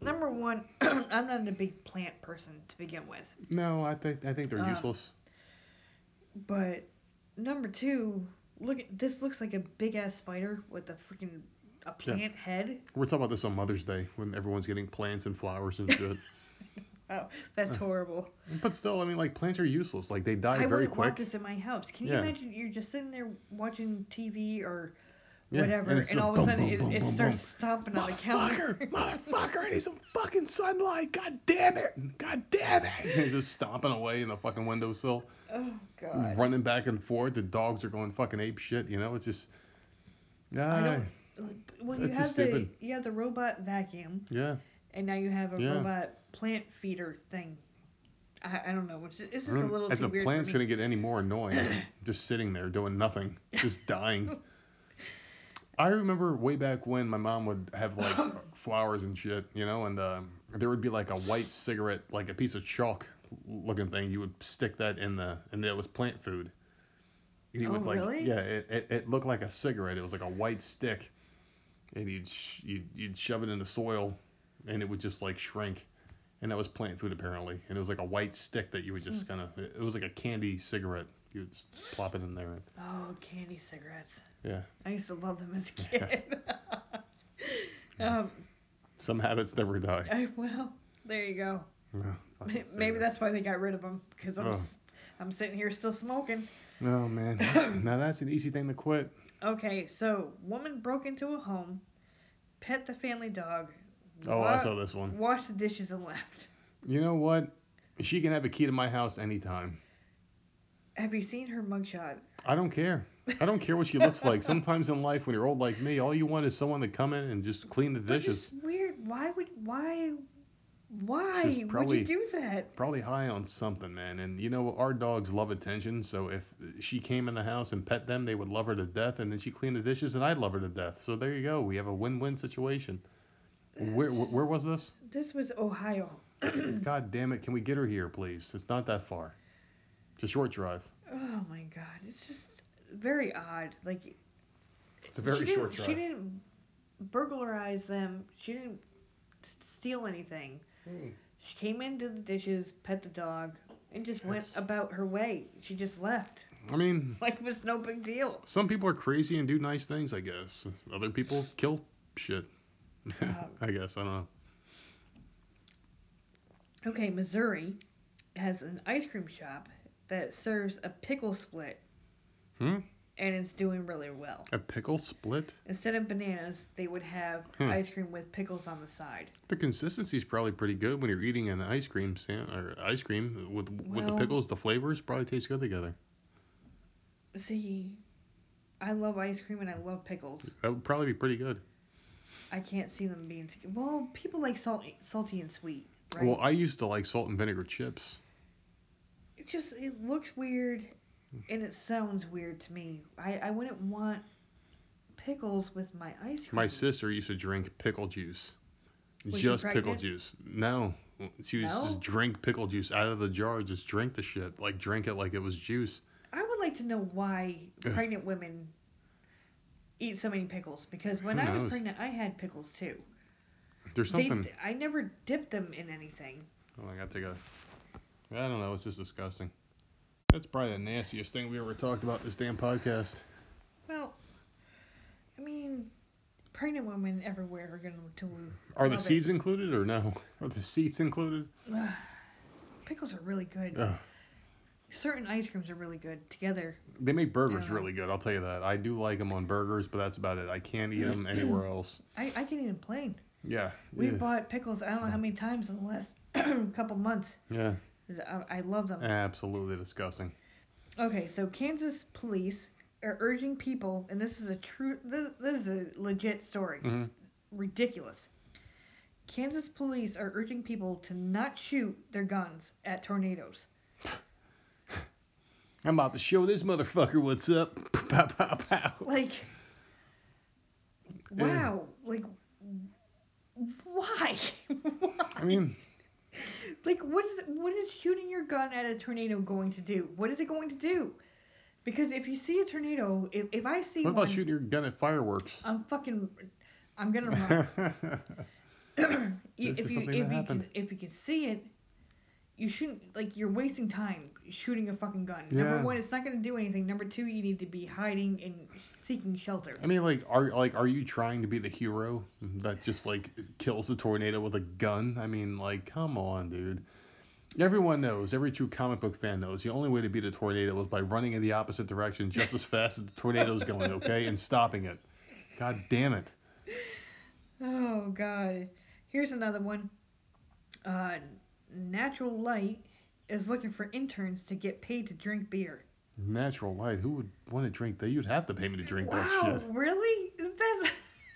B: number one, (clears throat) I'm not a big plant person to begin with.
A: No, I think I think they're
B: Um,
A: useless.
B: But number two, look at this looks like a big ass spider with a freaking a plant head.
A: We're talking about this on Mother's Day when everyone's getting plants and flowers and shit. (laughs)
B: Oh, that's horrible.
A: but still, I mean, like plants are useless. Like they die
B: I
A: very quick.
B: want this in my house. Can you
A: Yeah.
B: imagine you're just sitting there watching TV or
A: Yeah,
B: whatever,
A: and
B: and,
A: it's just
B: all of a sudden
A: boom,
B: it,
A: boom,
B: it
A: boom,
B: starts stomping on the counter.
A: Motherfucker, (laughs) motherfucker, I need some fucking sunlight. God damn it. God damn it. (laughs) And he's just stomping away in the fucking windowsill,
B: oh God.
A: running back and forth. The dogs are going fucking ape shit, you know? It's just. Yeah.
B: I don't. Well, you
A: That's
B: have
A: just
B: the
A: stupid.
B: you have the robot vacuum,
A: Yeah.
B: and now you have a
A: Yeah.
B: robot plant feeder thing. I, I don't know. It's just, it's just
A: I
B: a
A: mean,
B: little
A: As
B: too
A: a
B: weird
A: plant's
B: for me.
A: gonna get any more annoying, (coughs) just sitting there doing nothing, just dying. (laughs) I remember way back when my mom would have like (laughs) flowers and shit, you know, and uh, there would be like a white cigarette, like a piece of chalk looking thing. You would stick that in the, and it was plant food. And you
B: Oh,
A: would like,
B: really?
A: yeah, it, it, it looked like a cigarette. It was like a white stick, and you'd sh- you'd, you'd shove it in the soil, and it would just like shrink. And that was plant food apparently, and it was like a white stick that you would just
B: Hmm.
A: kind of, it was like a candy cigarette. You would just plop it in there. And,
B: Oh, candy cigarettes.
A: yeah,
B: I used to love them as a (laughs) kid. um,
A: some habits never die.
B: I, well, there you go.
A: Yeah,
B: Maybe that's why they got rid of them because I'm
A: Oh.
B: I'm sitting here still smoking.
A: Oh man, (coughs) now that's an easy thing to quit.
B: Okay, so woman broke into a home, pet the family dog.
A: Oh, I saw this one.
B: Washed the dishes and left.
A: You know what? She can have a key to my house anytime.
B: Have you seen her mugshot?
A: I don't care. I don't care what she looks like. Sometimes in life, when you're old like me, all you want is someone to come in and just clean the dishes.
B: It's weird. Why would why why
A: She's
B: would
A: probably-
B: you do that?
A: Probably high on something, man. And you know, our dogs love attention. So if she came in the house and pet them, they would love her to death. And then she cleaned the dishes, and I'd love her to death. So there you go. We have a win-win situation. Where, where, where was this?
B: This was Ohio. (clears throat)
A: God damn it! Can we get her here, please? It's not that far. It's a short drive.
B: Oh my god, it's just very odd. Like
A: It's a very
B: she
A: short
B: didn't,
A: drive.
B: She didn't burglarize them. She didn't s- steal anything.
A: Hmm.
B: She came in, did the dishes, pet the dog, and just went
A: That's-
B: about her way. She just left.
A: I mean, (laughs)
B: Like it was no big deal.
A: some people are crazy and do nice things, I guess. Other people kill shit. (laughs)
B: Um,
A: I guess I don't know.
B: Okay, Missouri has an ice cream shop that serves a pickle split,
A: Hmm?
B: and it's doing really well.
A: A pickle split?
B: Instead of bananas, they would have
A: Hmm.
B: ice cream with pickles on the side.
A: The consistency is probably pretty good when you're eating an ice cream stand or ice cream with with the pickles. The flavors probably taste good together.
B: See, I love ice cream and I love pickles.
A: That would probably be pretty good.
B: I can't see them being. Well, people like salty, salty and sweet, right?
A: Well, I used to like salt and vinegar chips.
B: It just it looks weird. Hmm. and it sounds weird to me. I I wouldn't want pickles with my ice cream.
A: My sister used to drink pickle juice.
B: Was
A: just pickle juice. No. She used to
B: No?
A: just drink pickle juice out of the jar, just drink the shit. Like drink it like it was juice.
B: I would like to know why pregnant women eat so many pickles because when I was pregnant, I had pickles too.
A: There's
B: They,
A: something.
B: I never dipped them in anything.
A: Oh, I gotta take a. I don't know. It's just disgusting. That's probably the nastiest thing we ever talked about this damn podcast.
B: Well, I mean, pregnant women everywhere are gonna to.
A: Are the
B: love it.
A: seeds included or no? Are the seeds included?
B: Ugh. Pickles are really good.
A: Ugh.
B: Certain ice creams are really good together.
A: They make burgers
B: Yeah.
A: really good. I'll tell you that. I do like them on burgers, but that's about it. I can't eat them anywhere (clears throat) else.
B: I, I can eat them plain.
A: Yeah.
B: We've
A: yeah.
B: bought pickles I don't know how many times in the last (clears throat) couple months.
A: Yeah.
B: I, I love them.
A: Absolutely disgusting.
B: Okay, so Kansas police are urging people, and this is a true, this, this is a legit story.
A: hmm
B: Ridiculous. Kansas police are urging people to not shoot their guns at tornadoes.
A: I'm about to show this motherfucker what's up. (laughs) Pow, pow, pow.
B: Like,
A: Yeah.
B: wow, like, why? (laughs) why?
A: I mean,
B: like, what is what is shooting your gun at a tornado going to do? What is it going to do? Because if you see a tornado, if, if I see
A: what
B: one,
A: about shooting your gun at fireworks?
B: I'm fucking, I'm gonna (laughs) run. (clears throat) (clears throat) If you if you can if you can see it, you shouldn't like you're wasting time shooting a fucking gun.
A: Yeah.
B: Number one, it's not gonna do anything. Number two, you need to be hiding and seeking shelter.
A: I mean, like, are like, are you trying to be the hero that just like kills the tornado with a gun? I mean, like, come on, dude. Everyone knows, every true comic book fan knows, the only way to beat a tornado is by running in the opposite direction just as fast as the tornado's going, okay, and stopping it. God damn it.
B: Oh god. Here's another one. Uh, Natural Light is looking for interns to get paid to drink beer.
A: Natural light. Who would want to drink that? You'd have to pay me to drink
B: wow,
A: that shit.
B: Oh really? That's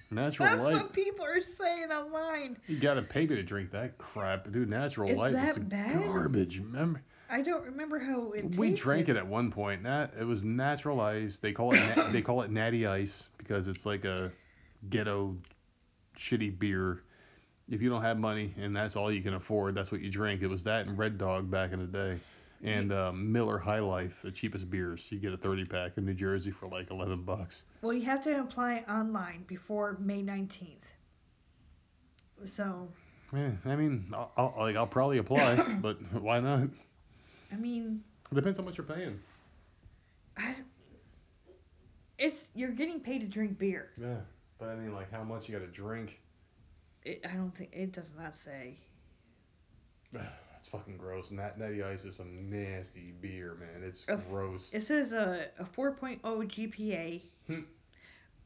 A: Natural
B: that's
A: light.
B: what people are saying online.
A: You gotta pay me to drink that crap, dude. Natural
B: Is
A: light
B: that
A: is
B: bad?
A: garbage. Remember?
B: I don't remember how it
A: We
B: tasted.
A: drank it at one point. Nat, it was natural ice. They call it na- they call it natty ice because it's like a ghetto shitty beer. If you don't have money and that's all you can afford, that's what you drink. It was that and Red Dog back in the day, and um, Miller High Life, the cheapest beers. You get a 30 pack in New Jersey for like 11 bucks.
B: Well, you have to apply online before May 19th. So,
A: Yeah, I mean, I'll, I'll like I'll probably apply, (coughs) but why not?
B: I mean,
A: It depends how much you're paying.
B: I, it's you're getting paid to drink beer.
A: Yeah, but I mean, like how much you got to drink.
B: It, I don't think it does not say. (sighs)
A: That's fucking gross. Nat Natty Ice is some nasty beer, man. It's
B: Of-
A: gross.
B: It says a a 4.0 GPA
A: Hmm.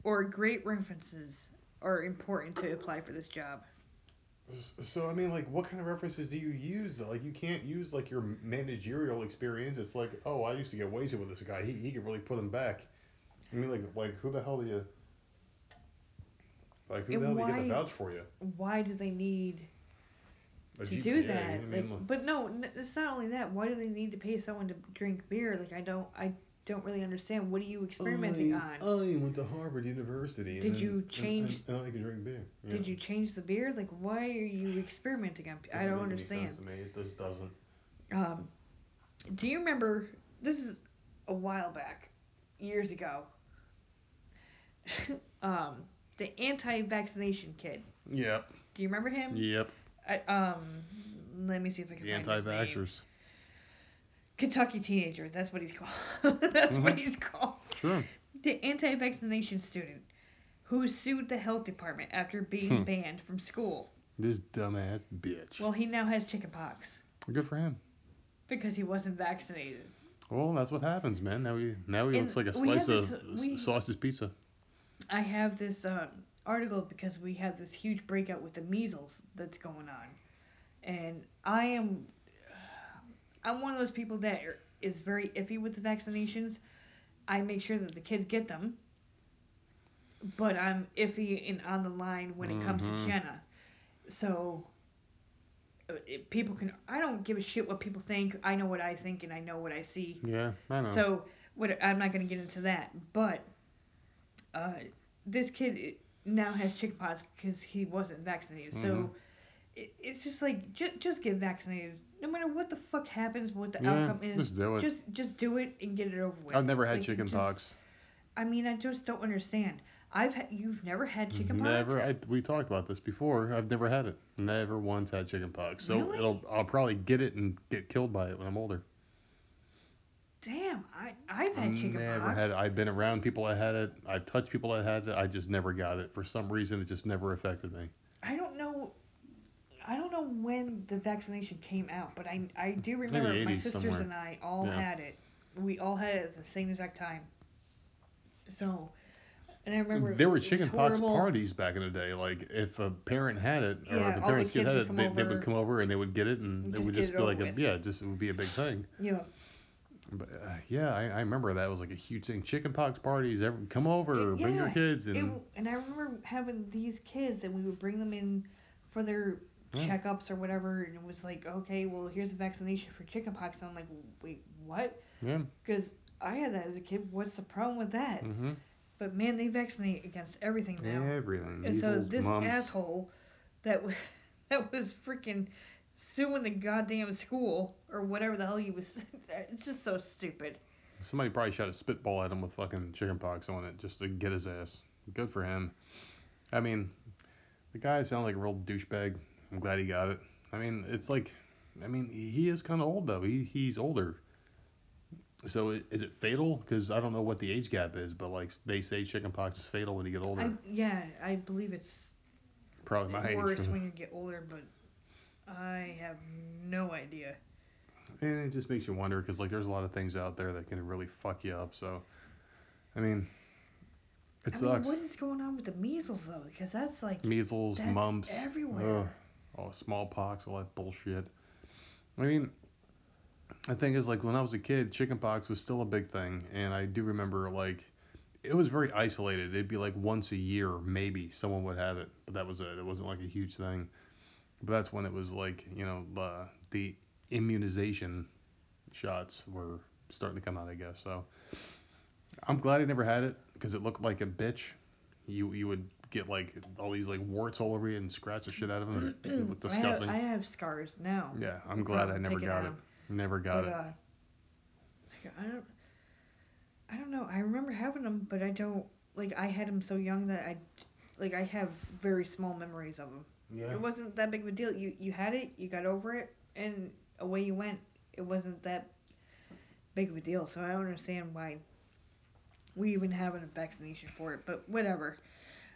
B: or great references are important to apply for this job.
A: So I mean, like, what kind of references do you use? Like, you can't use like your managerial experience. It's like, oh, I used to get wasted with this guy. He he could really put him back. I mean, like, like who the hell do you? Like, who
B: And
A: the hell do you get to
B: why-
A: vouch for you?
B: Why do they need to do that?
A: I mean,
B: like, but no, n- it's not only that. Why do they need to pay someone to drink beer? Like, I don't, I don't really understand. What are you experimenting
A: I,
B: on?
A: I went to Harvard University.
B: Did you change-
A: And, and I can drink beer. Yeah.
B: Did you change the beer? Like, why are you experimenting on? I don't understand.
A: sense to me. It just doesn't.
B: Um, do you remember? This is a while back, years ago. (laughs) um, the anti-vaccination kid.
A: Yep.
B: Do you remember him?
A: Yep.
B: I, um, let me see if I can
A: The
B: find his name.
A: anti-vaxxers.
B: Kentucky teenager. That's what he's called. (laughs) that's what
A: Mhm.
B: he's called.
A: Sure.
B: The anti-vaccination student who sued the health department after being
A: Hmm.
B: banned from school.
A: This dumbass bitch.
B: Well, he now has chickenpox
A: Good for him.
B: because he wasn't vaccinated.
A: Well, that's what happens, man. Now he now he
B: And
A: looks like a slice
B: had
A: of
B: this- we-
A: sausage pizza.
B: I have this um, article because we have this huge breakout with the measles that's going on, and I am I'm one of those people that is very iffy with the vaccinations. I make sure that the kids get them, but I'm iffy and on the line when it comes to Jenna. So uh, it, people can I don't give a shit what people think. I know what I think and I know what I see.
A: Yeah, I know.
B: So what I'm not gonna get into that, but uh, this kid now has chickenpox because he wasn't vaccinated.
A: Mhm.
B: So it, it's just like just just get vaccinated. No matter what the fuck happens, what the
A: Yeah,
B: outcome is,
A: just do it.
B: Just just do it and get it over with.
A: I've never had
B: Like,
A: chicken
B: just-
A: pox.
B: I mean, I just don't understand. I've had you've never had chickenpox.
A: Never. I, we talked about this before. I've never had it. Never once had chickenpox. So
B: Really?
A: it'll. I'll probably get it and get killed by it when I'm older.
B: Damn, I I've had chicken
A: never
B: pox.
A: had it. I've been around people that had it. I've touched people that had it. I just never got it. For some reason, it just never affected me.
B: I don't know. I don't know when the vaccination came out, but I I do remember my sisters
A: somewhere.
B: and I all
A: Yeah.
B: had it. We all had it at the same exact time. So, and I remember
A: there were
B: it was
A: chicken pox parties back in the day. Like if a parent had it or
B: Yeah,
A: if a parent's kid had it, they, they would come over and they would get it and it would just be like a yeah, just it would be a big thing.
B: Yeah.
A: But uh, yeah, I, I remember that was like a huge thing. Chickenpox parties. Every, come over,
B: It-
A: bring your kids and
B: It, and I remember having these kids, and we would bring them in for their
A: Yeah.
B: checkups or whatever, and it was like, okay, well, here's a vaccination for chickenpox. And I'm like, wait, what?
A: yeah.
B: Because I had that as a kid. What's the problem with that?
A: Mm-hmm.
B: But man, they vaccinate against everything now.
A: Everything.
B: and so this
A: mumps.
B: asshole that was (laughs) that was freaking suing the goddamn school or whatever the hell he was. (laughs) It's just so stupid.
A: Somebody probably shot a spitball at him with fucking chicken pox on it just to get his ass. Good for him. I mean, the guy sounded like a real douchebag. I'm glad he got it. I mean, it's like, I mean, he is kind of old though. He he's older. So is it fatal? Because I don't know what the age gap is, but like they say chickenpox is fatal when you get older.
B: I yeah, I believe it's
A: Probably my
B: worse
A: age.
B: when you get older, but I have no idea.
A: And it just makes you wonder because like there's a lot of things out there that can really fuck you up. So, I mean, it
B: I
A: sucks.
B: mean, what is going on with the measles though? Because that's like
A: measles,
B: that's
A: mumps,
B: everywhere.
A: ugh, all smallpox, all that bullshit. I mean, the thing is, like when I was a kid, chickenpox was still a big thing, and I do remember like it was very isolated. It'd be like once a year, maybe someone would have it, but that was it. It wasn't like a huge thing. But that's when it was like you know the the immunization shots were starting to come out, I guess. So I'm glad I never had it because it looked like a bitch. You you would get like all these like warts all over you and scratch the shit out of them. It (clears throat) looked
B: I have,
A: disgusting.
B: I have scars now.
A: yeah, I'm glad I never got it.
B: it.
A: Never got
B: but,
A: it.
B: Uh, like, I don't. I don't know. I remember having them, but I don't. Like I had them so young that I, like I have very small memories of them.
A: Yeah.
B: It wasn't that big of a deal. You you had it, you got over it, and away you went. It wasn't that big of a deal. So I don't understand why we even have a vaccination for it. But whatever.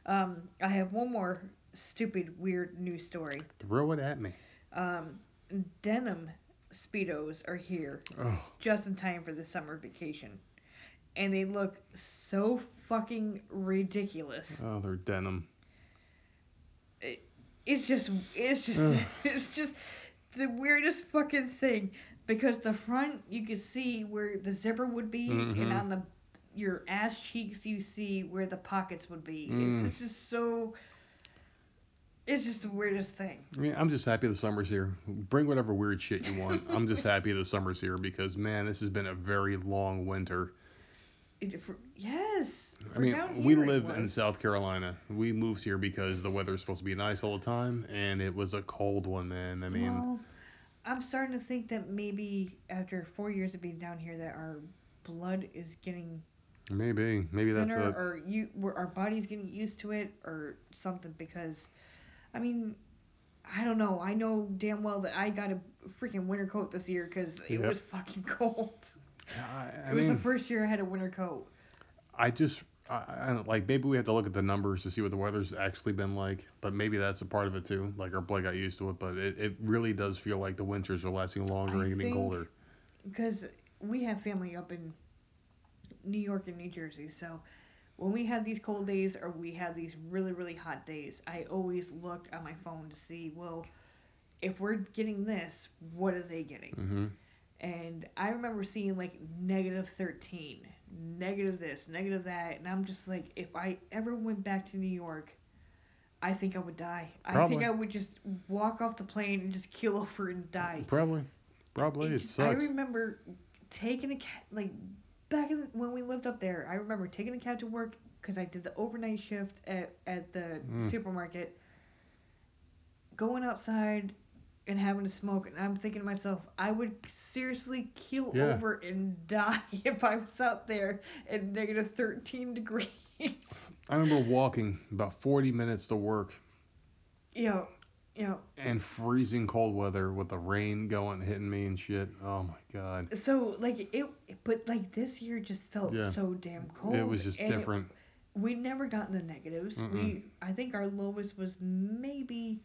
B: Um, I have one more stupid, weird news story.
A: Throw it at me.
B: Um, denim speedos are here
A: Oh,
B: just in time for the summer vacation. And they look so fucking ridiculous.
A: oh, they're denim.
B: It's just it's just (laughs) it's just the weirdest fucking thing because the front you can see where the zipper would be and
A: Mhm.
B: on the your ass cheeks you see where the pockets would be.
A: Mm.
B: it's just so it's just the weirdest thing.
A: I mean, I'm just happy the summer's here. Bring whatever weird shit you want. I'm just (laughs) happy the summer's here because man, this has been a very long winter.
B: It, for, yes.
A: I mean, we live in. South Carolina. We moved here because the weather's supposed to be nice all the time, and it was a cold one, man. I mean,
B: well, I'm starting to think that maybe after four years of being down here, that our blood is getting
A: maybe, maybe that's
B: or you, our body's getting used to it, or something. Because, I mean, I don't know. I know damn well that I got a freaking winter coat this year because it
A: Yep.
B: was fucking (laughs) cold.
A: I, I
B: it was
A: mean,
B: the first year I had a winter coat.
A: I just, I, I like. Maybe we have to look at the numbers to see what the weather's actually been like. But maybe that's a part of it too. Like our blood got used to it, but it, it really does feel like the winters are lasting longer
B: I
A: and getting colder.
B: because we have family up in New York and New Jersey, so when we have these cold days or we have these really really hot days, I always look on my phone to see well if we're getting this, what are they getting?
A: hmm
B: And I remember seeing like negative 13, negative this, negative that, and I'm just like if I ever went back to New York, I think I would die. I think I would just walk off the plane and just keel (laughs) over and die.
A: Probably, probably it,
B: just- I remember taking a ca- like back in when we lived up there, I remember taking a cab to work because I did the overnight shift at at the
A: Mm.
B: supermarket. Going outside and having to smoke, and I'm thinking to myself, I would seriously keel
A: Yeah.
B: over and (laughs) die if I was out there at negative 13 degrees.
A: I remember walking about 40 minutes to work
B: Yeah. Yeah.
A: and freezing cold weather with the rain going hitting me and shit. Oh my god.
B: So like it, but like this year just felt
A: Yeah.
B: so damn cold.
A: It was just
B: and it-
A: different.
B: we never got in the negatives.
A: Mm-mm.
B: We I think our lowest was maybe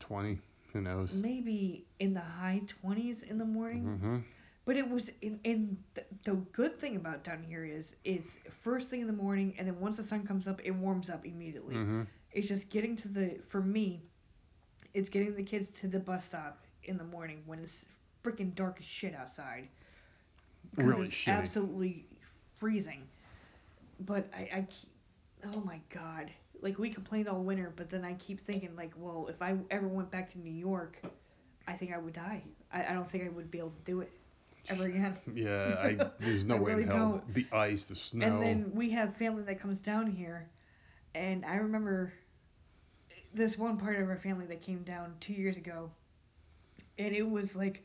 A: 20. Who knows?
B: maybe in the high 20s in the morning.
A: Mm-hmm.
B: But it was in, in the, the good thing about down here is it's first thing in the morning and then once the sun comes up it warms up immediately.
A: Mm-hmm.
B: It's just getting to the for me it's getting the kids to the bus stop in the morning when it's freaking dark as shit outside.
A: Really
B: it's
A: shitty.
B: absolutely freezing. But I, I oh my god. Like we complained all winter, but then I keep thinking like, well, if I ever went back to New York, I think I would die. I, I don't think I would be able to do it ever again. (laughs)
A: Yeah, (laughs) I there's no
B: I
A: way
B: really
A: in hell.
B: don't.
A: The ice, the snow.
B: And then we have family that comes down here, and I remember this one part of our family that came down two years ago, and it was like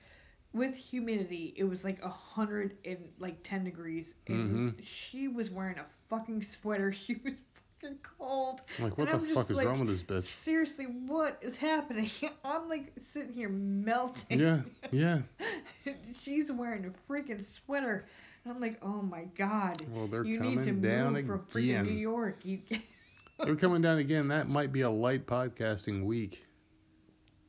B: with humidity, it was like a hundred and like ten degrees, and
A: Mhm.
B: she was wearing a fucking sweater. (laughs) She was fucking cold.
A: like, what
B: and
A: the
B: I'm
A: fuck is
B: like,
A: wrong with this bitch?
B: Seriously, what is happening? (laughs) I'm like sitting here melting.
A: Yeah, yeah. (laughs)
B: She's wearing a freaking sweater. I'm like, oh my god.
A: Well, they're
B: you need to
A: coming down
B: move from freaking New. York. You
A: They're coming down again. That might be a light podcasting week.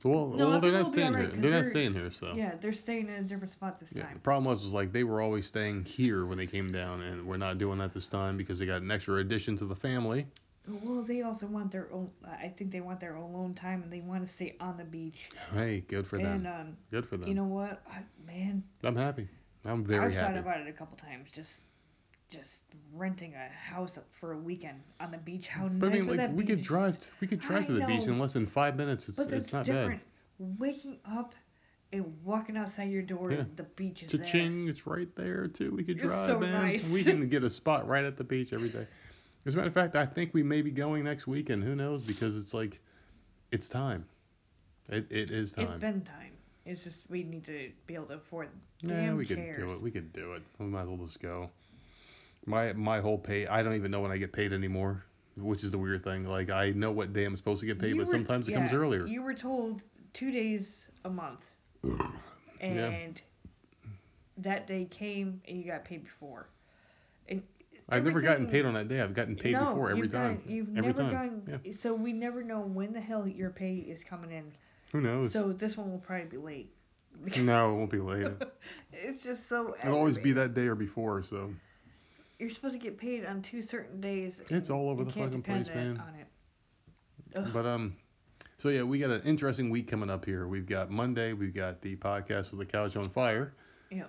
A: Well,
B: No,
A: well they're not staying
B: alright,
A: here. They're not staying here, so.
B: Yeah, they're staying in a different spot this
A: Yeah,
B: time.
A: the problem was was like they were always staying here when they came down, and we're not doing that this time because they got an extra addition to the family.
B: Well, they also want their own. I think they want their own alone time, and they want to stay on the beach.
A: Hey, good for
B: and
A: them.
B: um,
A: Good for them.
B: you know what, I, man,
A: I'm happy. I'm very
B: I've
A: happy.
B: thought about it a couple times. Just, just renting a house for a weekend on the beach. How
A: But
B: nice
A: I mean,
B: would
A: like
B: that
A: we
B: be?
A: could
B: Just-
A: drive. t- we could drive
B: I
A: to the beach in less than five minutes. It's
B: But
A: it's not
B: different. Waking up and walking outside your door,
A: Yeah.
B: the beach is there.
A: Cha-ching! It's right there too. We could
B: It's
A: drive,
B: so
A: man.
B: nice.
A: We can get a spot right at the beach every day. As a matter of fact, I think we may be going next weekend. Who knows? Because it's like, it's time. It it is time.
B: It's been time. It's just we need to be able to afford
A: Yeah, we
B: chairs.
A: could do it. We could do it. We might as well just go. My my whole pay. I don't even know when I get paid anymore, which is the weird thing. Like I know what day I'm supposed to get paid,
B: You
A: but
B: were-
A: sometimes it comes earlier.
B: You were told two days a month, and that day came and you got paid before. And
A: I've never gotten paid on that day. I've gotten paid
B: no,
A: before every time.
B: gotten- you've
A: every
B: never
A: time.
B: gotten. So we never know when the hell your pay is coming in.
A: Who knows?
B: So this one will probably be late.
A: no, it won't be late. (laughs)
B: it's just so.
A: It'll always be that day or before. So
B: You're supposed to get paid on two certain days.
A: It's all over the fucking place, man.
B: On it. Ugh.
A: But um, so yeah, we got an interesting week coming up here. We've got Monday. We've got the podcast with the couch on fire.
B: Yeah.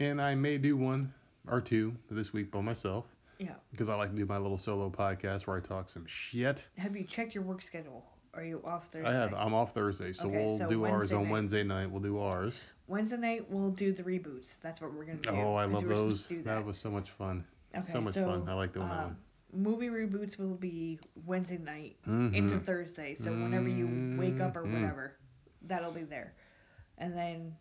A: And I may do one or two this week by myself.
B: Yeah.
A: Because I like to do my little solo podcast where I talk some shit.
B: Have you checked your work schedule? Are you off Thursday?
A: I have. I'm off Thursday, so
B: Okay,
A: we'll
B: so
A: do ours on
B: night.
A: Wednesday night. We'll do ours.
B: Wednesday night we'll do the reboots. That's what we're gonna do.
A: Oh, I love
B: we were supposed
A: those. That.
B: that.
A: was so much fun.
B: Okay,
A: so much
B: so,
A: fun. I like doing that
B: um,
A: one.
B: Movie reboots will be Wednesday night
A: Mhm.
B: into Thursday. So whenever you wake up or
A: Mhm.
B: whatever, that'll be there. And then,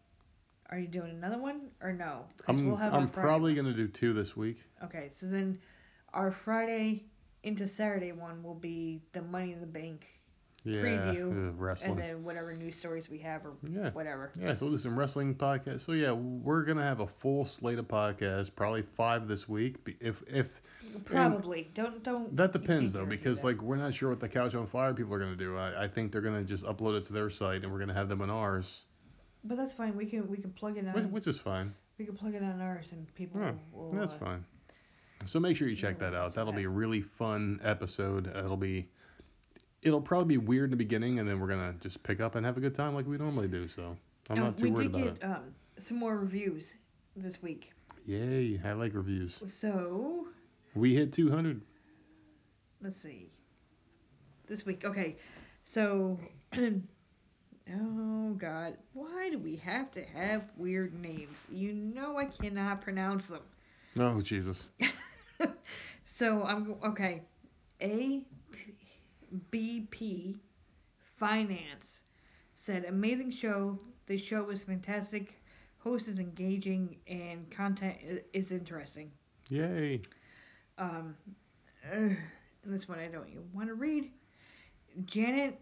B: are you doing another one or no?
A: I'm,
B: we'll
A: I'm probably gonna do two this week.
B: Okay, so then our Friday into Saturday one will be the Money in the Bank,
A: Yeah,
B: Preview,
A: uh, wrestling.
B: and then whatever news stories we have or
A: Yeah.
B: whatever.
A: Yeah, so we'll do some wrestling podcasts. So yeah, we're gonna have a full slate of podcasts, probably five this week. If if
B: Probably. don't don't.
A: that depends though, because like we're not sure what the Couch on Fire people are gonna do. I, I think they're gonna just upload it to their site and we're gonna have them on ours,
B: But that's fine. We can we can plug it on.
A: which, which is fine.
B: we can plug it on ours and people
A: Yeah,
B: will.
A: That's
B: uh,
A: fine. So make sure you check that out. That'll be a really fun episode. It'll be it'll probably be weird in the beginning, and then we're gonna just pick up and have a good time like we normally do. So I'm
B: um,
A: not too worried about it.
B: we did get um some more reviews this week.
A: Yay! I like reviews.
B: So
A: We hit 200.
B: let's see. This week, okay. So, (clears throat) oh God, why do we have to have weird names? You know I cannot pronounce them.
A: Oh Jesus. (laughs)
B: so I'm okay. A B P Finance said amazing show. The show was fantastic. Host is engaging and content is interesting.
A: Yay.
B: Um, and this one I don't even want to read. Janet,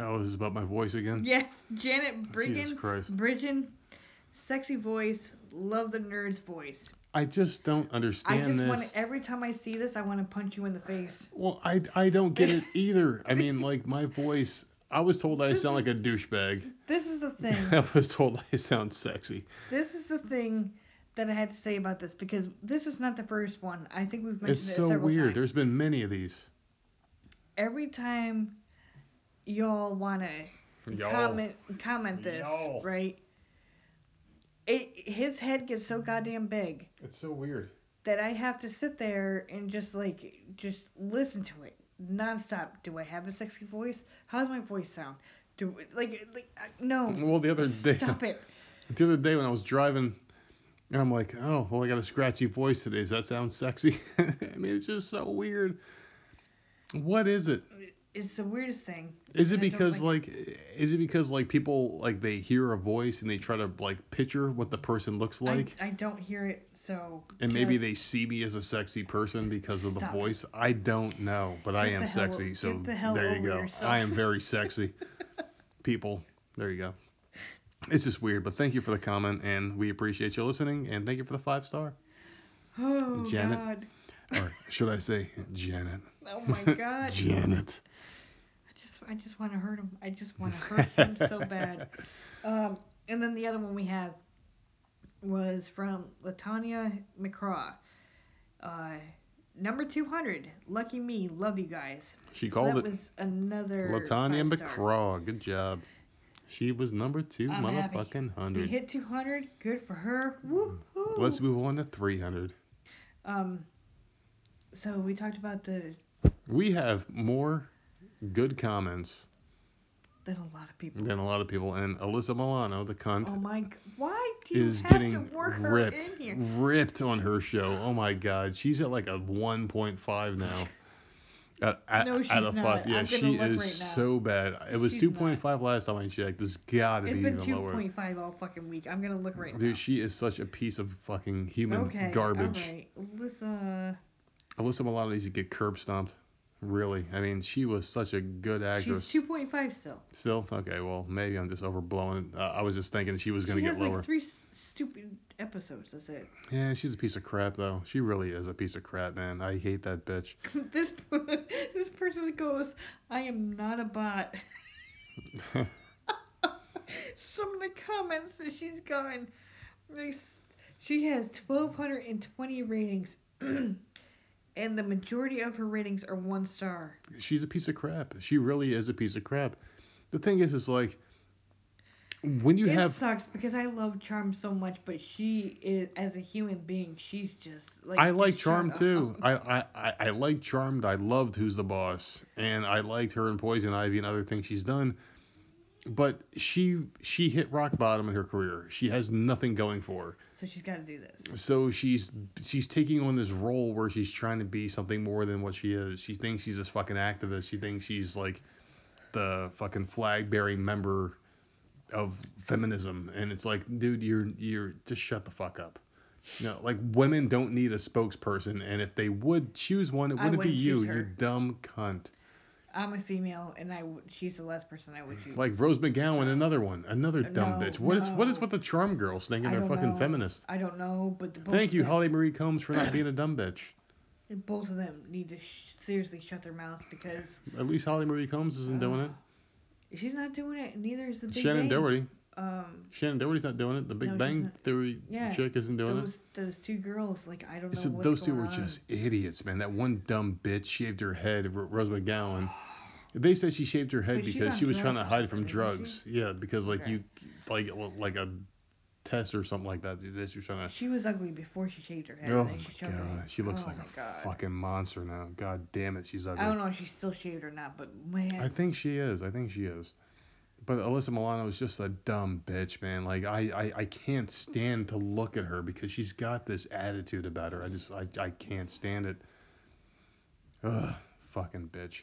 A: Oh, this is about my voice again.
B: yes, Janet
A: Jesus
B: Brigham,
A: Christ.
B: Bridgen, sexy voice, love the nerd's voice.
A: I just don't understand I
B: just
A: this.
B: want to, every time I see this, I want to punch you in the face.
A: Well, I, I don't get it (laughs) either. I mean, like my voice. I was told I
B: This
A: sound like a douchebag.
B: This is the (laughs) thing.
A: I was told I sound sexy.
B: this is the thing that I had to say about this because this is not the first one. I think we've mentioned
A: It's
B: it
A: so
B: several
A: weird.
B: times.
A: There's been many of these.
B: Every time y'all want to
A: Y'all.
B: comment comment this,
A: Y'all.
B: right? It his head gets so goddamn big
A: It's so weird.
B: that I have to sit there and just like just listen to it nonstop. Do I have a sexy voice? How's my voice sound? Do like like no.
A: Well, the other day,
B: Stop it. (laughs)
A: the other day when I was driving, and I'm like, oh, well, I got a scratchy voice today. Does that sound sexy? (laughs) I mean, it's just so weird. What is it?
B: It's the weirdest thing.
A: Is it because
B: like
A: like, is it because like people like they hear a voice and they try to like picture what the person looks like?
B: I, I don't hear it, so.
A: And maybe they see me as a sexy person because of the voice. I don't know, but I am
B: hell-
A: sexy, so
B: the
A: there you go.
B: yourself.
A: I am very sexy. (laughs) People, there you go. It's just weird, but thank you for the comment, and we appreciate you listening, and thank you for the five star.
B: Oh
A: Janet?
B: God.
A: Or should I say Janet?
B: Oh my God. (laughs)
A: Janet.
B: I just want to hurt him. I just want to hurt him (laughs) so bad. Um, and then the other one we have was from Latanya McCraw. Uh, number 200. Lucky me. Love you guys.
A: She
B: So
A: called
B: that
A: it
B: was another.
A: Latanya. McCraw. Good job. She was number two,
B: I'm happy.
A: motherfucking
B: We
A: hundred.
B: hit 200. Good for her. Woo hoo.
A: Let's move on to 300.
B: Um. So we talked about the
A: We have more good comments
B: than a lot of people.
A: than a lot of people, and Alyssa Milano, the cunt,
B: Oh my! Why do you
A: is
B: have
A: getting
B: to work her
A: ripped,
B: in here?
A: ripped on her show. Oh my God, she's at like a 1.5 now. (laughs) At, at,
B: No, she's
A: out of
B: not.
A: five, yeah, she
B: look
A: is
B: right now.
A: so bad. It was
B: She's
A: 2.5 last time I checked. It's gotta
B: It's
A: be even lower.
B: It's been 2.5 all fucking week. I'm gonna look right now.
A: Dude, she is such a piece of fucking human
B: okay,
A: garbage.
B: all right. Alyssa,
A: Alyssa Milano needs to get curb stomped. Really, I mean, she was such a good actress.
B: she's 2.5 still.
A: Still, okay, well, maybe I'm just overblowing. Uh, I was just thinking she was gonna get lower.
B: she has like three s- stupid episodes. That's it.
A: Yeah, she's a piece of crap though. She really is a piece of crap, man. I hate that bitch. (laughs)
B: this this person goes, I am not a bot. (laughs) Some of the comments that she's gotten, she has 1,220 ratings, (clears throat) and the majority of her ratings are one star.
A: she's a piece of crap. She really is a piece of crap. The thing is, is like when you
B: it
A: have
B: sucks because I love Charm so much, but she is as a human being, she's just like.
A: I like Charm too. (laughs) I, I, I, I like Charmed. I loved Who's the Boss, and I liked her in Poison Ivy and other things she's done. But she she hit rock bottom in her career. She has nothing going for her.
B: So she's got to do this.
A: So she's she's taking on this role where she's trying to be something more than what she is. She thinks she's this fucking activist. She thinks she's like the fucking flag bearing member of feminism, and it's like, dude, you're you're just shut the fuck up. You know, like women don't need a spokesperson, and if they would choose one, it wouldn't be
B: wouldn't
A: you,
B: choose
A: you dumb cunt.
B: I'm a female, and I w- she's the last person I would choose.
A: Like Rose McGowan, another one, another uh, dumb
B: No,
A: bitch. What is what is
B: no.
A: with the charm girls thinking they're fucking
B: know.
A: feminists?
B: I don't know, but the both
A: Thank you,
B: them,
A: Holly Marie Combs, for not being a dumb bitch.
B: Both of them need to sh- seriously shut their mouths because
A: At least Holly Marie Combs isn't doing it.
B: she's not doing it. Neither is the Big Shannen
A: Doherty.
B: Um,
A: Shannen Doherty's not doing it. The Big
B: No,
A: Bang. Theory
B: Yeah,
A: chick isn't doing
B: those those two girls, like I don't
A: it.
B: know
A: So those two were
B: on.
A: just idiots, man. That one dumb bitch shaved her head, Rose McGowan. They said she shaved her head because she was trying to hide from drugs. Yeah, because like
B: Okay.
A: you, like like a test or something like that. She was trying to.
B: She was ugly before she shaved her head.
A: Oh my
B: she
A: god, she looks
B: oh
A: like a
B: God.
A: fucking monster now. God damn it, she's ugly.
B: I don't know if she's still shaved or not, but man,
A: I think she is. I think she is. But Alyssa Milano is just a dumb bitch, man. Like I, I, I can't stand to look at her because she's got this attitude about her. I just I, I can't stand it. Ugh, fucking bitch.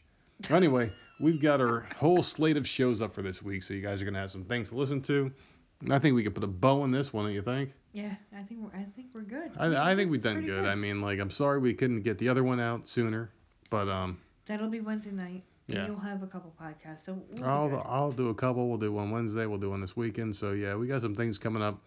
A: Anyway, we've got our whole slate of shows up for this week, so you guys are gonna have some things to listen to. I think we could put a bow on this one, don't you think?
B: Yeah, I think we're I think we're good.
A: I, I think we've done
B: pretty
A: good. I mean, like, I'm sorry we couldn't get the other one out sooner, but um,
B: That'll be Wednesday night. And
A: Yeah.
B: You'll have a couple podcasts, so we'll
A: I'll
B: good.
A: I'll do a couple. We'll do one Wednesday. We'll do one this weekend. So yeah, we got some things coming up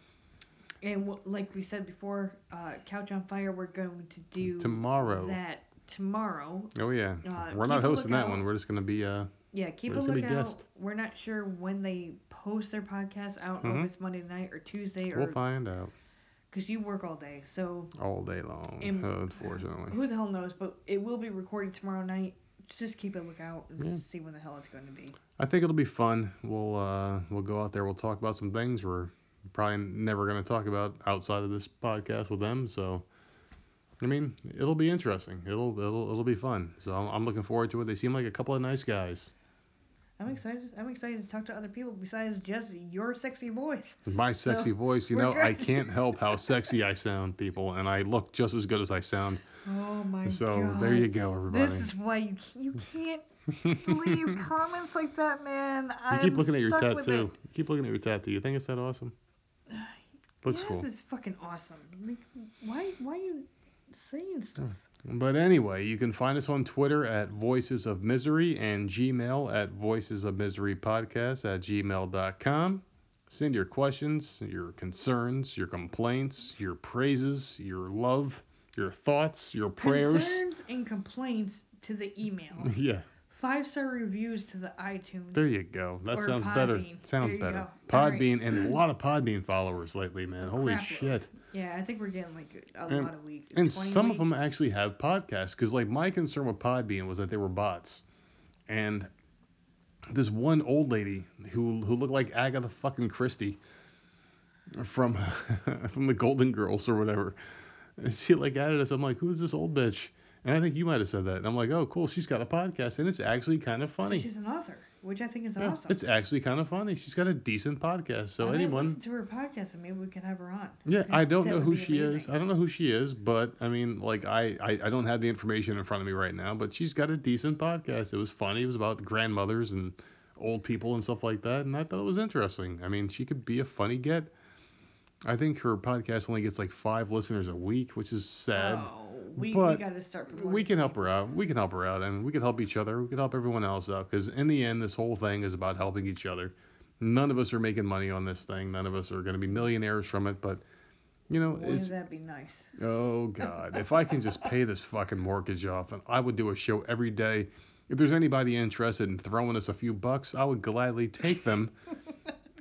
B: And w- like we said before, uh, Couch on Fire, we're going to do
A: tomorrow.
B: that tomorrow.
A: Oh yeah,
B: Uh,
A: we're not hosting that one. We're just gonna be uh.
B: Yeah, keep a lookout. We're not sure when they post their podcast. I don't know
A: Mhm.
B: if it's Monday night or Tuesday or.
A: We'll find out
B: because you work all day. So
A: all day long.
B: Im-
A: unfortunately.
B: who the hell knows? But it will be recorded tomorrow night. Just keep a lookout and
A: Yeah.
B: see when the hell it's going to be.
A: I think it'll be fun. We'll uh we'll go out there. We'll talk about some things we're probably never gonna talk about outside of this podcast with them. So. I mean, it'll be interesting. It'll it'll it'll be fun. So I'm, I'm looking forward to it. They seem like a couple of nice guys.
B: I'm excited. I'm excited to talk to other people besides just your sexy voice.
A: My sexy
B: So,
A: voice, you know, I can't help how (laughs) sexy I sound, people, and I look just as good as I sound.
B: Oh my
A: so
B: god.
A: there you go, everybody.
B: This is why you you can't leave (laughs) comments like that, man.
A: you
B: I'm
A: keep looking at your tattoo. You keep looking at your tattoo. You think it's that awesome? (sighs) Looks
B: yes,
A: cool.
B: it's fucking awesome. Like, why why you saying stuff?
A: But anyway, you can find us on Twitter at Voices of Misery and Gmail at Voices of Misery Podcast at gmail.com. Send your questions, your concerns, your complaints, your praises, your love, your thoughts, your prayers.
B: Concerns and complaints to the email. (laughs)
A: Yeah,
B: Five star reviews to the iTunes.
A: there you go. That sounds better.
B: Podbean.
A: Sounds better.
B: go. All right.
A: Podbean and a (clears throat) lot of Podbean followers lately, man. Holy
B: crap
A: shit.
B: Yeah, I think we're getting like a
A: And-
B: lot of weeks.
A: And
B: 20
A: some of them actually have podcasts because, like, my concern with Podbean was that they were bots. And this one old lady who who looked like Agatha fucking Christie from (laughs) from the Golden Girls or whatever, and she like added us. I'm like, who's this old bitch? And I think you might have said that. And I'm like, oh, cool. She's got a podcast, and it's actually kind of funny.
B: She's an author, which I think is
A: Yeah,
B: awesome.
A: It's actually kind of funny. She's got a decent podcast. So
B: I might
A: anyone,
B: listen to her podcast and maybe we can have her on.
A: yeah, I don't know who she is. I don't know who she is, but I mean, like, I, I, I don't have the information in front of me right now, but she's got a decent podcast. It was funny. It was about grandmothers and old people and stuff like that, and I thought it was interesting. I mean, she could be a funny get. I think her podcast only gets like five listeners a week, which is sad.
B: Oh, we, we got to start promoting.
A: we can help her out. We can help her out, and we can help each other. We can help everyone else out, because in the end, this whole thing is about helping each other. None of us are making money on this thing. None of us are going to be millionaires from it, but you know,
B: Wouldn't
A: it's
B: that be nice?
A: oh god, if I can just pay this fucking mortgage off, and I would do a show every day. If there's anybody interested in throwing us a few bucks, I would gladly take them (laughs)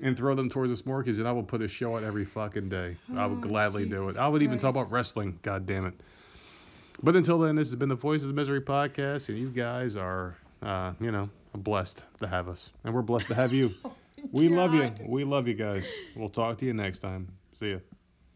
A: and throw them towards us more mortgage, and I will put a show out every fucking day. I would
B: Oh,
A: gladly do it. I would even talk about wrestling. God damn it. But until then, this has been the Voices of Misery podcast, and you guys are, uh, you know, blessed to have us, and we're blessed to have you. (laughs) We love you. We love you guys. We'll talk to you next time. See ya.